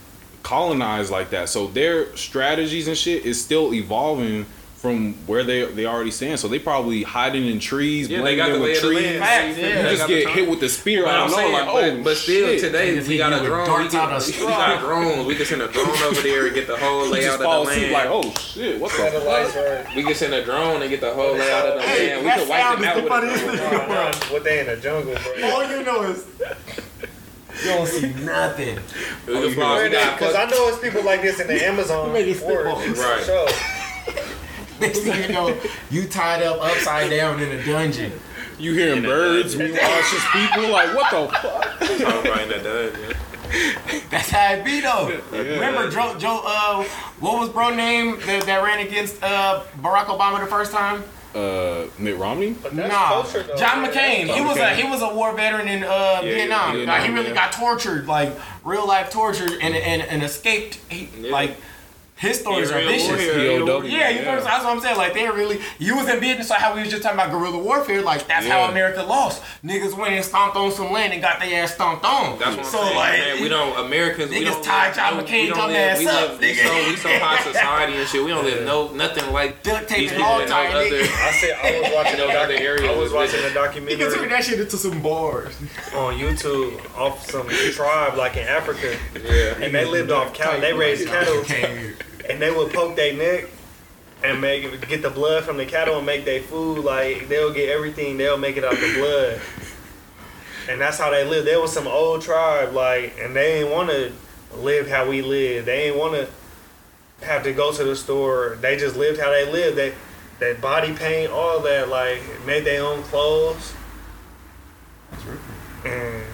Speaker 2: colonized like that, so their strategies and shit is still evolving from where they they already stand. So they probably hiding in trees,
Speaker 3: Yeah, they
Speaker 2: blending
Speaker 3: got
Speaker 2: in
Speaker 3: the
Speaker 2: with trees.
Speaker 3: land.
Speaker 1: Facts,
Speaker 3: Yeah,
Speaker 1: yeah.
Speaker 3: they
Speaker 2: You just get hit with the spear.
Speaker 3: But
Speaker 2: I don't know,
Speaker 3: saying,
Speaker 2: like
Speaker 3: but,
Speaker 2: oh
Speaker 3: but still
Speaker 2: shit.
Speaker 3: today
Speaker 1: Niggas
Speaker 3: we got a drone. We,
Speaker 1: darts out
Speaker 3: can, we got drones. We can send a drone over there and get the whole
Speaker 2: You
Speaker 3: layout
Speaker 2: just
Speaker 3: of
Speaker 2: fall
Speaker 3: the land.
Speaker 2: like oh shit, what the
Speaker 4: Satellites,
Speaker 2: fuck?
Speaker 3: We can send a drone and get the whole layout of the
Speaker 1: Hey,
Speaker 3: land. We can wipe them out with a drone.
Speaker 1: thing.
Speaker 4: Nah, nah, what they in the jungle, bro?
Speaker 1: All you know is you don't see nothing.
Speaker 3: We can fly. We got
Speaker 4: Because I know it's people like this in the Amazon forest.
Speaker 1: simple.
Speaker 3: Right.
Speaker 4: So,
Speaker 1: Next thing you know, you tied up upside down in a dungeon.
Speaker 2: You hearing birds? Meanwhile, it's just people. Like what the fuck?
Speaker 3: talking about in the dungeon.
Speaker 1: That's how it be though. Remember Joe? Joe? Uh, what was bro name that, that ran against uh, Barack Obama the first time?
Speaker 2: Uh, Mitt Romney.
Speaker 4: but that's
Speaker 1: nah,
Speaker 4: culture, though.
Speaker 1: John
Speaker 4: man.
Speaker 1: McCain. He
Speaker 2: John
Speaker 1: was a he was a war veteran in uh, Vietnam.
Speaker 2: Vietnam,
Speaker 1: Like, he really
Speaker 2: yeah.
Speaker 1: got tortured, like real life tortured, and and, and escaped. He,
Speaker 3: Yeah.
Speaker 1: Like his stories are vicious.
Speaker 3: warrior.
Speaker 2: POW.
Speaker 1: Yeah, you know, that's what I'm saying. Like they really, you was in Vietnam, so how we was just talking about guerrilla warfare. Like that's
Speaker 2: Yeah.
Speaker 1: how America lost. Niggas went and stomped on some land and got their ass stomped on.
Speaker 3: That's what I'm
Speaker 1: so
Speaker 3: saying.
Speaker 1: like,
Speaker 3: man, we don't Americans. we
Speaker 1: Niggas
Speaker 3: don't
Speaker 1: tie
Speaker 3: live-
Speaker 1: John McCain
Speaker 3: we don't
Speaker 1: dumb
Speaker 3: live-
Speaker 1: ass
Speaker 3: we
Speaker 1: up,
Speaker 3: live- we
Speaker 1: nigga.
Speaker 3: so we so <laughs> high society and shit. We don't live no nothing like
Speaker 1: Duct tape
Speaker 3: these
Speaker 1: and
Speaker 3: people
Speaker 1: all
Speaker 3: in
Speaker 1: time,
Speaker 3: other.
Speaker 4: I said I was watching <laughs> a
Speaker 3: Those other
Speaker 4: doc-
Speaker 3: areas
Speaker 4: I was watching a documentary.
Speaker 1: You can turn
Speaker 4: documentary
Speaker 1: that shit into some bars. <laughs>
Speaker 4: on YouTube off some tribe like in Africa,
Speaker 3: Yeah.
Speaker 4: and they lived off cattle. They raised cattle, and they would poke their neck and make get the blood from the cattle and make their food. Like they'll get everything. They'll make it out of the blood, and that's how they live. There was some old tribe like, and they didn't want to live how we live. They didn't want to have to go to the store. They just lived how they lived. They that body paint, all that, like made their own clothes. And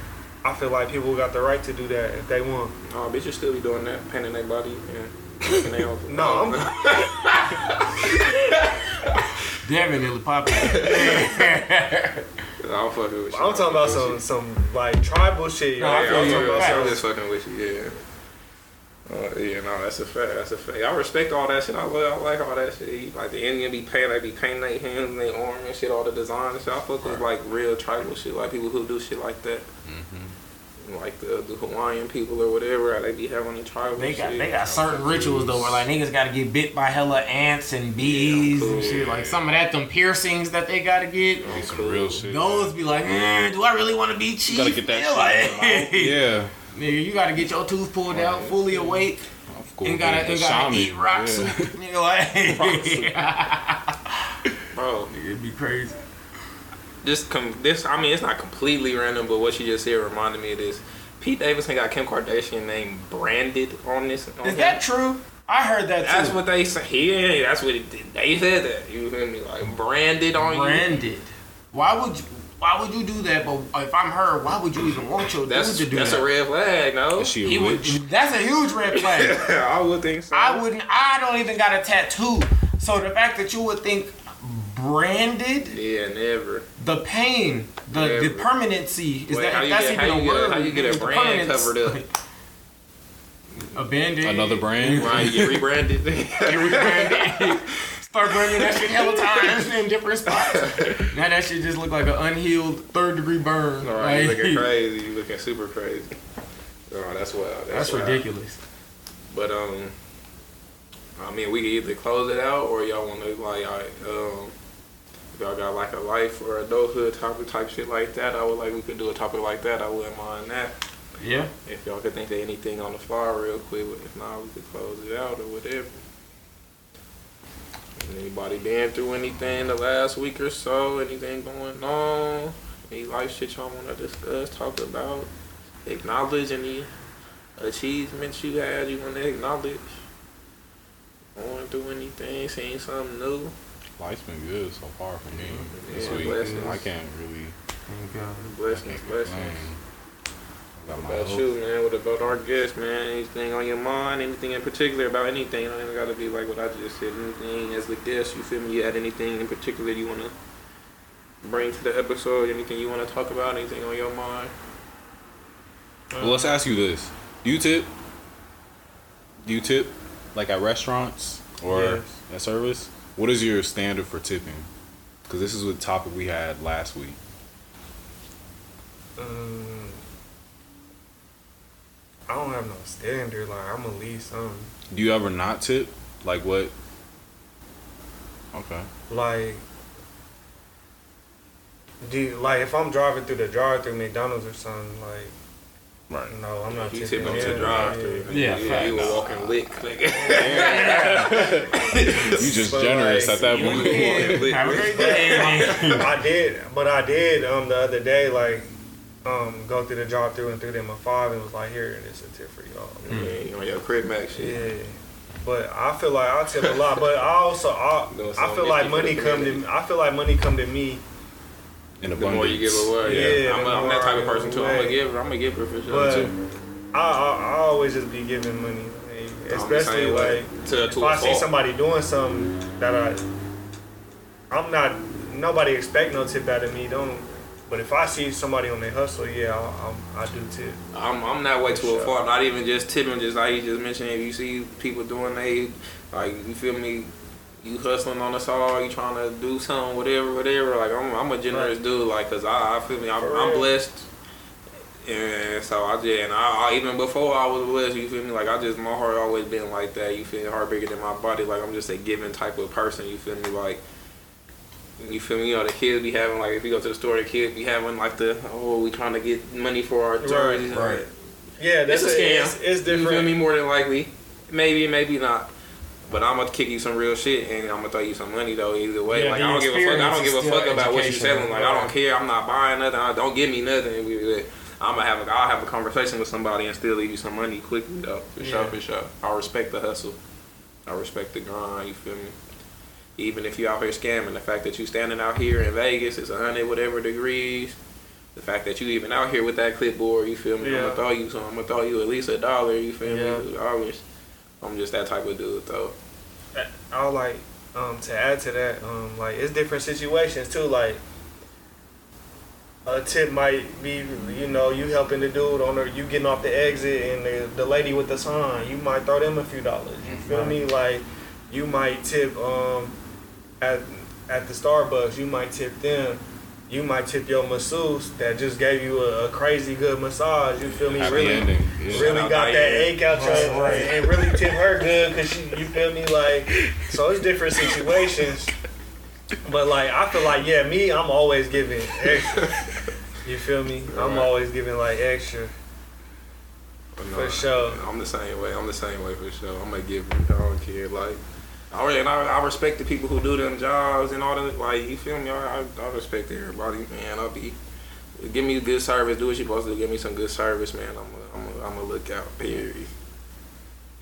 Speaker 4: I feel like people got the right to do that if they want.
Speaker 3: Oh, bitches still be doing that, painting their body and making their own.
Speaker 4: No, I'm, <laughs>
Speaker 1: Definitely popular. <laughs>
Speaker 3: I'm fucking with you.
Speaker 4: I'm talking about some some like tribal shit.
Speaker 1: No,
Speaker 4: y'all.
Speaker 1: I
Speaker 3: Yeah,
Speaker 1: feel
Speaker 3: I'm, talking about some- I'm just fucking with you. Yeah. Uh, yeah, no, that's a fact. That's a fact. I respect all that shit. I, love, I like all that shit. Like the Indian be painting, they be painting their hands and their arm and shit, all the design and shit. I fuck with like real tribal shit, like people who do shit like that. Like the, the Hawaiian people or whatever, how they be having the tribal
Speaker 1: They got
Speaker 3: shit.
Speaker 1: they got certain rituals though where like niggas gotta get bit by hella ants and bees and shit. Like some of that them piercings that they gotta get.
Speaker 2: Be some real shit.
Speaker 1: Those be like, mm, do I really want to be chief?
Speaker 2: gotta get that
Speaker 1: Yeah,
Speaker 2: shit
Speaker 1: like, <laughs>
Speaker 2: Yeah.
Speaker 1: Nigga, you gotta get your tooth pulled out, fully awake,
Speaker 2: Of course.
Speaker 1: and gotta, and gotta eat rock
Speaker 2: yeah.
Speaker 1: soup. <laughs> Nigga, like, <laughs>
Speaker 3: Bro,
Speaker 1: Nigga, it'd be crazy.
Speaker 3: This com- this I mean it's not completely random, but what you just said reminded me of this. Pete Davidson got Kim Kardashian name branded on this. On
Speaker 1: Is
Speaker 3: him.
Speaker 1: that true? I heard that too.
Speaker 3: That's what they say. Yeah, that's what it, they said. That you feel me? Like branded on you.
Speaker 1: branded. Why would you? Why would you do that? But if I'm her, why would you even want your
Speaker 3: That's
Speaker 1: dude to do
Speaker 3: that's
Speaker 1: that?
Speaker 3: a red flag, no.
Speaker 2: Is she a
Speaker 1: He would, that's a huge red flag. <laughs>
Speaker 3: I would think so.
Speaker 1: I wouldn't. I don't even got a tattoo. So the fact that you would think branded,
Speaker 3: Yeah, never.
Speaker 1: the pain, the the permanency is
Speaker 3: Wait,
Speaker 1: that
Speaker 3: how you
Speaker 1: that's
Speaker 3: get-
Speaker 1: even
Speaker 3: how
Speaker 1: a
Speaker 3: you get-
Speaker 1: word?
Speaker 3: how you get a
Speaker 1: the
Speaker 3: brand
Speaker 1: permanence-
Speaker 3: covered up? <laughs>
Speaker 1: A band-aid.
Speaker 2: Another brand?
Speaker 3: Right, you get rebranded. <laughs>
Speaker 1: Start branding that shit hella times in different spots. <laughs> Now that shit just look like an unhealed third degree burn.
Speaker 3: All right, you
Speaker 1: Like,
Speaker 3: looking crazy. You looking super crazy. Oh, that's wild. That's,
Speaker 1: That's
Speaker 3: wild.
Speaker 1: ridiculous.
Speaker 3: But um, I mean, we can either close it out or y'all want to like, all right, um, If y'all got like a life or adulthood topic type shit like that, I would like we could do a topic like that. I wouldn't mind that.
Speaker 5: Yeah.
Speaker 3: If y'all could think of anything on the fly real quick, if not, we could close it out or whatever. Anybody been through anything the last week or so? Anything going on? Any life shit y'all want to discuss, talk about, acknowledge any achievements you had you want to acknowledge? Going through anything, seeing something new?
Speaker 2: Life's been good so far for me this
Speaker 3: Yeah,
Speaker 2: week.
Speaker 3: blessings.
Speaker 2: I can't really
Speaker 3: Blessings,
Speaker 2: can't
Speaker 3: blessings.
Speaker 2: complain. I got
Speaker 3: What about
Speaker 2: health.
Speaker 3: you, man? What about our guest, man? Anything on your mind? Anything in particular about anything? It don't even gotta be like what I just said. Anything as the guest, you feel me? You had anything in particular you wanna bring to the episode? Anything you wanna talk about? Anything on your mind?
Speaker 2: Well, let's ask you this: Do you tip? Do you tip like at restaurants or
Speaker 4: Yes.
Speaker 2: at service? What is your standard for tipping? Because this is the topic we had last week.
Speaker 4: Um, I don't have no standard. Like I'm gonna leave something.
Speaker 2: Do you ever not tip? Like what? Okay.
Speaker 4: Like, do you, like if I'm driving through the drive-through McDonald's or something, like
Speaker 2: Right.
Speaker 4: no, I'm not
Speaker 3: You
Speaker 4: tipping.
Speaker 3: tipping to drive through.
Speaker 5: Yeah,
Speaker 3: you,
Speaker 5: fact.
Speaker 3: you a walking lick. nigga. <laughs>
Speaker 2: You just
Speaker 4: But,
Speaker 2: generous
Speaker 4: like,
Speaker 2: at that point.
Speaker 3: lick.
Speaker 5: Have a great day. <laughs>
Speaker 4: I did, but I did um the other day like um go through the drive-through and threw them a five and was like, here, this is a tip for y'all.
Speaker 3: Yeah, you on your crib max shit.
Speaker 4: Yeah. But I feel like I tip a lot, but I also I,
Speaker 3: Doing
Speaker 4: I feel like money come to me. I feel like money come to me,
Speaker 2: In
Speaker 3: The
Speaker 2: abundance.
Speaker 3: more you give away,
Speaker 4: Yeah,
Speaker 3: yeah. I'm, a, I'm that type of person too. I'm
Speaker 4: give
Speaker 3: a
Speaker 4: away.
Speaker 3: giver. I'm a giver for sure
Speaker 4: but
Speaker 3: too.
Speaker 4: I, I I always just be giving money, like, especially
Speaker 3: same way.
Speaker 4: like
Speaker 3: to,
Speaker 4: if
Speaker 3: to
Speaker 4: I
Speaker 3: a
Speaker 4: see somebody doing something that I I'm not nobody expect no tip out of me. Don't. But if I see somebody on their hustle, yeah, I, I, I do tip.
Speaker 3: I'm, I'm that way to a fault. Not even just tipping, just like you just mentioned. If you see people doing they, like you feel me, you hustling on us all, you trying to do something, whatever, whatever. Like I'm, I'm a generous
Speaker 4: Right.
Speaker 3: dude. Like, cause I, I feel me, I'm, I'm blessed. And so I just, and I, I even before I was blessed, you feel me? Like I just, my heart always been like that. You feel me? Heart bigger than my body. Like I'm just a giving type of person. You feel me? Like. You feel me? You know, the kids be having like if you go to the store, the kids be having like the oh, we trying to get money for our
Speaker 4: Right,
Speaker 3: jerseys.
Speaker 5: right.
Speaker 4: Yeah, that's
Speaker 3: It's a scam.
Speaker 4: it's, it's
Speaker 3: You feel
Speaker 4: different.
Speaker 3: me? More than likely, maybe, maybe not. But I'm gonna kick you some real shit, and I'm gonna throw you some money though. Either way,
Speaker 5: Yeah,
Speaker 3: like I don't give a fuck. I don't give a fuck about what you
Speaker 5: educational.
Speaker 3: selling. Like I don't care. I'm not buying nothing. I don't give me nothing. I'm gonna have a, I'll have a conversation with somebody and still leave you some money quickly though. For sure, for sure. I respect the hustle. I respect the grind. You feel me? Even if you out here scamming, the fact that you standing out here in Vegas, it's a hundred whatever degrees. The fact that you even out here with that clipboard, you feel me? I'm gonna throw you some. I'm gonna throw you at least a dollar. You feel
Speaker 4: Yeah.
Speaker 3: me? Dollars. I'm just that type of dude though.
Speaker 4: I would like um to add to that um like it's different situations too like a tip might be you know you helping the dude on the you getting off the exit and the, the lady with the sign you might throw them a few dollars you feel me like you might tip um at at the Starbucks you might tip them you might tip your masseuse that just gave you a, a crazy good massage you feel me
Speaker 2: Happy
Speaker 4: really
Speaker 2: ending. Yeah.
Speaker 4: Really got that
Speaker 3: Diane.
Speaker 4: ache out
Speaker 5: Right,
Speaker 4: your
Speaker 5: right.
Speaker 4: and really tip her good because she you feel me like so it's different situations but like I feel like yeah me I'm always giving extra you feel me I'm
Speaker 3: Right.
Speaker 4: always giving like extra
Speaker 3: But
Speaker 4: For sure.
Speaker 3: I'm the same way. I'm the same way for sure. I'm gonna give. I don't care. Like, Oh, I and I, I respect the people who do them jobs and all that. Like, you feel me? I, I, I respect everybody, man. I'll be. Give me good service. Do what you're supposed to do. Give me some good service, man. I'm a, I'm a, I'm a lookout. Period.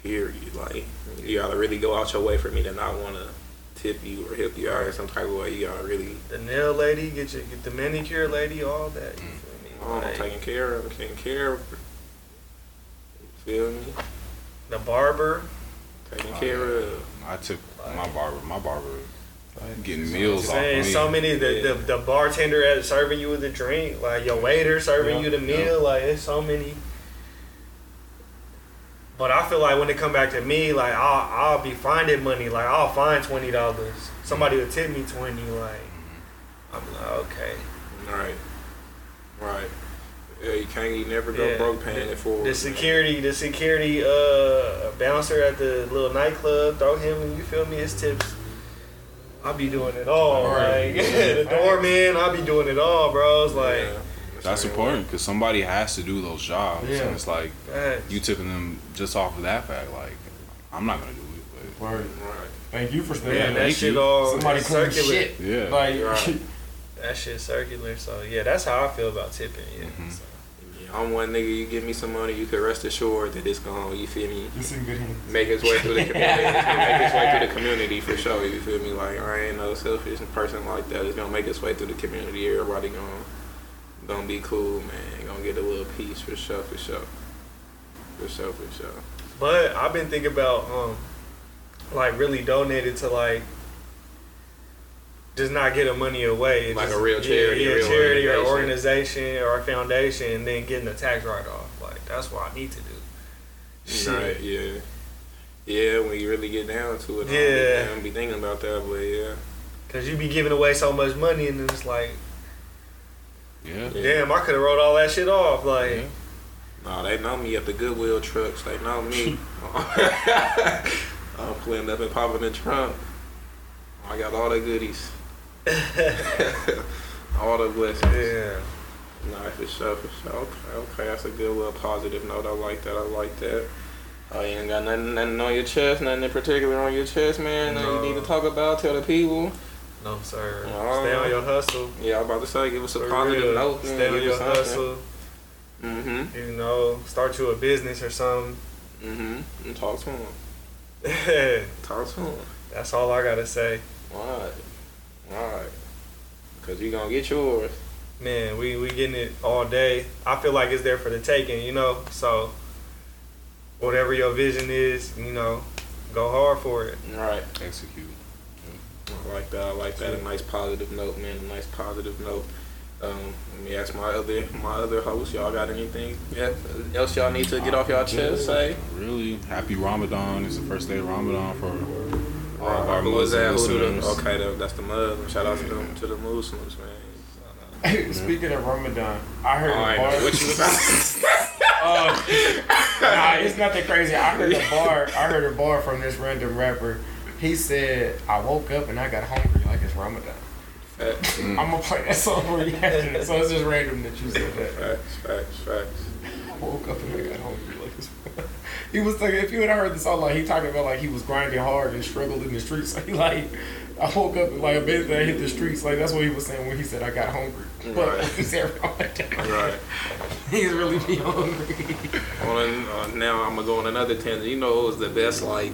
Speaker 3: Period. Like, you gotta really go out your way for me to not want to tip you or help you out in some type of way. You gotta really.
Speaker 4: the nail lady get you get the manicure lady all that you mm. feel me
Speaker 3: Oh, I'm
Speaker 4: Like,
Speaker 3: taking care of. I'm taking care of. her. You feel me?
Speaker 4: the barber
Speaker 3: Taking
Speaker 2: Oh,
Speaker 3: care
Speaker 2: yeah.
Speaker 3: of.
Speaker 2: I took my barber. My barber getting meals off
Speaker 4: saying
Speaker 2: me.
Speaker 4: so many the,
Speaker 3: Yeah.
Speaker 4: the the bartender at serving you with a drink like your waiter serving
Speaker 5: Yeah.
Speaker 4: you the meal like it's so many but I feel like when it come back to me like I'll I'll be finding money like I'll find twenty dollars somebody will tip me twenty like I'm like okay
Speaker 3: Right. Right. Yeah, you can't. You never go
Speaker 4: Yeah.
Speaker 3: broke paying it forward.
Speaker 4: the security the security uh bouncer at the little nightclub throw him you feel me his tips I be doing it all.
Speaker 1: Right.
Speaker 4: Like <laughs> the doorman, I be doing it all, bro. It's like
Speaker 3: Yeah.
Speaker 2: That's important because somebody has to do those jobs,
Speaker 1: Yeah.
Speaker 2: and it's like
Speaker 4: facts.
Speaker 2: you tipping them just off of that fact. Like, I'm not gonna do it,
Speaker 1: Word.
Speaker 3: Right.
Speaker 1: Thank you for
Speaker 4: Man,
Speaker 1: saying
Speaker 4: that
Speaker 1: that.
Speaker 4: shit
Speaker 2: you.
Speaker 4: all
Speaker 1: Somebody clean shit.
Speaker 2: yeah.
Speaker 1: Like,
Speaker 3: Right. <laughs>
Speaker 4: That shit circular. So yeah, that's how I feel about tipping. Yeah.
Speaker 2: Mhm.
Speaker 4: So,
Speaker 3: Yeah, I'm one nigga. You give me some money, you can rest assured that it's gonna. You feel me?
Speaker 1: it's in good hands.
Speaker 3: Make its way through the <laughs> community. It's gonna make its way through the community for sure. You feel me? Like I ain't no selfish person like that. It's gonna make its way through the community. Everybody gonna gonna be cool, man. Gonna get a little piece for sure, for sure, for sure, for sure.
Speaker 4: but I've been thinking about um, like really donated to like. Just not giving money away.
Speaker 3: Like
Speaker 4: Just-
Speaker 3: a real charity,
Speaker 4: yeah, yeah,
Speaker 3: real
Speaker 4: charity or
Speaker 3: organization.
Speaker 4: organization or a foundation, and then getting the tax write off. Like that's what I need to do. Shit.
Speaker 3: Right? Yeah. Yeah, when you really get down to it, I
Speaker 4: Yeah.
Speaker 3: don't be, I don't be thinking about that, but yeah.
Speaker 4: Cause you be giving away so much money, and then it's like,
Speaker 2: yeah.
Speaker 3: Yeah.
Speaker 4: damn, I could have wrote all that shit off. Like,
Speaker 2: Yeah.
Speaker 3: No, they know me at the Goodwill trucks. They know me. <laughs> <laughs> I'm pulling up and popping the trunk. I got all the goodies. <laughs> all the blessings.
Speaker 4: yeah,
Speaker 3: Nah, for sure, for sure. Okay, okay, that's a good little positive note. I like that. I like that. Oh, you ain't got nothing, nothing on your chest, nothing in particular on your chest, man. Nothing you need to
Speaker 4: No.
Speaker 3: talk about. Tell the people.
Speaker 4: no sir.
Speaker 3: Oh.
Speaker 4: Stay on your hustle.
Speaker 3: Yeah, I'm about to say, give us a
Speaker 4: For
Speaker 3: positive
Speaker 4: real.
Speaker 3: note. Man.
Speaker 4: Stay on your hustle.
Speaker 3: Mm-hmm.
Speaker 4: You know, start you a business or something.
Speaker 3: Mm-hmm. And talk to him. <laughs> Talk to him.
Speaker 4: That's all I gotta say.
Speaker 3: Alright. Alright. Cause you gonna get yours.
Speaker 4: Man, we we getting it all day. I feel like it's there for the taking, you know. So, whatever your vision is, you know, go hard for it.
Speaker 3: Alright.
Speaker 2: Execute.
Speaker 3: I like that. I like that. A nice positive note, man. A nice positive note. Um, let me ask my other my other hosts. Y'all got anything else y'all need to get off y'all chest? Say.
Speaker 2: Really, happy Ramadan. It's the first day of Ramadan for all of our
Speaker 3: who was that?
Speaker 2: Muslim
Speaker 3: Who the, okay, the, that's the Muslim. Shout out to them to the Muslims, man.
Speaker 1: Speaking of Ramadan, I heard
Speaker 3: All right,
Speaker 1: a bar.
Speaker 3: what you about?
Speaker 1: Uh, <laughs> nah, it's nothing crazy. I heard a bar. I heard a bar from this random rapper. He said, "I woke up and I got hungry like it's Ramadan."
Speaker 3: Facts, <laughs>
Speaker 1: I'm gonna play that song for you after. So it's just random that you said that.
Speaker 3: facts, facts, facts.
Speaker 1: I woke up and I got hungry like it's. He was like, if you had heard the song, like he talking about like he was grinding hard and struggled in the streets. <laughs> Like, like I woke up and like a bit that I hit the streets. Like that's what he was saying when he said I got hungry. But <laughs>
Speaker 3: Right.
Speaker 1: he said Ramadan.
Speaker 3: Right. <laughs>
Speaker 1: He's really be hungry.
Speaker 3: On, uh, now I'm gonna go on another tangent. You know, it was the best like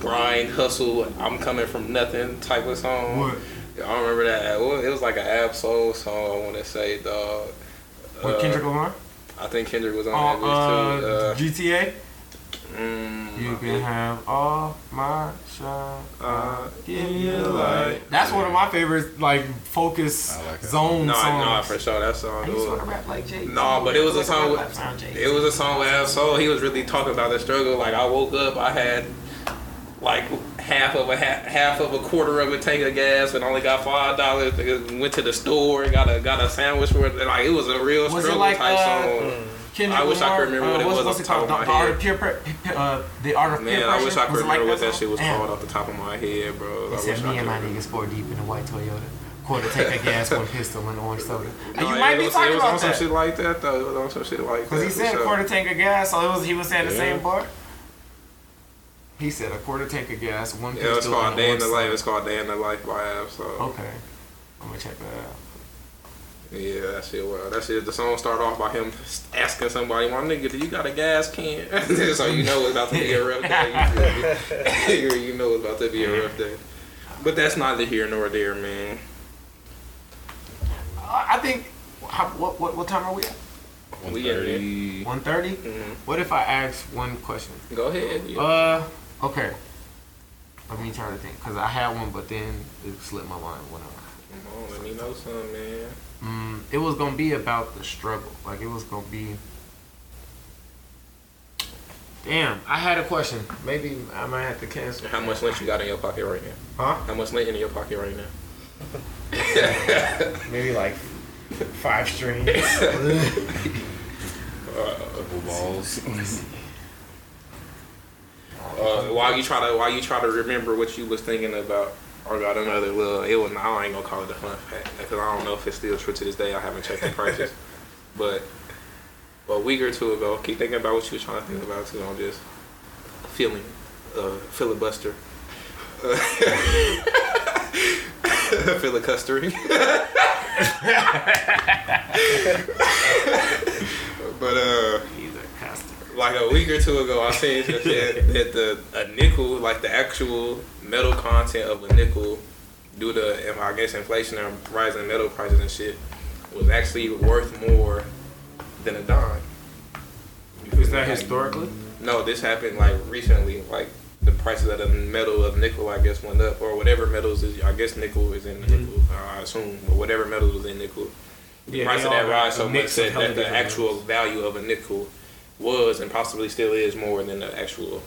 Speaker 3: grind, hustle. I'm coming from nothing type of song.
Speaker 1: What?
Speaker 3: I remember that. Well, it was like an Ab-Soul song. I want to say, dog.
Speaker 1: What
Speaker 3: Uh,
Speaker 1: Kendrick Lamar?
Speaker 3: I think Kendrick was on
Speaker 1: On
Speaker 3: that
Speaker 1: uh,
Speaker 3: bitch too.
Speaker 1: GTA.
Speaker 3: Mm,
Speaker 1: You can have all my shine.
Speaker 3: Uh,
Speaker 1: Give me a light. That's one of my favorite like focus
Speaker 2: I like that.
Speaker 3: no,
Speaker 1: zone
Speaker 3: no,
Speaker 1: songs.
Speaker 3: for sure. That song.
Speaker 1: I
Speaker 3: It
Speaker 1: just want
Speaker 3: was,
Speaker 1: to rap like Jay.
Speaker 3: No, but it was a song with- it was a song with Ab-Soul. He was really talking about the struggle. Like I woke up, I had like half of a half, half of a quarter of a tank of gas, and only got five dollars. Went to the store, got a got a sandwich for it. Like it was a real
Speaker 1: Was it
Speaker 3: struggle
Speaker 1: like,
Speaker 3: type
Speaker 1: uh,
Speaker 3: song.
Speaker 1: Kendrick
Speaker 3: I wish I could remember what it was off the top of my
Speaker 1: the art
Speaker 3: head.
Speaker 1: of peer pre- uh, the art of peer
Speaker 3: Man,
Speaker 1: pressure.
Speaker 3: I wish I could
Speaker 1: like
Speaker 3: remember what
Speaker 1: that
Speaker 3: that shit was called off the top of my head, bro.
Speaker 1: He
Speaker 3: I
Speaker 1: said, "Me
Speaker 3: I
Speaker 1: and my
Speaker 3: remember.
Speaker 1: niggas four deep in a white Toyota, quarter tank of gas, one pistol, and orange soda." And
Speaker 3: No,
Speaker 1: you might be
Speaker 3: was-
Speaker 1: talking
Speaker 3: it was
Speaker 1: about
Speaker 3: on some
Speaker 1: that
Speaker 3: shit like that though. It was on some shit like that.
Speaker 1: because he said quarter tank of gas, so it was he was saying the same part. He said a quarter tank of gas, one pistol,
Speaker 3: Yeah, it's called Day in the Life. It's called Day in the Life by Ab. So
Speaker 1: Okay, I'm gonna check that out.
Speaker 3: Yeah, that shit. Well, that shit. The song start off by him asking somebody, "My nigga, do you got a gas can?" <laughs> so you know it's about to be a rough day. You, <laughs> you know it's about to be a rough day. But that's neither here nor there, man.
Speaker 1: I I think. How, what, what what time are we at?
Speaker 3: We in
Speaker 2: 130.
Speaker 1: One thirty.
Speaker 3: Mhm.
Speaker 1: What if I ask one question?
Speaker 3: Go ahead. Yeah.
Speaker 1: Uh, okay. Let me try to think, cause I had one, but then it slipped my mind. Whatever.
Speaker 3: Come on, let me know something, man.
Speaker 1: Mm, it was gonna be about the struggle. Like it was gonna be. Damn, I had a question. Maybe I might have to cancel.
Speaker 3: How much lint you got in your pocket right now?
Speaker 1: Huh?
Speaker 3: How much lint in your pocket right now? <laughs>
Speaker 1: Maybe like five strings. <laughs>
Speaker 2: Couple balls.
Speaker 3: Uh, while you try to while you try to remember what you was thinking about, or got another little. It was. I ain't gonna call it a fun fact because I don't know if it's still true to this day. I haven't checked the prices, <laughs> but a week or two ago, keep thinking about what you were trying to think about too. I'm just feeling uh, filibuster. <laughs> Filibustering. <laughs> but uh
Speaker 1: a.
Speaker 3: like a week or two ago, I seen shit that the a nickel, like the actual metal content of a nickel, due to I guess inflation and rising metal prices and shit, was actually worth more than a dime.
Speaker 1: Is that historically?
Speaker 3: No, this happened like recently. Like the prices of the metal of nickel, I guess, went up, or whatever metals is. I guess nickel is in
Speaker 1: Mhm.
Speaker 3: nickel. I assume, but whatever metals was in nickel. The
Speaker 1: Yeah,
Speaker 3: price of that rise so much that, that the actual
Speaker 1: metals.
Speaker 3: value of a nickel was and possibly still is more than the actual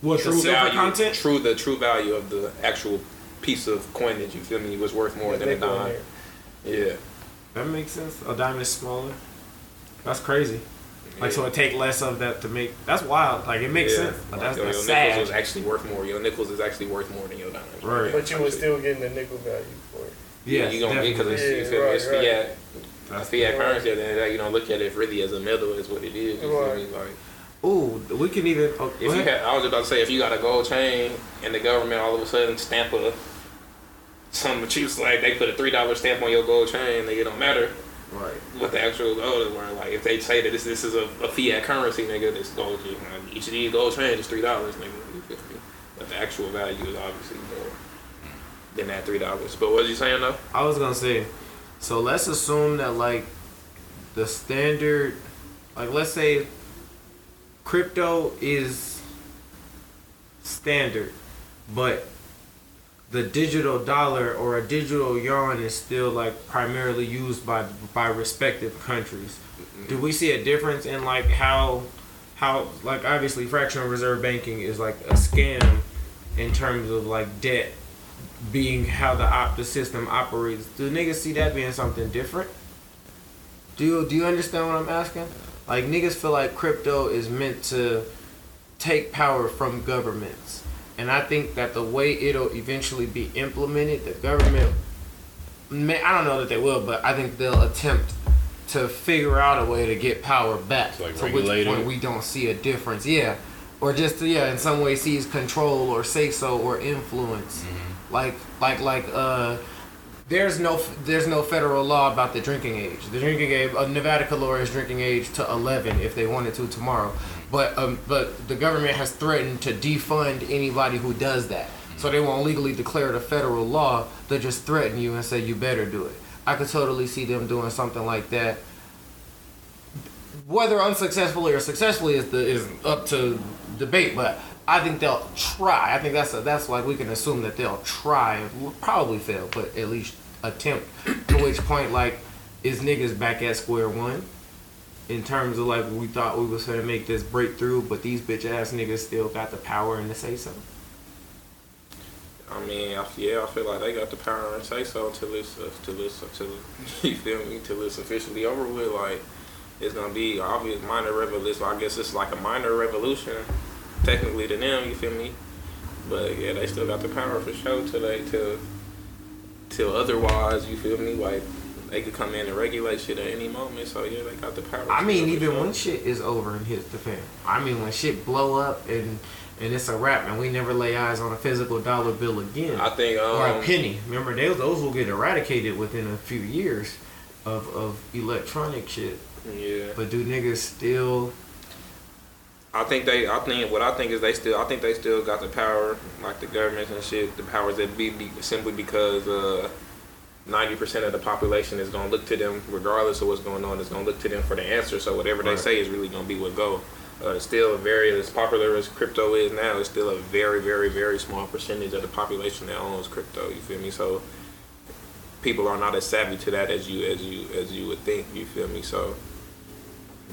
Speaker 1: What
Speaker 3: the
Speaker 1: true
Speaker 3: value,
Speaker 1: content?
Speaker 3: True, the true value of the actual piece of coinage. You feel me? Was worth more than a dime. Yeah.
Speaker 1: That makes sense. A diamond is smaller. That's crazy. Like
Speaker 3: yeah.
Speaker 1: so, it take less of that to make. That's wild. Like it makes
Speaker 3: Yeah.
Speaker 1: sense. But
Speaker 3: Like,
Speaker 1: that's,
Speaker 3: yo,
Speaker 1: that's
Speaker 3: your
Speaker 1: sad.
Speaker 3: nickels was actually worth more. Your nickels is actually worth more than your diamonds.
Speaker 1: Right.
Speaker 4: But you were still getting the nickel value for it.
Speaker 3: Yeah,
Speaker 1: Yes,
Speaker 3: you gonna be because it's,
Speaker 4: definitely.
Speaker 3: you feel me?
Speaker 4: Yeah,
Speaker 3: it's
Speaker 4: right,
Speaker 3: fiat,
Speaker 1: That's-
Speaker 3: fiat
Speaker 4: right.
Speaker 3: currency. At the end of the day, you don't look at it really as a metal. Is what it is. You feel
Speaker 4: Right.
Speaker 3: me? Like
Speaker 1: Ooh, we can even. Oh,
Speaker 3: if you had, I was about to say, if you got a gold chain and the government all of a sudden stamp a some cheap like they put a three dollar stamp on your gold chain, nigga, it don't matter
Speaker 1: right.
Speaker 3: what the actual gold is worth. Like if they say that this this is a, a fiat currency, nigga, this gold you know, each of these gold chains is three dollars, nigga. You feel me? But the actual value is obviously more than that three dollars. But what was you saying though?
Speaker 1: I was gonna say, so let's assume that like the standard, like let's say crypto is standard, but the digital dollar or a digital yuan is still like primarily used by by respective countries. Do we see a difference in like how how like obviously fractional reserve banking is like a scam in terms of like debt being how the op the system operates. Do niggas see that being something different? Do you do you understand what I'm asking? Like niggas feel like crypto is meant to take power from governments. And I think that the way it'll eventually be implemented, the government may, I don't know that they will, but I think they'll attempt to figure out a way to get power back.
Speaker 2: Like,
Speaker 1: to which point we don't see a difference. Yeah. Or just to, yeah, in some way seize control or say so or influence. Mm-hmm. Like like like uh there's no there's no federal law about the drinking age. The drinking age, uh, Nevada could lower its drinking age to 11 if they wanted to tomorrow. But um, but the government has threatened to defund anybody who does that. So they won't legally declare it a federal law. They just threaten you and say you better do it. I could totally see them doing something like that. Whether unsuccessfully or successfully is the is up to debate, but I think they'll try. I think that's a, that's like we can assume that they'll try, probably fail, but at least attempt. to which point, like, is niggas back at square one? In terms of like we thought we was gonna make this breakthrough, but these bitch ass niggas still got the power and to say so.
Speaker 3: I mean, I, yeah, I feel like they got the power and say so until it's till it's until you feel me till it's officially over with. Like it's gonna be obvious minor revolution. I guess it's like a minor revolution, technically to them. You feel me? But yeah, they still got the power for sure till they till till otherwise. You feel me? Like they could come in and regulate shit at any moment. So yeah, they got the power.
Speaker 1: I mean, even when shit is over and hits the fan. I mean, when shit blow up and and it's a wrap, and we never lay eyes on a physical dollar bill again.
Speaker 3: I think
Speaker 1: or a
Speaker 3: um,
Speaker 1: penny. Remember, those those will get eradicated within a few years of of electronic shit.
Speaker 3: yeah.
Speaker 1: But do niggas still?
Speaker 3: I think they. I think what I think is they still. I think they still got the power, like the governments and shit. The powers that be, be simply because uh, ninety percent of the population is gonna look to them, regardless of what's going on. Is gonna look to them for the answer. So whatever they
Speaker 1: Right.
Speaker 3: say is really gonna be what go. Uh, still very as popular as crypto is now. It's still a very, very, very small percentage of the population that owns crypto. You feel me? So people are not as savvy to that as you as you as you would think. You feel me? So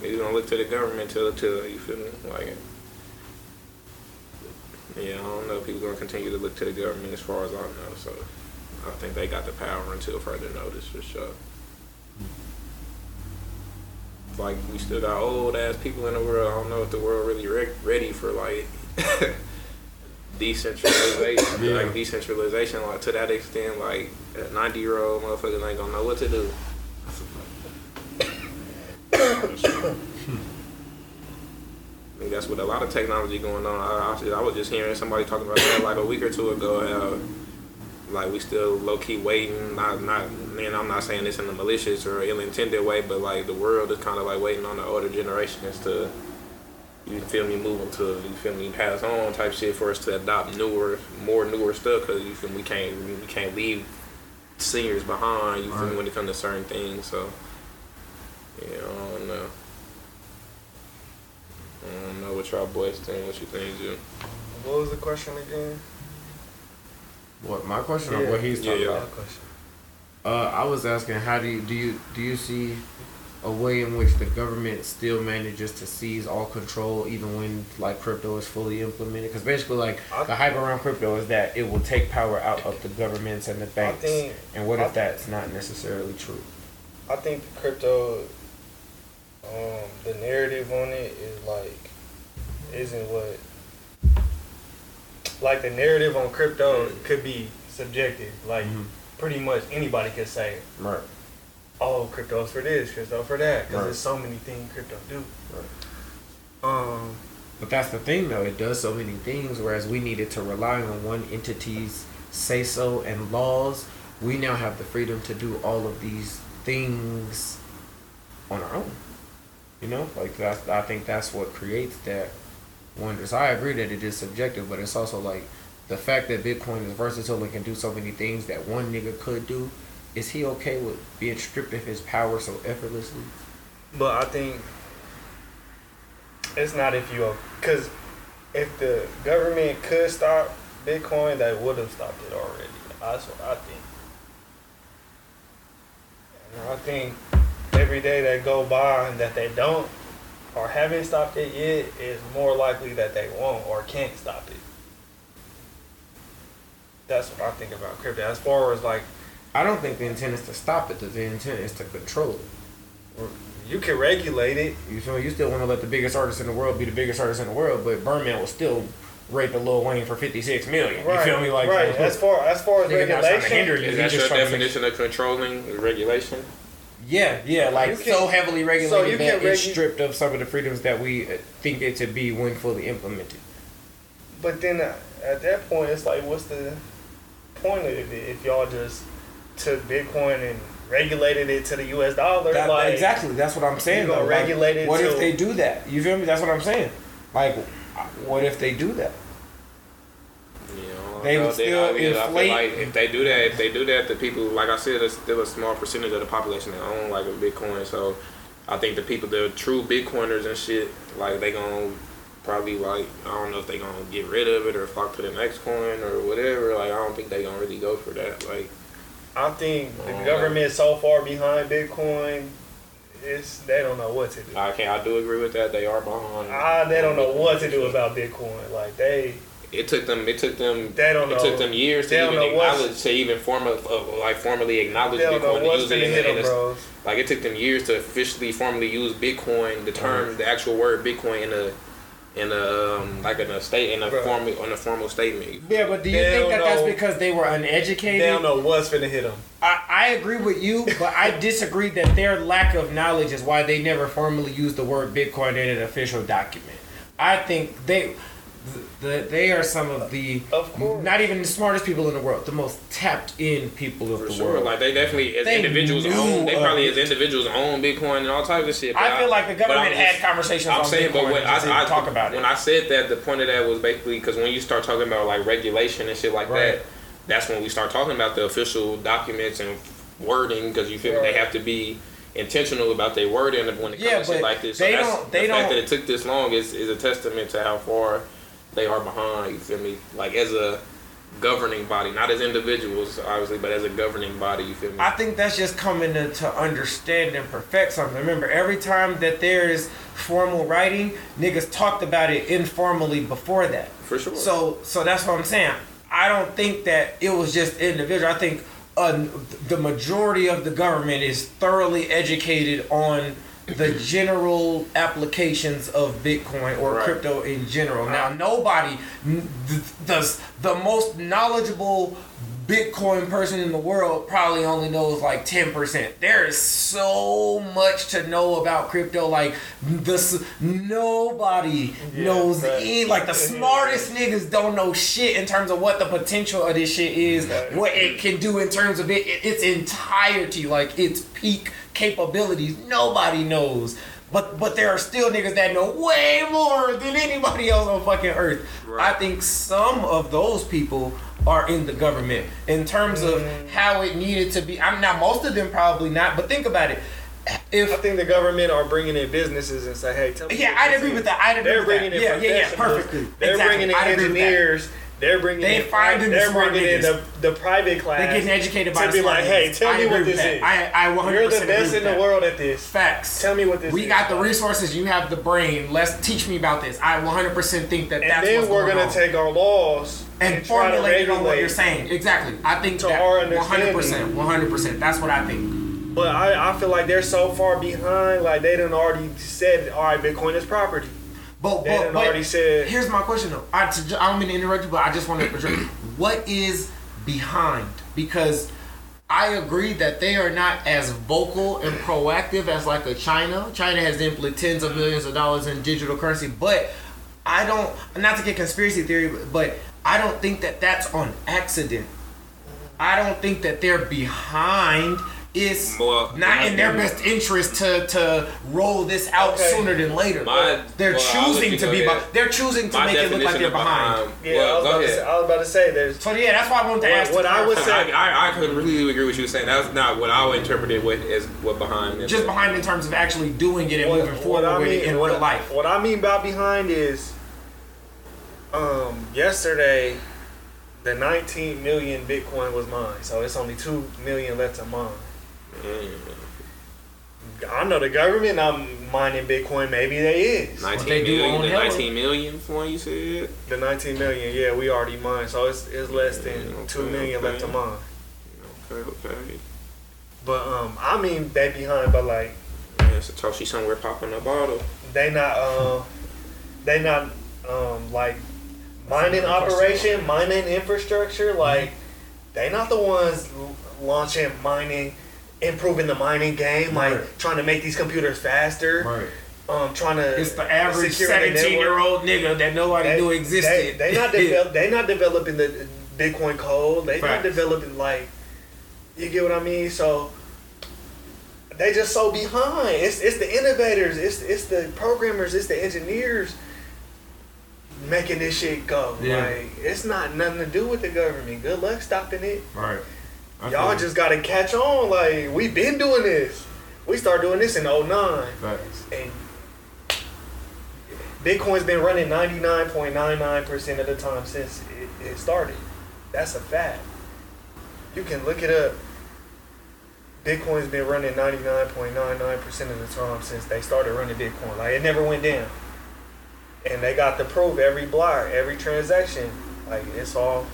Speaker 3: you don't look to the government till till you feel me like. Yeah, I don't know. If people gonna continue to look to the government as far as I know. So I think they got the power until further notice for sure. Like we still got old ass people in the world. I don't know if the world really re- ready for like <laughs> decentralization,
Speaker 1: Yeah.
Speaker 3: like decentralization, like to that extent, like a ninety year old motherfucker ain't gonna know what to do. I think that's what a lot of technology going on. I, I, I was just hearing somebody talking about that like a week or two ago. How, like we still low key waiting. Not not. And I'm not saying this in a malicious or ill intended way, but like the world is kind of like waiting on the older generations to. You feel me? Move them to you feel me? Pass on type shit for us to adopt newer, more newer stuff because you feel me? We can't we can't leave seniors behind. You feel me? When it comes to certain things, so yeah, I don't know. I don't know what y'all boys think. What you think, Jim?
Speaker 4: What was the question again?
Speaker 1: What my question or what he's talking
Speaker 3: Yeah, yeah.
Speaker 1: about?
Speaker 4: Question.
Speaker 1: Uh, I was asking, how do you do you do you see a way in which the government still manages to seize all control even when like crypto is fully implemented? Because basically, like
Speaker 4: I-
Speaker 1: the hype around crypto is that it will take power out of the governments and the banks.
Speaker 4: think-
Speaker 1: and what
Speaker 4: I-
Speaker 1: if that's not necessarily true?
Speaker 4: I think crypto, um, the narrative on it is like, isn't what. Like the narrative on crypto could be subjective. Like
Speaker 1: Mhm.
Speaker 4: pretty much anybody could say,
Speaker 1: Right.
Speaker 4: "Oh, crypto's for this, crypto for that," because
Speaker 1: Right.
Speaker 4: there's so many things crypto do.
Speaker 1: Right.
Speaker 4: Um,
Speaker 1: But that's the thing, though. It does so many things, whereas we needed to rely on one entity's say so and laws. We now have the freedom to do all of these things on our own. You know, like that's. I think that's what creates that wonder. So I agree that it is subjective, but it's also like the fact that Bitcoin is versatile and can do so many things that one nigga could do. Is he okay with being stripped of his power so effortlessly?
Speaker 4: But I think it's not if you because if the government could stop Bitcoin, they would have stopped it already. That's what I think. And I think every day that go by and that they don't or haven't stopped it yet is more likely that they won't or can't stop it. That's what I think about crypto. As far as like
Speaker 1: I don't think the intent is to stop it. The intent is to control it.
Speaker 4: you can regulate it,
Speaker 1: You feel me? You still want to let the biggest artist in the world be the biggest artist in the world, but Birdman will still rape a Lil Wayne for fifty six million. You feel me? Like
Speaker 4: right. As far as far as
Speaker 1: Nigga not trying to hinder
Speaker 4: regulation,
Speaker 1: you.
Speaker 3: Is that your
Speaker 1: trying to make-
Speaker 3: definition of controlling regulation?
Speaker 1: Yeah, yeah, like
Speaker 4: can-
Speaker 1: so heavily regulated
Speaker 4: so
Speaker 1: that
Speaker 4: can
Speaker 1: it's stripped of some of the freedoms that we uh, think it to be when fully implemented.
Speaker 4: but then uh, at that point, it's like, what's the point of it if y'all just took Bitcoin and regulated it to the U.S. dollar?
Speaker 1: That-
Speaker 4: like,
Speaker 1: exactly, that's what I'm saying. though. Like,
Speaker 4: it
Speaker 1: what if they do that? You feel me? That's what I'm saying. Like, what if they do that?
Speaker 3: You
Speaker 1: They
Speaker 3: I
Speaker 1: would
Speaker 3: know
Speaker 1: still
Speaker 3: I mean, I
Speaker 1: inflate-
Speaker 3: feel like if they do that, if they do that, the people, like I said, there's still a small percentage of the population that own like a Bitcoin. So I think the people, the true Bitcoiners and shit, like they gonna probably like I don't know if they gonna get rid of it or flock to the next coin or whatever. Like I don't think they gonna really go for that. Like
Speaker 4: I think the
Speaker 3: Oh,
Speaker 4: government is so far behind Bitcoin, it's they don't know what to do.
Speaker 3: I can I do agree with that. They are behind.
Speaker 4: Ah, they don't know what to do about Bitcoin. Like they,
Speaker 3: It took them. It took them.
Speaker 4: They don't
Speaker 3: it
Speaker 4: know.
Speaker 3: took them years
Speaker 4: They
Speaker 3: to even acknowledge, to even form of, of like formally acknowledge
Speaker 4: they
Speaker 3: Bitcoin to use it in, in
Speaker 4: them,
Speaker 3: the-
Speaker 4: bros.
Speaker 3: Like it took them years to officially formally use Bitcoin, the term, the actual word Bitcoin in a in a um, like in a state in a
Speaker 4: Bro.
Speaker 3: formal on a formal statement.
Speaker 1: Yeah, but do you
Speaker 4: They
Speaker 1: think
Speaker 4: don't
Speaker 1: that that's because they were uneducated?
Speaker 4: They don't know what's gonna hit them.
Speaker 1: I, I agree with you, but I disagree that their lack of knowledge is why they never formally used the word Bitcoin in an official document. I think they the, they are some of the
Speaker 4: Of
Speaker 1: not even the smartest people in the world, the most tapped in people of
Speaker 3: For
Speaker 1: the
Speaker 3: sure,
Speaker 1: world.
Speaker 3: like they definitely as
Speaker 1: They
Speaker 3: individuals own. They probably as individuals own Bitcoin and all types of shit. but
Speaker 1: I feel like the government had
Speaker 3: just-
Speaker 1: conversations
Speaker 3: I'm
Speaker 1: on
Speaker 3: saying,
Speaker 1: Bitcoin
Speaker 3: but when I, I
Speaker 1: talk about
Speaker 3: when
Speaker 1: it.
Speaker 3: I said that, the point of that was basically because when you start talking about like regulation and shit like
Speaker 1: Right.
Speaker 3: that, that's when we start talking about the official documents and wording because you feel
Speaker 4: Right.
Speaker 3: they have to be intentional about their wording when it comes
Speaker 1: Yeah,
Speaker 3: to shit like this.
Speaker 1: they
Speaker 3: so that's,
Speaker 1: don't- they
Speaker 3: the fact
Speaker 1: don't-
Speaker 3: that it took this long is, is a testament to how far they are behind. You feel me? Like as a governing body, not as individuals, obviously, but as a governing body. You feel me?
Speaker 1: I think that's just coming to, to understand and perfect something. Remember, every time that there's formal writing, niggas talked about it informally before that.
Speaker 3: For sure.
Speaker 1: So, so that's what I'm saying. I don't think that it was just individual. I think uh, the majority of the government is thoroughly educated on the general applications of Bitcoin or
Speaker 3: Right.
Speaker 1: crypto in general. Now, uh-huh. nobody n- th- does the most knowledgeable Bitcoin person in the world probably only knows like 10%. There is so much to know about crypto. Like, this, nobody
Speaker 4: Yeah,
Speaker 1: knows any, like, the smartest niggas don't know shit in terms of what the potential of this shit is, what it can do in terms of it, its entirety, like its peak capabilities. Nobody knows. But but there are still niggas that know way more than anybody else on fucking earth.
Speaker 3: Right.
Speaker 1: I think some of those people are in the government in terms of
Speaker 4: Mm.
Speaker 1: how it needed to be. I'm not most of them probably not, but think about it. If
Speaker 4: I think the government are bringing in businesses and say, "Hey, tell me."
Speaker 1: Yeah, I'd agree
Speaker 4: is.
Speaker 1: with that. I'd agree
Speaker 4: They're
Speaker 1: with
Speaker 4: bringing
Speaker 1: that.
Speaker 4: in
Speaker 1: Yeah, yeah, yeah, perfectly.
Speaker 4: They're
Speaker 1: Exactly.
Speaker 4: bringing in
Speaker 1: I'd agree with that.
Speaker 4: engineers. They're bringing
Speaker 1: They
Speaker 4: in.
Speaker 1: finding the
Speaker 4: They're bringing in the, the private class.
Speaker 1: they're getting educated by
Speaker 4: to be like, hey, tell
Speaker 1: I
Speaker 4: me what this is.
Speaker 1: I, I 100%
Speaker 4: You're the best in the world at this.
Speaker 1: Facts.
Speaker 4: Tell me what this is.
Speaker 1: we
Speaker 4: is.
Speaker 1: got the resources. You have the brain. Let's teach me about this. I 100% think that
Speaker 4: And
Speaker 1: that's
Speaker 4: then we're
Speaker 1: going
Speaker 4: gonna
Speaker 1: on.
Speaker 4: take our laws
Speaker 1: and
Speaker 4: to
Speaker 1: formulate it on what you're saying. Exactly. I think
Speaker 4: To
Speaker 1: that
Speaker 4: our
Speaker 1: 100%. 100%. That's what I think.
Speaker 4: But I, I feel like they're so far behind. Like they done already said, all right, Bitcoin is property.
Speaker 1: But,
Speaker 4: They
Speaker 1: but, but
Speaker 4: already said.
Speaker 1: here's my question though. I, to, I don't mean to interrupt you, but I just want to address <clears throat> what is behind because. I agree that they are not as vocal and proactive as like a China. China has implemented tens of millions of dollars in digital currency, but I don't. Not to get conspiracy theory, but I don't think that that's on accident. I don't think that they're behind. It's
Speaker 3: Well,
Speaker 1: not in their best interest to to roll this out
Speaker 4: Okay.
Speaker 1: sooner than later.
Speaker 3: My-
Speaker 1: they're
Speaker 3: well, I'll let
Speaker 1: choosing to be.
Speaker 3: ahead.
Speaker 1: They're choosing to
Speaker 3: My
Speaker 1: make it look like they're
Speaker 3: of
Speaker 1: behind.
Speaker 4: Yeah, I, was about to say, I was about to say there's.
Speaker 1: So yeah, that's why I wanted to
Speaker 4: Well,
Speaker 1: ask.
Speaker 4: what I would
Speaker 1: clarify.
Speaker 4: say-
Speaker 3: I, I, I completely agree with you saying. That's not what I would interpret it with as what behind it.
Speaker 1: just behind in terms of actually doing it and
Speaker 4: What,
Speaker 1: moving
Speaker 4: what
Speaker 1: forward
Speaker 4: I
Speaker 1: with
Speaker 4: mean,
Speaker 1: it in
Speaker 4: what,
Speaker 1: real life.
Speaker 4: what I mean by behind is, um, yesterday, the 19 million Bitcoin was mine, so it's only two million left of mine. I know the government not mining Bitcoin. Maybe they is.
Speaker 3: 19
Speaker 1: they do
Speaker 3: million.
Speaker 1: own
Speaker 3: The
Speaker 1: hella.
Speaker 3: 19 million for one you said.
Speaker 4: The 19 million, yeah, we already mine, so it's it's less than
Speaker 3: Mm,
Speaker 4: two
Speaker 3: okay,
Speaker 4: left to mine.
Speaker 3: Okay, okay.
Speaker 4: But um, I mean they behind, but like
Speaker 3: Yeah, Satoshi somewhere popping a bottle.
Speaker 4: they not um, they not um like mining
Speaker 1: That's a good
Speaker 4: operation, mining infrastructure. Like they not the ones launching mining, improving the mining game, like trying to make these computers faster.
Speaker 1: Right.
Speaker 4: Um, trying to
Speaker 1: It's the average
Speaker 4: secure the network.
Speaker 1: seventeen year old nigga that nobody
Speaker 4: They,
Speaker 1: knew existed.
Speaker 4: they not <laughs> develop, they not developing the Bitcoin code. They not developing like you get what I mean. So they just so behind. It's it's the innovators. It's it's the programmers. It's the engineers making this shit go.
Speaker 1: Yeah.
Speaker 4: Like it's not nothing to do with the government. Good luck stopping it.
Speaker 1: right. I
Speaker 4: Y'all just gotta catch on. Like we've been doing this. We started doing this in 09.
Speaker 1: Facts.
Speaker 4: and Bitcoin's been running 99.99% of the time since it, it started. That's a fact. You can look it up. Bitcoin's been running 99.99% of the time since they started running Bitcoin. Like it never went down. And they got the proof every block, every transaction. Like it's all.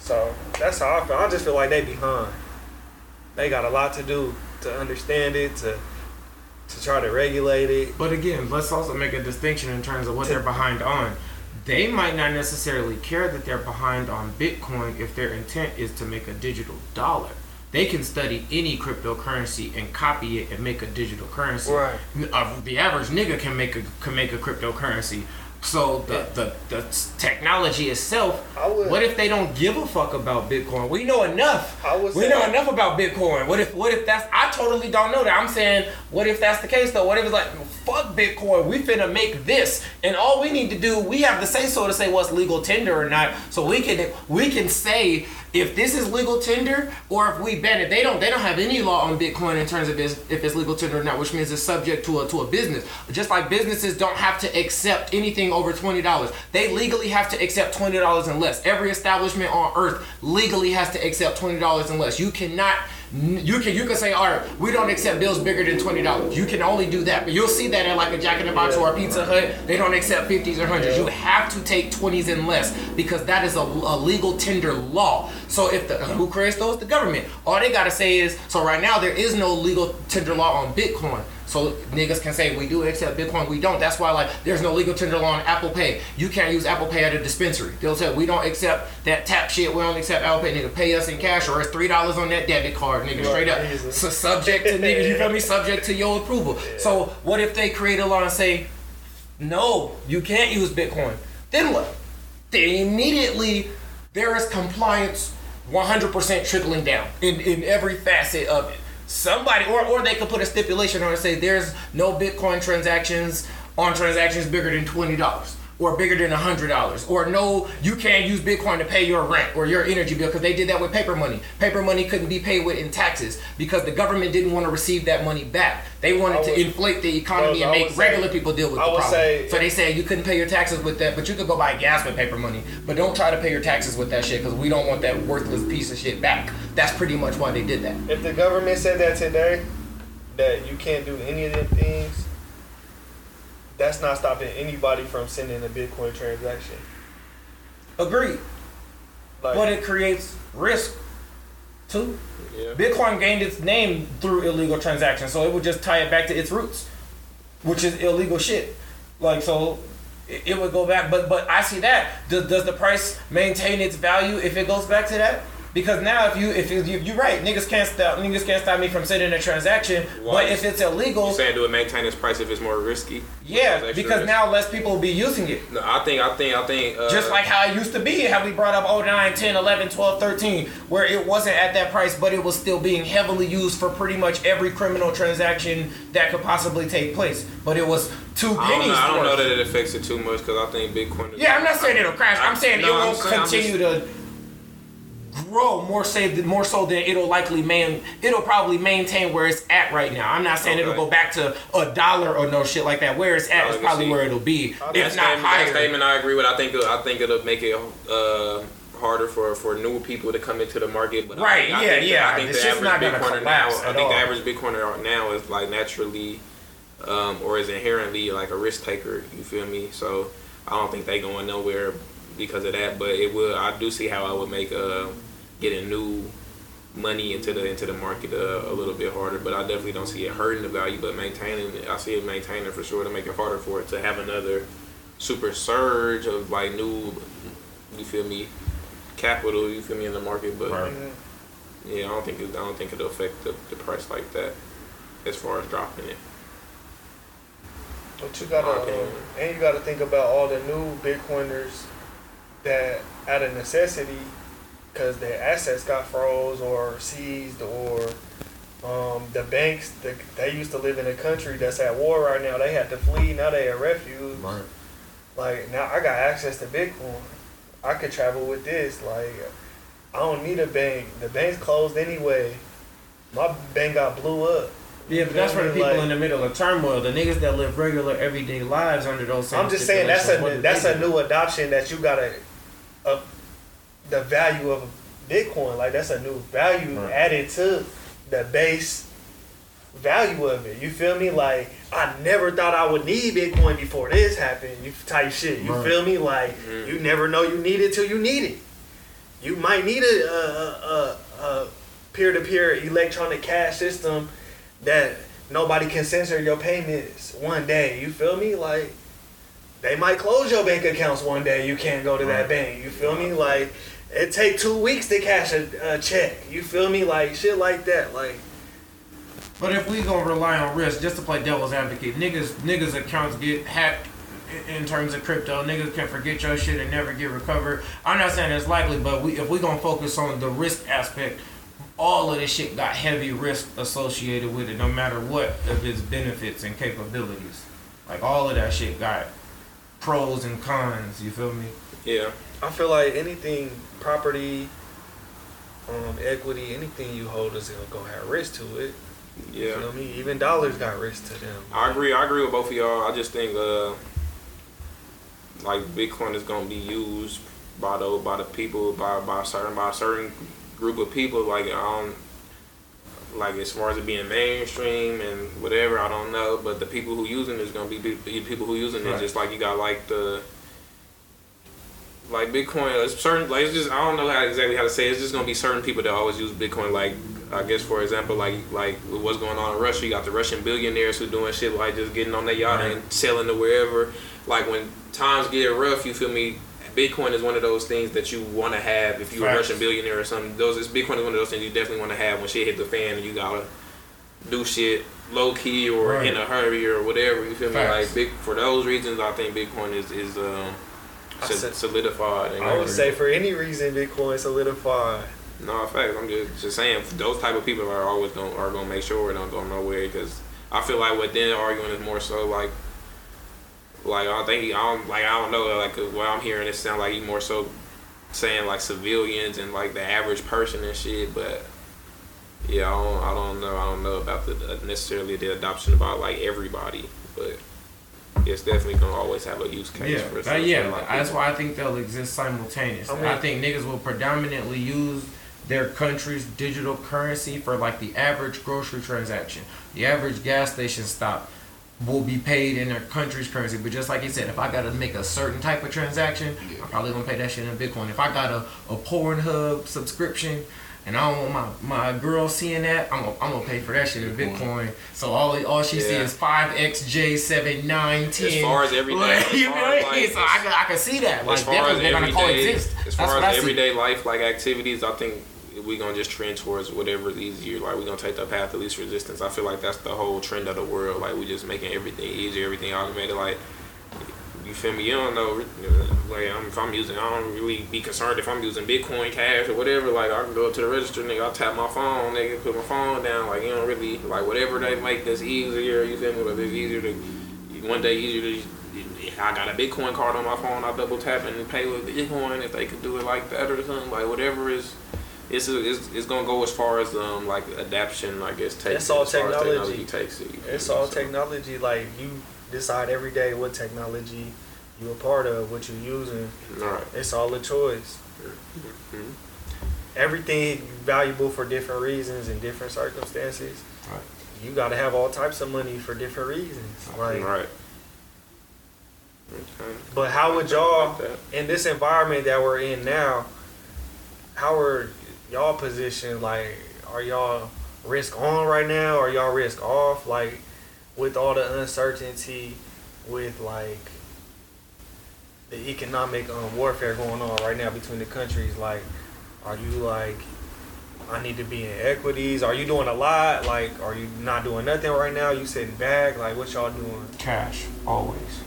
Speaker 4: So that's how I feel. I just feel like they behind. They got a lot to do to understand it, to to try to regulate it.
Speaker 1: But again, let's also make a distinction in terms of what they're behind on. They might not necessarily care that they're behind on Bitcoin if their intent is to make a digital dollar. They can study any cryptocurrency and copy it and make a digital currency.
Speaker 4: Right.
Speaker 1: Uh, the average nigga can make a can make a cryptocurrency. So the, the, the technology itself,
Speaker 4: would-
Speaker 1: what if they don't give a fuck about Bitcoin? We know enough. We know enough about Bitcoin. What if what if that's I totally don't know that. I'm saying what if that's the case though? What if it's like fuck Bitcoin, we finna make this and all we need to do, we have the say so to say what's legal tender or not. So we can we can say if this is legal tender or if we ban it. They don't they don't have any law on Bitcoin in terms of this, if it's legal tender or not, which means it's subject to a to a business. Just like businesses don't have to accept anything over twenty dollars. They legally have to accept twenty dollars and less. Every establishment on earth legally has to accept twenty dollars and less. You cannot you can you can say, all right, we don't accept bills bigger than twenty dollars. You can only do that, but you'll see that at like a Jack in the Box or a Pizza Hut. They don't accept fifties or hundreds. You have to take twenties and less because that is a, a legal tender law. So if the who creates those, the government. All they gotta say is, so right now there is no legal tender law on Bitcoin. So niggas can say we do accept Bitcoin, we don't. That's why like there's no legal tender law on Apple Pay. You can't use Apple Pay at a dispensary. They'll say we don't accept that tap shit. We don't accept Apple Pay. Nigga, pay us in cash or it's three dollars on that debit card. Nigga, straight up. So subject to nigga, you feel me? Subject to your approval. So what if they create a law and say no, you can't use Bitcoin? Then what? Then immediately there is compliance 100% trickling down in, in every facet of it. Somebody, or, or they could put a stipulation on it and say there's no Bitcoin transactions on transactions bigger than $20 or bigger than $100 or no, you can't use Bitcoin to pay your rent or your energy bill because they did that with paper money. Paper money couldn't be paid with in taxes because the government didn't want to receive that money back. They wanted
Speaker 4: I
Speaker 1: to inflate the economy
Speaker 4: Well,
Speaker 1: and make
Speaker 4: would say-
Speaker 1: regular people deal with
Speaker 4: I
Speaker 1: the problem.
Speaker 4: say-
Speaker 1: so they said you couldn't pay your taxes with that, but you could go buy gas with paper money. But don't try to pay your taxes with that shit because we don't want that worthless piece of shit back. That's pretty much why they did that.
Speaker 4: If the government said that today, that you can't do any of them things, that's not stopping anybody from sending a Bitcoin transaction.
Speaker 1: Agreed.
Speaker 4: Like,
Speaker 1: But it creates risk too.
Speaker 3: Yeah.
Speaker 1: Bitcoin gained its name through illegal transactions, so it would just tie it back to its roots, which is illegal shit. Like so, it, it would go back. But but I see that. Does, does the price maintain its value if it goes back to that? Because now if you if you, you're right, niggas can't stop niggas can't stop me from sending a transaction.
Speaker 3: Why?
Speaker 1: But if it's illegal,
Speaker 3: You saying do it maintain its price if it's more risky?
Speaker 1: yeah, because now less people will be using it.
Speaker 3: No, I think I think I think uh,
Speaker 1: Just like how it used to be, how we brought up 09, 10, 11, 12, 13, where it wasn't at that price, but it was still being heavily used for pretty much every criminal transaction that could possibly take place. But it was two
Speaker 3: I don't know, I don't know that it affects it too much because I think Bitcoin.
Speaker 1: Yeah, I'm not saying it'll crash. I'm saying
Speaker 3: No,
Speaker 1: it
Speaker 3: I'm
Speaker 1: won't
Speaker 3: I'm
Speaker 1: continue to grow more say more so than it'll likely man it'll probably maintain where it's at right now. I'm not saying it'll go back to a dollar or no shit like that. Where it's at is probably
Speaker 3: see.
Speaker 1: where it'll be,
Speaker 3: That
Speaker 1: if not
Speaker 3: statement, that statement I agree with. I think I think it'll make it uh, harder for, for new people to come into the market. But
Speaker 1: Right,
Speaker 3: think- I
Speaker 1: yeah,
Speaker 3: think,
Speaker 1: yeah.
Speaker 3: I think
Speaker 1: It's
Speaker 3: the average Bitcoiner now. I think the
Speaker 1: all.
Speaker 3: average Bitcoiner now is like naturally, um, or is inherently like a risk taker. You feel me? So I don't think they going nowhere because of that. But it will. I do see how I would make uh, getting new money into the into the market uh, a little bit harder. But I definitely don't see it hurting the value, but maintaining it. I see it maintaining for sure to make it harder for it to have another super surge of like new. You feel me? Capital. You feel me in the market, but.
Speaker 1: Right.
Speaker 3: Yeah, I don't think it, I don't think it'll affect the, the price like that, as far as dropping it.
Speaker 4: But you gotta,
Speaker 3: My
Speaker 4: um, and you gotta think about all the new Bitcoiners that, out of necessity, because their assets got froze or seized, or um, the banks, the, they used to live in a country that's at war right now. They had to flee. Now they at refuge.
Speaker 1: Right.
Speaker 4: Like now, I got access to Bitcoin. I could travel with this. Like I don't need a bank. The bank's closed anyway. My bank got blew up.
Speaker 1: Yeah, but that's for the
Speaker 4: Like-
Speaker 1: people in the middle of turmoil. The niggas that live regular everyday lives under those same
Speaker 4: I'm just saying that's a that's a new adoption that you gotta up the value of Bitcoin. Like that's a new value
Speaker 1: Right.
Speaker 4: added to the base value of it. You feel me? Like I never thought I would need Bitcoin before this happened. You type shit. You
Speaker 1: Right.
Speaker 4: feel me? Like
Speaker 3: Mhm.
Speaker 4: you never know you need it till you need it. You might need a a, a, a peer-to-peer electronic cash system that nobody can censor your payments one day. You feel me? Like they might close your bank accounts one day. You can't go to that bank. You feel me? Like it take two weeks to cash a, a check. You feel me? Like shit like that. Like
Speaker 1: But if we gonna rely on risk, just to play devil's advocate, niggas niggas accounts get hacked in- in terms of crypto. Niggas can forget your shit and never get recovered. I'm not saying it's likely, but we if we gonna focus on the risk aspect, all of this shit got heavy risk associated with it, no matter what of its benefits and capabilities. Like all of that shit got pros and cons. You feel me?
Speaker 3: Yeah,
Speaker 4: I feel like anything property, um, equity, anything you hold is gonna go have risk to it.
Speaker 3: Yeah, You
Speaker 4: feel me? Even dollars got risk to them.
Speaker 3: I agree. I agree with both of y'all. I just think uh, like Bitcoin is gonna be used by the by the people by by a certain by a certain group of people. Like um, like as far as it being mainstream and whatever, I don't know. But the people who using it is gonna be people who using it.
Speaker 1: Right.
Speaker 3: Just like you got like the like Bitcoin. It's certain like it's just I don't know how exactly how to say. It. It's just gonna be certain people that always use Bitcoin. Like I guess for example, like like what's going on in Russia, you got the Russian billionaires who doing shit like just getting on their yacht
Speaker 5: Right.
Speaker 3: and sailing to wherever. Like when times get rough, you feel me. Bitcoin is one of those things that you want to have if you're a Russian billionaire or something. Those is Bitcoin is one of those things you definitely want to have when shit hit the fan and you gotta do shit low key or
Speaker 5: Right.
Speaker 3: in a hurry or whatever. You feel me? Like big for those reasons, I think Bitcoin is is so-
Speaker 4: said-
Speaker 3: solidified. And
Speaker 4: I would say for any reason, Bitcoin solidified.
Speaker 3: no, in fact, I'm just just saying those type of people are always gonna are gonna make sure it don't go nowhere because I feel like what then arguing is more so like like I think I don't like I don't know like what I'm hearing it sound like he more so saying like civilians and like the average person and shit, but yeah, I don't I don't know I don't know about the uh, necessarily the adoption about like everybody, but it's definitely gonna always have a use case
Speaker 1: Yeah,
Speaker 3: for
Speaker 1: but
Speaker 3: some-
Speaker 1: yeah,
Speaker 3: for, like,
Speaker 1: that's
Speaker 3: people.
Speaker 1: why I think they'll exist simultaneously.
Speaker 4: I mean-
Speaker 1: I think niggas will predominantly use their country's digital currency for like the average grocery transaction. The average gas station stop will be paid in their country's currency. But just like you said, if I gotta make a certain type of transaction, I'm probably gonna pay that shit in Bitcoin. If I got a, a Pornhub subscription and I don't want my, my girl seeing that, I'm gonna, I'm gonna pay for that shit in Bitcoin. So all all she
Speaker 3: Yeah.
Speaker 1: is five XJ seven nine ten.
Speaker 3: As far as everyday-
Speaker 1: Like, <laughs> you know what I mean? So I can, I can see that. Like
Speaker 3: as far as
Speaker 1: definitely they're gonna
Speaker 3: everyday,
Speaker 1: coexist.
Speaker 3: as far as everyday life like activities, I think we gonna just trend towards whatever's easier. Like we gonna take the path of least resistance. I feel like that's the whole trend of the world. Like we just making everything easier, everything automated. Like you feel me? You don't know. Like I'm, if I'm using, I don't really be concerned if I'm using Bitcoin Cash or whatever. Like I can go up to the register, nigga. I'll tap my phone, nigga, put my phone down. Like you don't really like whatever they make this easier. You feel me? Whether it's easier to one day easier to. I got a Bitcoin card on my phone. I double tap and pay with Bitcoin if they could do it like that or something. Like whatever is, it's it's, it's gonna go as far as um like adaptation. I guess takes.
Speaker 4: It's all
Speaker 3: far
Speaker 4: technology.
Speaker 3: takes it.
Speaker 4: It's all
Speaker 3: So,
Speaker 4: technology. Like you decide every day what technology you're a part of, what you're using.
Speaker 3: Right.
Speaker 4: It's all a choice.
Speaker 3: Mhm.
Speaker 4: Everything valuable for different reasons and different circumstances.
Speaker 1: Right.
Speaker 4: You got to have all types of money for different reasons. Like,
Speaker 3: right. Okay.
Speaker 4: but how would y'all in this environment that we're in now? How are y'all positioned? Like, are y'all risk on right now? Or y'all risk off? Like, with all the uncertainty, with like the economic um, warfare going on right now between the countries, like, are you like, I need to be in equities? Are you doing a lot? Like, are you not doing nothing right now? You sitting back? Like, what y'all doing?
Speaker 1: Cash always.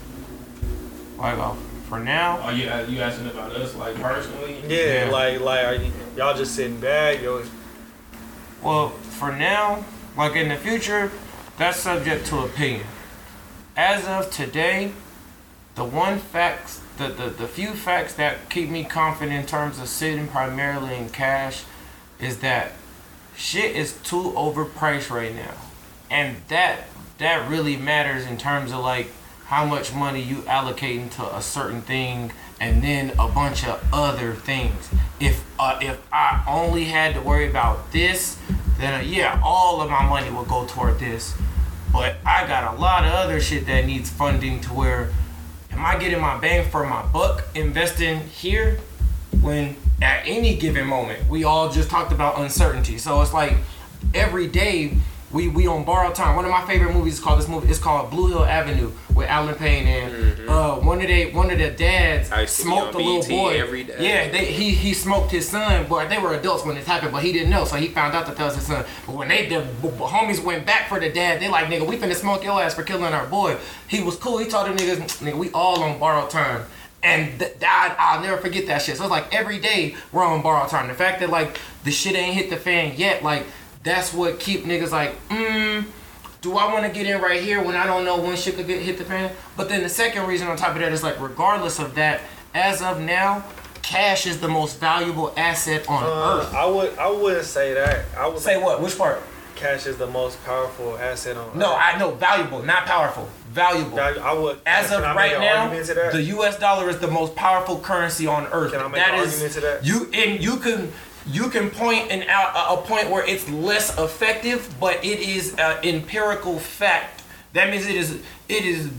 Speaker 1: Like uh, for now,
Speaker 5: Are you you asking about us like personally?
Speaker 4: Yeah,
Speaker 1: Yeah.
Speaker 4: like, like, are you, y'all just sitting back? Yo,
Speaker 1: well, for now, like in the future, that's subject to opinion. As of today, the one facts, the, the, the few facts that keep me confident in terms of sitting primarily in cash is that shit is too overpriced right now. And that that really matters in terms of like how much money you allocate into a certain thing and then a bunch of other things. If uh, if I only had to worry about this, then uh, yeah, all of my money will go toward this. But I got a lot of other shit that needs funding to where am I getting my bang for my buck investing here when at any given moment we all just talked about uncertainty. So it's like every day we we on borrowed time. One of my favorite movies is called this movie. It's called Blue Hill Avenue with Allen Payne and uh, one of they one of the dads
Speaker 3: I used to be
Speaker 1: smoked the little boy.
Speaker 3: every day.
Speaker 1: Yeah, they, he he smoked his son. But they were adults when this happened, but he didn't know, so he found out that that was his son. But when they the homies went back for the dad, they like nigga, we finna smoke your ass for killing our boy. He was cool. He told the niggas, nigga, we all on borrowed time. And th- that I'll never forget that shit. So it's like every day we're on borrowed time. The fact that like the shit ain't hit the fan yet, like that's what keep niggas like, mm, do I want to get in right here when I don't know when shit could get hit the fan? But then the second reason on top of that is like, regardless of that, as of now, cash is the most valuable asset on
Speaker 4: uh,
Speaker 1: earth.
Speaker 4: I would, I wouldn't say that. I would
Speaker 1: Say what? Which part?
Speaker 4: cash is the most powerful asset on.
Speaker 1: No,
Speaker 4: earth.
Speaker 1: I know valuable, not powerful. Valuable.
Speaker 4: I, I would.
Speaker 1: As of
Speaker 4: I
Speaker 1: right now,
Speaker 4: argument to that?
Speaker 1: the U.S. dollar is the most powerful currency on earth.
Speaker 4: Can I make
Speaker 1: That
Speaker 4: an
Speaker 1: is-
Speaker 4: argument to that?
Speaker 1: You and you can you can point an out a, point where it's less effective, but it is an empirical fact. That means it is it is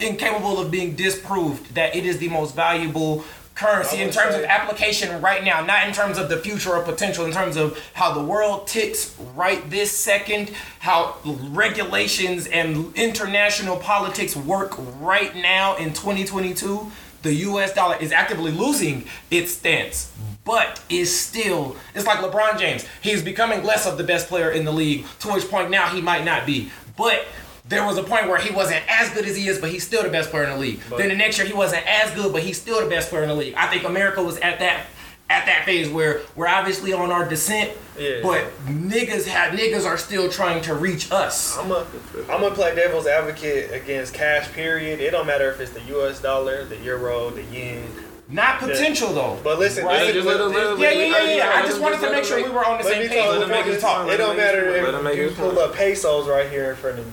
Speaker 1: incapable of being disproved that it is the most valuable currency in terms
Speaker 4: say-
Speaker 1: of application right now, not in terms of the future or potential, in terms of how the world ticks right this second, how regulations and international politics work right now in 2022. The US dollar is actively losing its stance, but is still, it's like LeBron James. He's becoming less of the best player in the league, to which point now he might not be. But there was a point where he wasn't as good as he is, but he's still the best player in the league. then the next year he wasn't as good, but he's still the best player in the league. I think America was at that at that phase where we're obviously on our descent,
Speaker 4: Yeah.
Speaker 1: but niggas have niggas are still trying to reach us.
Speaker 4: I'm a, I'm gonna play devil's advocate against cash. Period. It don't matter if it's the U.S. dollar, the euro, the yen.
Speaker 1: Not potential though.
Speaker 4: But listen,
Speaker 1: Right.
Speaker 4: listen,
Speaker 3: Just let him- let him-
Speaker 1: Yeah, yeah, yeah, yeah. I just wanted to make sure we were on the same page
Speaker 4: talk.
Speaker 1: before
Speaker 3: make
Speaker 1: we
Speaker 3: his
Speaker 1: talk.
Speaker 4: It don't matter
Speaker 3: make his- let him make
Speaker 4: if you pull
Speaker 3: point.
Speaker 4: up pesos right here in front of me.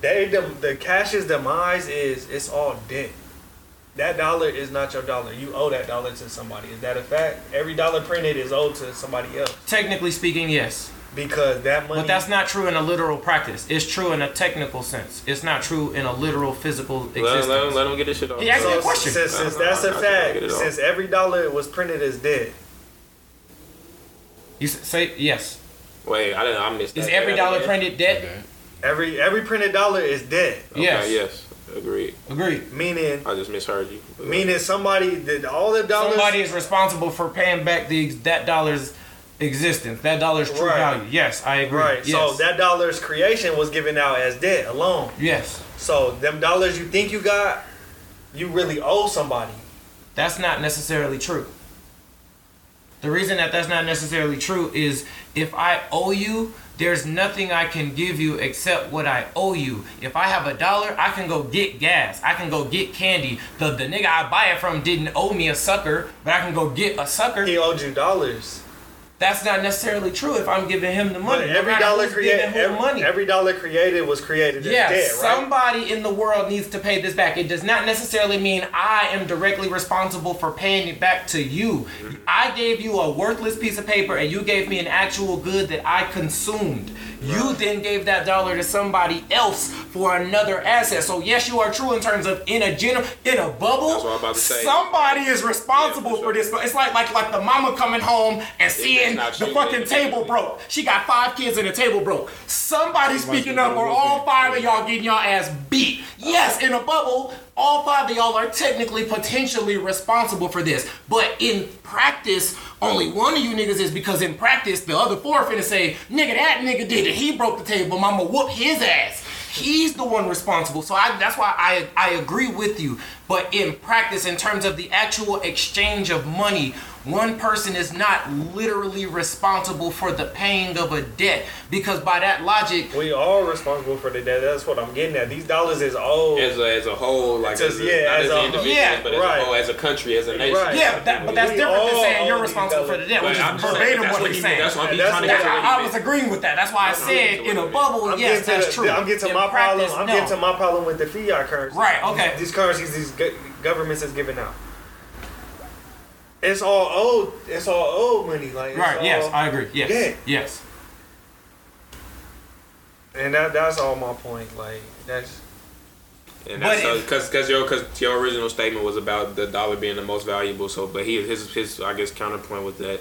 Speaker 4: They the, the cash's demise is it's all debt. That dollar is not your dollar. You owe that dollar to somebody. Is that a fact? Every dollar printed is owed to somebody else
Speaker 1: Technically speaking, yes.
Speaker 4: Because that money.
Speaker 1: But that's not true in a literal practice. It's true in a technical sense. It's not true in a literal physical
Speaker 3: Let him,
Speaker 1: existence.
Speaker 3: let him, let him get this shit off.
Speaker 1: He asked me a question.
Speaker 4: since, since
Speaker 3: No, no,
Speaker 4: that's a fact.
Speaker 3: get it off.
Speaker 4: Since every dollar was printed as dead.
Speaker 1: You say yes.
Speaker 3: Wait, I didn't. I missed.
Speaker 1: Is
Speaker 3: that.
Speaker 1: every dollar
Speaker 3: again.
Speaker 1: printed dead?
Speaker 2: Okay.
Speaker 4: Every every printed dollar is dead.
Speaker 3: Okay,
Speaker 1: Yes.
Speaker 3: Yes. Agreed.
Speaker 1: Agreed.
Speaker 4: Meaning
Speaker 3: I just misheard you. But-
Speaker 4: meaning somebody did all the dollars.
Speaker 1: Somebody is responsible for paying back the that dollar's existence, that dollar's true
Speaker 4: Right.
Speaker 1: value. Yes, I agree.
Speaker 4: Right.
Speaker 1: Yes.
Speaker 4: So that dollar's creation was given out as debt alone.
Speaker 1: yes,
Speaker 4: So them dollars you think you got, you really owe somebody.
Speaker 1: that's not necessarily true. The reason that that's not necessarily true is if I owe you, there's nothing I can give you except what I owe you. If I have a dollar, I can go get gas. I can go get candy. The the nigga I buy it from didn't owe me a sucker, but I can go get a sucker.
Speaker 4: He owed you dollars.
Speaker 1: That's not necessarily true if I'm giving him the money.
Speaker 4: But every
Speaker 1: matter
Speaker 4: dollar created,
Speaker 1: giving who the
Speaker 4: every,
Speaker 1: money.
Speaker 4: every dollar created was created
Speaker 1: Yeah,
Speaker 4: right?
Speaker 1: somebody in the world needs to pay this back. It does not necessarily mean I am directly responsible for paying it back to you. Mm-hmm. I gave you a worthless piece of paper and you gave me an actual good that I consumed. You then gave that dollar to somebody else for another asset. So yes, you are true in terms of in a general in a bubble.
Speaker 3: That's what I'm about to say.
Speaker 1: Somebody is responsible
Speaker 3: Yeah, for
Speaker 1: for this. But It's like like like the mama coming home and seeing the fucking table broke. She got five kids and the table broke. Somebody speaking up or all five of y'all getting y'all ass beat. Yes, uh-huh. in a bubble, all five of y'all are technically potentially responsible for this. But in practice, only one of you niggas is because in practice, the other four are finna say, nigga, that nigga did it. He broke the table. Mama whoop his ass. He's the one responsible. So I, that's why I, I agree with you. But in practice, in terms of the actual exchange of money, one person is not literally responsible for the paying of a debt because by that logic,
Speaker 4: we are responsible for the debt. That's what I'm getting at. These dollars is owed.
Speaker 3: as a, as a whole, like
Speaker 4: Just-
Speaker 3: as a,
Speaker 4: yeah,
Speaker 3: not
Speaker 4: as
Speaker 3: as,
Speaker 4: a-
Speaker 3: an individual,
Speaker 1: Yeah,
Speaker 3: but as
Speaker 4: right.
Speaker 3: a whole, as a country, as a nation.
Speaker 4: Right.
Speaker 1: yeah, that, but that's
Speaker 4: We
Speaker 1: different than saying you're responsible for the debt,
Speaker 3: But
Speaker 1: which
Speaker 3: I'm
Speaker 1: is
Speaker 3: just saying,
Speaker 1: verbatim
Speaker 3: that's
Speaker 1: what
Speaker 3: what
Speaker 1: he's saying.
Speaker 3: That's what I'm
Speaker 4: That's
Speaker 3: trying to
Speaker 4: what-
Speaker 3: get
Speaker 1: Yeah. I, I was agreeing with that. That's why I
Speaker 3: That's what
Speaker 1: said in a bubble,
Speaker 4: I'm
Speaker 1: yes, that's
Speaker 4: the,
Speaker 1: true.
Speaker 4: I'm getting to my
Speaker 1: practice,
Speaker 4: problem. I'm
Speaker 1: no.
Speaker 4: getting to my problem with the fiat currency.
Speaker 1: Right, okay.
Speaker 4: These currencies, these governments is giving out. It's all old. It's all old money. Like it's
Speaker 1: Right, yes, I agree. Yes,
Speaker 4: Yeah.
Speaker 1: yes.
Speaker 4: and that that's all my point. Like that's
Speaker 3: And that's because because your because your original statement was about the dollar being the most valuable. So, but he his his I guess counterpoint with that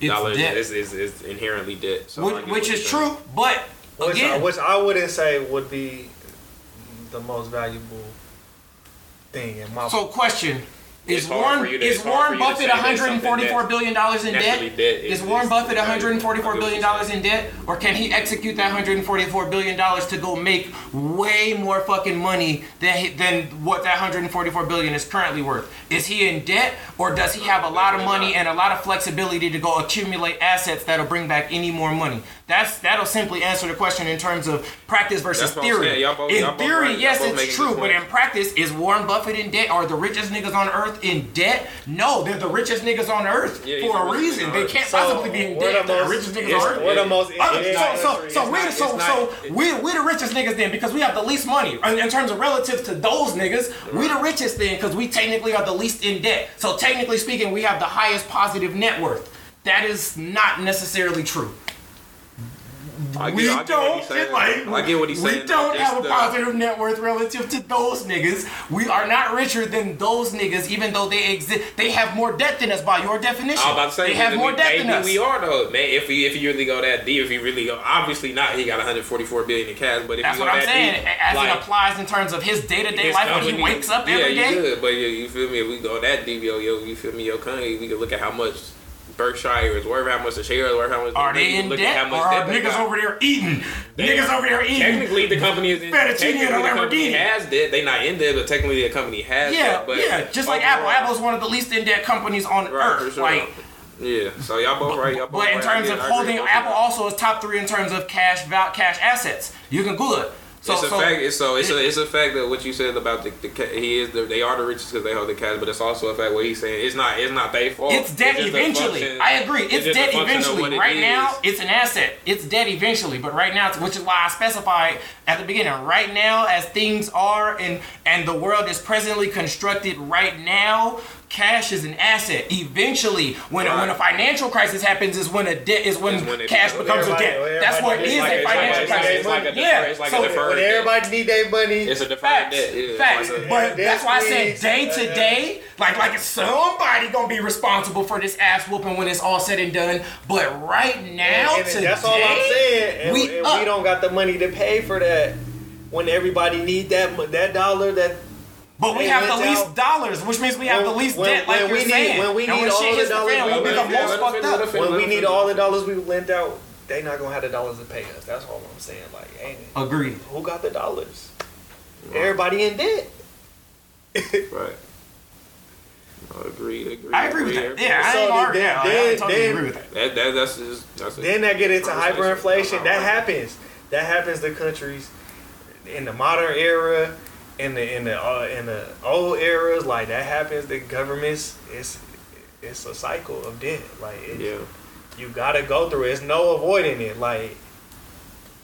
Speaker 1: It's
Speaker 3: dollar
Speaker 1: debt.
Speaker 3: is, is is inherently debt. So
Speaker 1: which,
Speaker 3: get
Speaker 1: which
Speaker 3: what
Speaker 1: is
Speaker 3: you're saying.
Speaker 1: true, but
Speaker 4: which I,
Speaker 1: again,
Speaker 4: which I wouldn't say would be the most valuable thing in my.
Speaker 1: so question. Is Warren,
Speaker 3: for you to-
Speaker 1: is Warren
Speaker 3: for you to
Speaker 1: Buffett
Speaker 3: say that something
Speaker 1: 144
Speaker 3: that's
Speaker 1: billion dollars in debt?
Speaker 3: debt
Speaker 1: Is
Speaker 3: is-
Speaker 1: Warren Buffett
Speaker 3: valuable.
Speaker 1: 144
Speaker 3: I get
Speaker 1: billion dollars in debt, or can he execute that 144 billion dollars to go make way more fucking money than than what that 144 billion is currently worth? Is he in debt, or does he have a lot of money and a lot of flexibility to go accumulate assets that'll bring back any more money? That's that'll simply answer the question in terms of practice versus
Speaker 3: That's
Speaker 1: theory.
Speaker 3: Y'all both-
Speaker 1: in
Speaker 3: y'all both
Speaker 1: theory,
Speaker 3: right. Y'all
Speaker 1: yes,
Speaker 3: both
Speaker 1: it's true, but in practice, is Warren Buffett in debt? Are the richest niggas on earth in debt? No, they're the richest niggas on earth
Speaker 3: Yeah,
Speaker 1: for a reason. They
Speaker 3: earth.
Speaker 1: can't
Speaker 4: So,
Speaker 1: possibly be in debt.
Speaker 4: the
Speaker 1: the
Speaker 4: most-
Speaker 1: richest niggas on earth.
Speaker 4: we're the most.
Speaker 1: Uh,
Speaker 4: in-
Speaker 1: so so
Speaker 4: industry.
Speaker 1: so we
Speaker 3: not-
Speaker 1: so
Speaker 3: it's
Speaker 1: so
Speaker 3: not-
Speaker 1: we we the richest niggas then because we have the least money in, in terms of relative to those niggas. We're the richest then because we technically are the least in debt. So technically speaking, we have the highest positive net worth. That is not necessarily true.
Speaker 3: I get-
Speaker 1: we
Speaker 3: I get
Speaker 1: don't get like
Speaker 3: I get what he's saying.
Speaker 1: we don't
Speaker 3: It's
Speaker 1: have a
Speaker 3: the-
Speaker 1: positive net worth relative to those niggas. We are not richer than those niggas, even though they exist. They have more debt than us by your definition.
Speaker 3: I was about to say
Speaker 1: they have more debt
Speaker 3: maybe
Speaker 1: than us.
Speaker 3: we are though, man. If we if you really go that deep, if you really go, obviously not. He got 144 billion in cash, but if
Speaker 1: That's
Speaker 3: you
Speaker 1: what I'm
Speaker 3: that
Speaker 1: saying.
Speaker 3: deep,
Speaker 1: As
Speaker 3: like,
Speaker 1: it applies in terms of his day to day life when he wakes up
Speaker 3: yeah,
Speaker 1: every day.
Speaker 3: could, but you, you feel me? If we go that deep, yo, yo, you feel me? Yo, Kanye, we could look at how much Berkshire is worth, how much the shares worth, how much.
Speaker 1: Are they in debt
Speaker 3: how
Speaker 1: or
Speaker 3: much
Speaker 1: are
Speaker 3: debt they
Speaker 1: niggas
Speaker 3: got.
Speaker 1: over there eating?
Speaker 3: They
Speaker 1: niggas
Speaker 3: are-
Speaker 1: over there eating.
Speaker 3: Technically, the company is in.
Speaker 1: Fettuccine and
Speaker 3: the company has debt. They not in debt, but technically, the company has
Speaker 1: Yeah,
Speaker 3: debt. But
Speaker 1: yeah. Just like Apple.
Speaker 3: overall-
Speaker 1: Apple's one of the least in debt companies on
Speaker 3: Right,
Speaker 1: earth.
Speaker 3: sure.
Speaker 1: Like,
Speaker 3: yeah. So y'all both right. Y'all both
Speaker 1: but in
Speaker 3: right. I
Speaker 1: terms of holding, Apple also is top three in terms of cash val- cash assets. You can Google it. So,
Speaker 3: it's a
Speaker 1: so
Speaker 3: fact. It's so it's a it's a fact that what you said about the, the he is the, they are the richest because they hold the cash, but it's also a fact what he's saying. It's not it's not their fault.
Speaker 1: It's debt
Speaker 3: just a
Speaker 1: eventually.
Speaker 3: function-
Speaker 1: I agree. It's, debt eventually.
Speaker 3: it
Speaker 1: Right
Speaker 3: is.
Speaker 1: now, it's an asset. It's debt eventually. But right now, which is why I specified at the beginning. Right now, as things are and and the world is presently constructed right now, cash is an asset. Eventually, when
Speaker 3: Right.
Speaker 1: when a financial crisis happens, is when a debt is when,
Speaker 3: Is when
Speaker 1: cash
Speaker 3: becomes-
Speaker 1: becomes a debt. That's what
Speaker 4: everybody-
Speaker 1: is
Speaker 4: it's like-
Speaker 1: a
Speaker 4: it's
Speaker 1: financial
Speaker 4: it's like-
Speaker 1: crisis.
Speaker 3: it's like a
Speaker 1: yeah.
Speaker 3: it's like a
Speaker 1: so
Speaker 3: deferred
Speaker 4: When
Speaker 3: debt.
Speaker 4: everybody need their money,
Speaker 3: It's a deferred
Speaker 1: Facts,
Speaker 3: debt. Yeah,
Speaker 1: facts.
Speaker 3: like a-
Speaker 1: but that's why I said day to day, like like somebody gonna be responsible for this ass whooping when it's all said and done. But right now,
Speaker 4: and
Speaker 1: today,
Speaker 4: that's all I'm saying. And,
Speaker 1: we
Speaker 4: and we don't got the money to pay for that. When everybody need that that dollar, that
Speaker 1: But we
Speaker 4: They
Speaker 1: have the least
Speaker 4: out-
Speaker 1: dollars, which means we have the least
Speaker 4: when-
Speaker 1: debt, like
Speaker 4: when
Speaker 1: you're
Speaker 4: we need-
Speaker 1: saying.
Speaker 4: when we need
Speaker 1: when
Speaker 4: all the dollars we
Speaker 1: we'll be the most fucked
Speaker 3: finish, let him
Speaker 1: up.
Speaker 4: when we need all the dollars we lent out, they not gonna have the dollars to pay us. That's all I'm saying. Like, ain't it?
Speaker 1: Agreed.
Speaker 4: Who got the dollars? Everybody in debt. <laughs>
Speaker 3: Right. Agreed. Agreed.
Speaker 1: I agree with that. Yeah, I
Speaker 4: So
Speaker 1: ain't
Speaker 4: then-
Speaker 1: arguing. I
Speaker 4: then-
Speaker 1: totally
Speaker 4: then-
Speaker 1: agree with that.
Speaker 3: That, that that's just that's
Speaker 4: Then that get into hyperinflation. That happens. That happens to countries in the modern era, in the in the uh, in the old eras. Like that happens. The governments. It's it's a cycle of debt. Like it,
Speaker 3: yeah.
Speaker 4: you gotta go through. it. It's no avoiding it. Like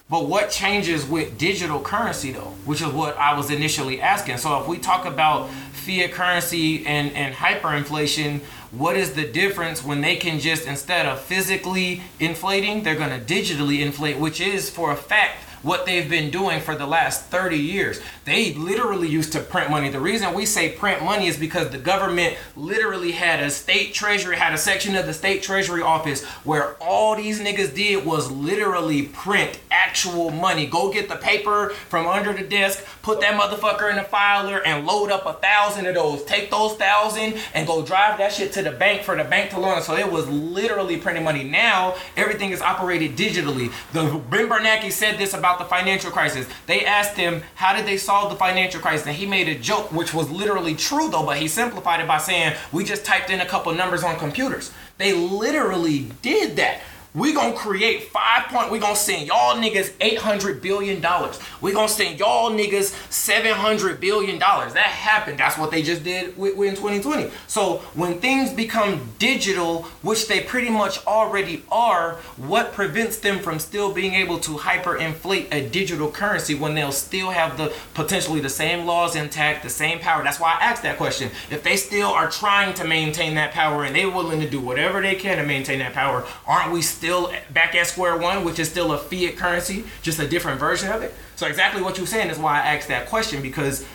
Speaker 1: But what changes with digital currency though, which is what I was initially asking. So if we talk about fiat currency and, and hyperinflation, what is the difference when they can just instead of physically inflating, they're gonna digitally inflate, which is for a fact what they've been doing for the last 30 years. They literally used to print money. The reason we say print money is because the government literally had a state treasury, had a section of the state treasury office where all these niggas did was literally print actual money. Go get the paper from under the desk, put that motherfucker in the filer, and load up a thousand of those. Take those thousand and go drive that shit to the bank for the bank to loan. So it was literally printing money. Now everything is operated digitally. The Ben Bernanke said this about the financial crisis. They asked him how did they solve the financial crisis, and he made a joke which was literally true though, but he simplified it by saying we just typed in a couple numbers on computers. They literally did that. We gonna create five point. We gonna send y'all niggas eight hundred billion dollars. We gonna send y'all niggas seven hundred billion dollars. That happened. That's what they just did in 2020. So when things become digital, which they pretty much already are, what prevents them from still being able to hyperinflate a digital currency when they'll still have the potentially the same laws intact, the same power? That's why I asked that question. If they still are trying to maintain that power and they're willing to do whatever they can to maintain that power, aren't we still back at square one, which is still a fiat currency, just a different version of it? So exactly what you're saying is why I asked that question because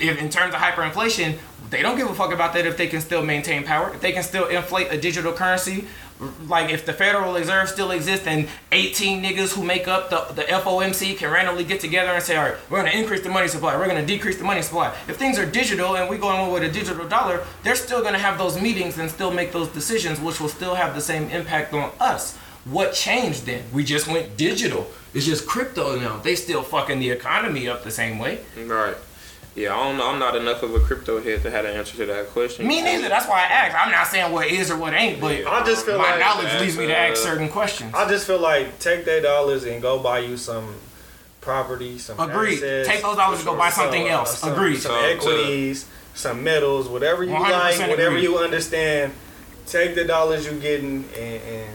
Speaker 1: if in terms of hyperinflation, they don't give a fuck about that if they can still maintain power. If they can still inflate a digital currency, like if the Federal Reserve still exists and 18 niggas who make up the, the FOMC can randomly get together and say, all right, we're gonna increase the money supply, we're gonna decrease the money supply. If things are digital and we going with a digital dollar, they're still gonna have those meetings and still make those decisions, which will still have the same impact on us. What changed then? We just went digital. It's just crypto now. They still fucking the economy up the same way.
Speaker 3: Right. Yeah, I don't know. I'm not enough of a crypto head to have an answer to that question.
Speaker 1: Me neither. That's why I asked. I'm not saying what is or what ain't, but
Speaker 4: I just feel
Speaker 1: my
Speaker 4: like
Speaker 1: knowledge leads me to ask certain questions.
Speaker 4: I just feel like take their dollars and go buy you some property, some
Speaker 1: Agreed.
Speaker 4: assets,
Speaker 1: Take those dollars and go buy something
Speaker 4: some,
Speaker 1: else.
Speaker 4: some-
Speaker 1: Agreed.
Speaker 4: Some
Speaker 3: So, to-
Speaker 4: equities, some metals, whatever you like, whatever
Speaker 1: agreed.
Speaker 4: you understand. Take the dollars you're getting and, and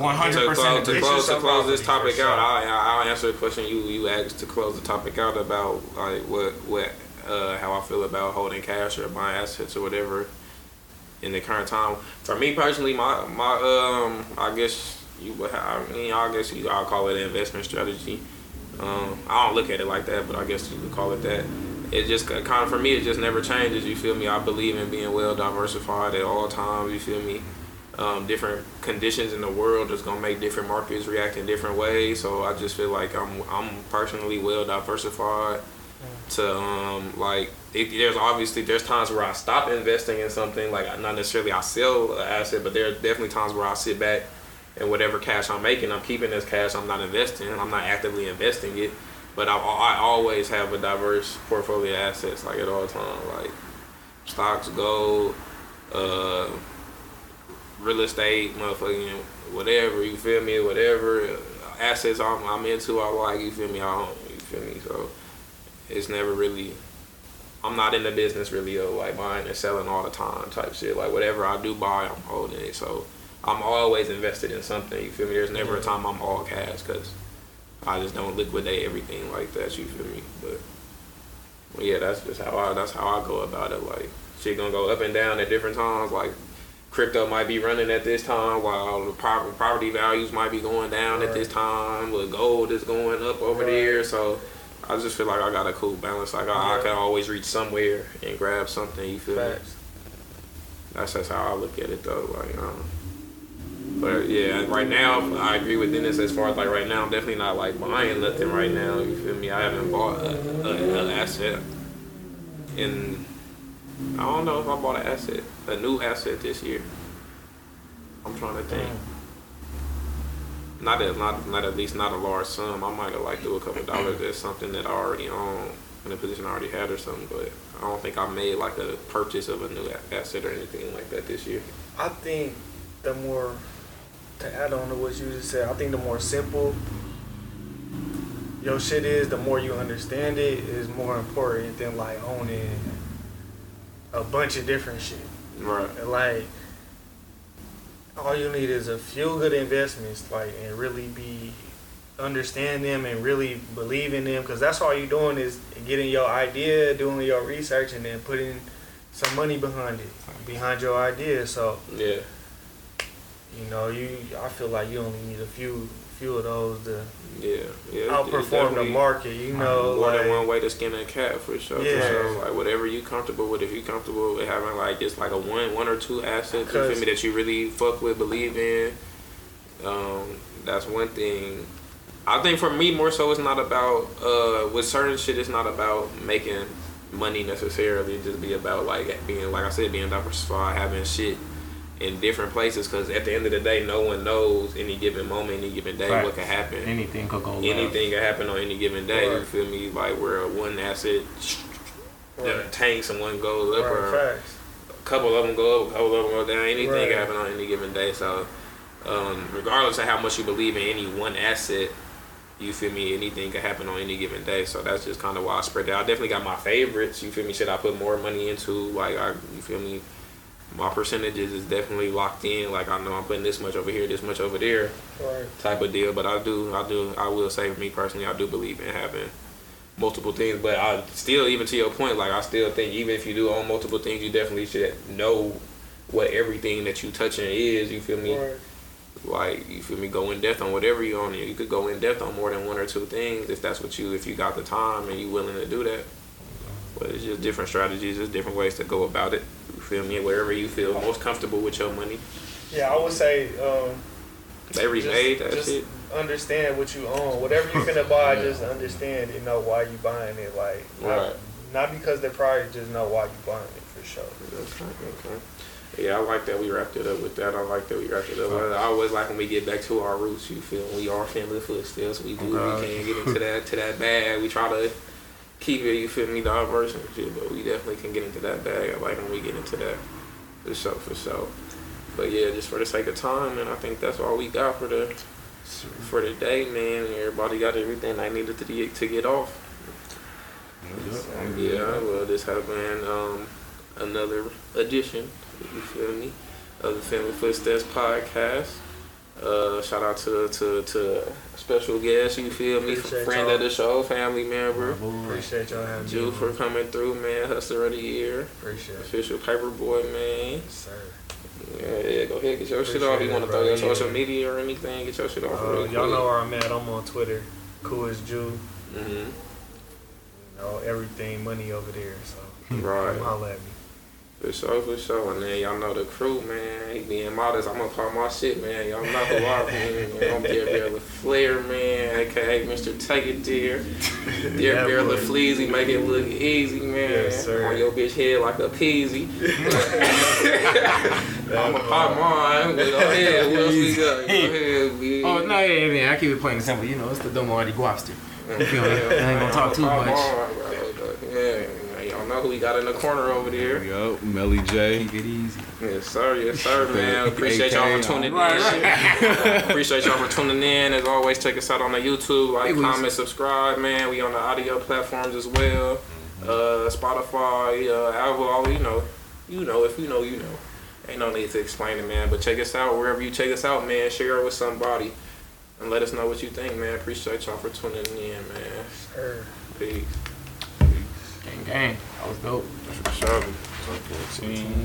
Speaker 1: hundred
Speaker 3: close,
Speaker 1: percent
Speaker 3: to
Speaker 1: agree.
Speaker 4: Get
Speaker 3: close, to close this topic
Speaker 4: for
Speaker 3: out,
Speaker 4: sure.
Speaker 3: I, I'll answer the question you you asked to close the topic out about like what what uh, how I feel about holding cash or buying assets or whatever in the current time. For me personally, my my um I guess you. I mean, I guess you I'll call it an investment strategy. Um, I don't look at it like that, but I guess you could call it that. It just kind of for me, it just never changes. You feel me? I believe in being well diversified at all times. You feel me? Um, different conditions in the world is gonna make different markets react in different ways. So I just feel like I'm I'm personally well diversified. To um like, it, there's obviously there's times where I stop investing in something like not necessarily I sell an asset, but there are definitely times where I sit back and whatever cash I'm making, I'm keeping this cash. I'm not investing. I'm not actively investing it, but I, I always have a diverse portfolio of assets like at all times, like stocks, gold, uh, real estate, motherfucking whatever. You feel me? Whatever uh, assets I'm, I'm into, I like. You feel me? I don't. You feel me? So it's never really. I'm not in the business really of like buying and selling all the time type shit. Like whatever I do buy, I'm holding it. So I'm always invested in something. You feel me? There's never a time I'm all cash because I just don't liquidate everything like that. You feel me? But, but yeah, that's just how I that's how I go about it. Like shit gonna go up and down at different times. Like crypto might be running at this time while the property values might be going down at this time. But gold is going up over
Speaker 4: Right.
Speaker 3: there. So I just feel like I got a cool balance. Like I, I can always reach somewhere and grab something. You feel me? That's just how I look at it though. Like, um, but yeah, right now I agree with Dennis as far as like right now I'm definitely not like buying nothing right now. You feel me? I haven't bought an asset in I don't know if I bought an asset, a new asset this year. I'm trying to think. Not at not not at least not a large sum. I might have like do a couple dollars. That's something that I already own in a position I already had or something. But I don't think I made like a purchase of a new asset or anything like that this year.
Speaker 4: I think the more to add on to what you just said, I think the more simple your shit is, the more you understand it is more important than like owning a bunch of different shit.
Speaker 3: Right.
Speaker 4: And, Like all you need is a few good investments, like and really be understand them and really believe in them, because that's all you're doing is getting your idea, doing your research, and then putting some money behind it, behind your idea. So
Speaker 3: Yeah.
Speaker 4: you know, you I feel like you only need a few few of those to
Speaker 3: Yeah. Yeah.
Speaker 4: outperform the market. You know,
Speaker 3: More
Speaker 4: like
Speaker 3: than one way to skin a cat for sure.
Speaker 4: Yeah.
Speaker 3: For sure. Like whatever you comfortable with. If you comfortable with having like just like a one one or two assets, you feel me that you really fuck with, believe in. Um, that's one thing. I think for me more so it's not about uh with certain shit it's not about making money necessarily. It just be about like being like I said being diversified, having shit in different places. Because at the end of the day, no one knows any given moment, any given day what
Speaker 1: Facts.
Speaker 3: could happen
Speaker 1: Anything could go left.
Speaker 3: anything can happen on any given day. You feel me? Like where one asset
Speaker 4: Right.
Speaker 3: tanks and one goes up,
Speaker 4: Right,
Speaker 3: or
Speaker 4: facts.
Speaker 3: a couple of them go up, a couple of them go down. Anything
Speaker 4: Right.
Speaker 3: can happen on any given day. So, um, regardless of how much you believe in any one asset, you feel me? Anything can happen on any given day. So that's just kind of why I spread it. out. I definitely got my favorites. You feel me? Should I put more money into? Like I, you feel me? My percentages is definitely locked in. Like I know I'm putting this much over here, this much over there
Speaker 4: Right.
Speaker 3: type of deal. But I do, I do, I will say for me personally, I do believe in having multiple things. But I still, even to your point, like I still think even if you do own multiple things, you definitely should know what everything that you touching is. You feel me?
Speaker 4: Right.
Speaker 3: Like you feel me? Go in depth on whatever you own. You could go in depth on more than one or two things if that's what you, if you got the time and you willing to do that. But it's just different strategies. There's different ways to go about it. You feel me? Wherever you feel most comfortable with your money.
Speaker 4: Yeah, I would say um,
Speaker 3: They remade that
Speaker 4: just
Speaker 3: shit.
Speaker 4: understand what you own. Whatever you finna buy, just understand. You know why you buying it. Like not,
Speaker 3: Right.
Speaker 4: not because they're probably just know why you buying it for sure.
Speaker 3: Okay, okay. Yeah, I like that we wrapped it up with that. I like that we wrapped it up. I always like when we get back to our roots. You feel we are family footsteps. We do.
Speaker 1: Okay.
Speaker 3: We can't get into that to that bag. We try to keep it. You feel me, diverse and shit. But we definitely can get into that bag. I like when we get into that for sure, for sure. But yeah, just for the sake of time, and I think that's all we got for the for the day, man. Everybody got everything they needed to get to get off. Yeah, well, this has been um, another edition, you feel me, of the Family Footsteps podcast. Uh, shout out to to to special guest, you feel me,
Speaker 4: Appreciate
Speaker 3: friend
Speaker 4: y'all.
Speaker 3: of the show, family member,
Speaker 4: Appreciate y'all having
Speaker 3: Jew
Speaker 4: me.
Speaker 3: for coming through, man, Hussla of the year,
Speaker 4: Appreciate it.
Speaker 3: official paper boy, man.
Speaker 4: Yes, sir.
Speaker 3: Yeah, yeah, go ahead, get your shit
Speaker 4: Appreciate
Speaker 3: off. You want to throw your
Speaker 4: yeah.
Speaker 3: social media or anything? Get your shit off.
Speaker 4: Uh,
Speaker 3: real
Speaker 4: y'all know where I'm at. I'm on Twitter. Cool as Jew.
Speaker 3: Mhm.
Speaker 4: You know, everything money over there. So
Speaker 3: Right.
Speaker 4: come holla at me.
Speaker 3: For sure, for sure. And then y'all know the crew, man. He being modest. I'm gonna call my shit, man. Y'all know who I am. I'm Dear Bear LaFleur, man, aka Mr. Take It Dear. Dear
Speaker 4: Yeah,
Speaker 3: Bear
Speaker 4: boy.
Speaker 3: LaFleazy, make it look easy, man.
Speaker 4: Yes, sir.
Speaker 3: On your bitch head like a peasy. <laughs> <laughs> I'm a pop mine. Go ahead, what else we <laughs> got? Go ahead, B.
Speaker 1: Oh no, yeah, yeah, man. I keep it plain and simple. You know, it's the dumb Artie Guapster. You feel me? I ain't gonna talk too much.
Speaker 3: Yeah, y'all know who we got in the corner over there.
Speaker 2: Yup, Melly J.
Speaker 1: Keep it easy.
Speaker 3: Yes, sir. Yes, sir, <laughs> man. Appreciate y'all for tuning in. <laughs> <laughs> Appreciate y'all for tuning in. As always, check us out on the YouTube. Like,
Speaker 1: Hey,
Speaker 3: comment, subscribe, man. We on the audio platforms as well. Uh, Spotify, uh, Apple, all you know. You know, if you know, you know. Ain't no need to explain it, man. But check us out wherever you check us out, man. Share it with somebody. And let us know what you think, man. Appreciate y'all for tuning in, man.
Speaker 4: Sir.
Speaker 3: Peace.
Speaker 1: Gang, gang. That was dope.
Speaker 3: For sure.
Speaker 2: 14.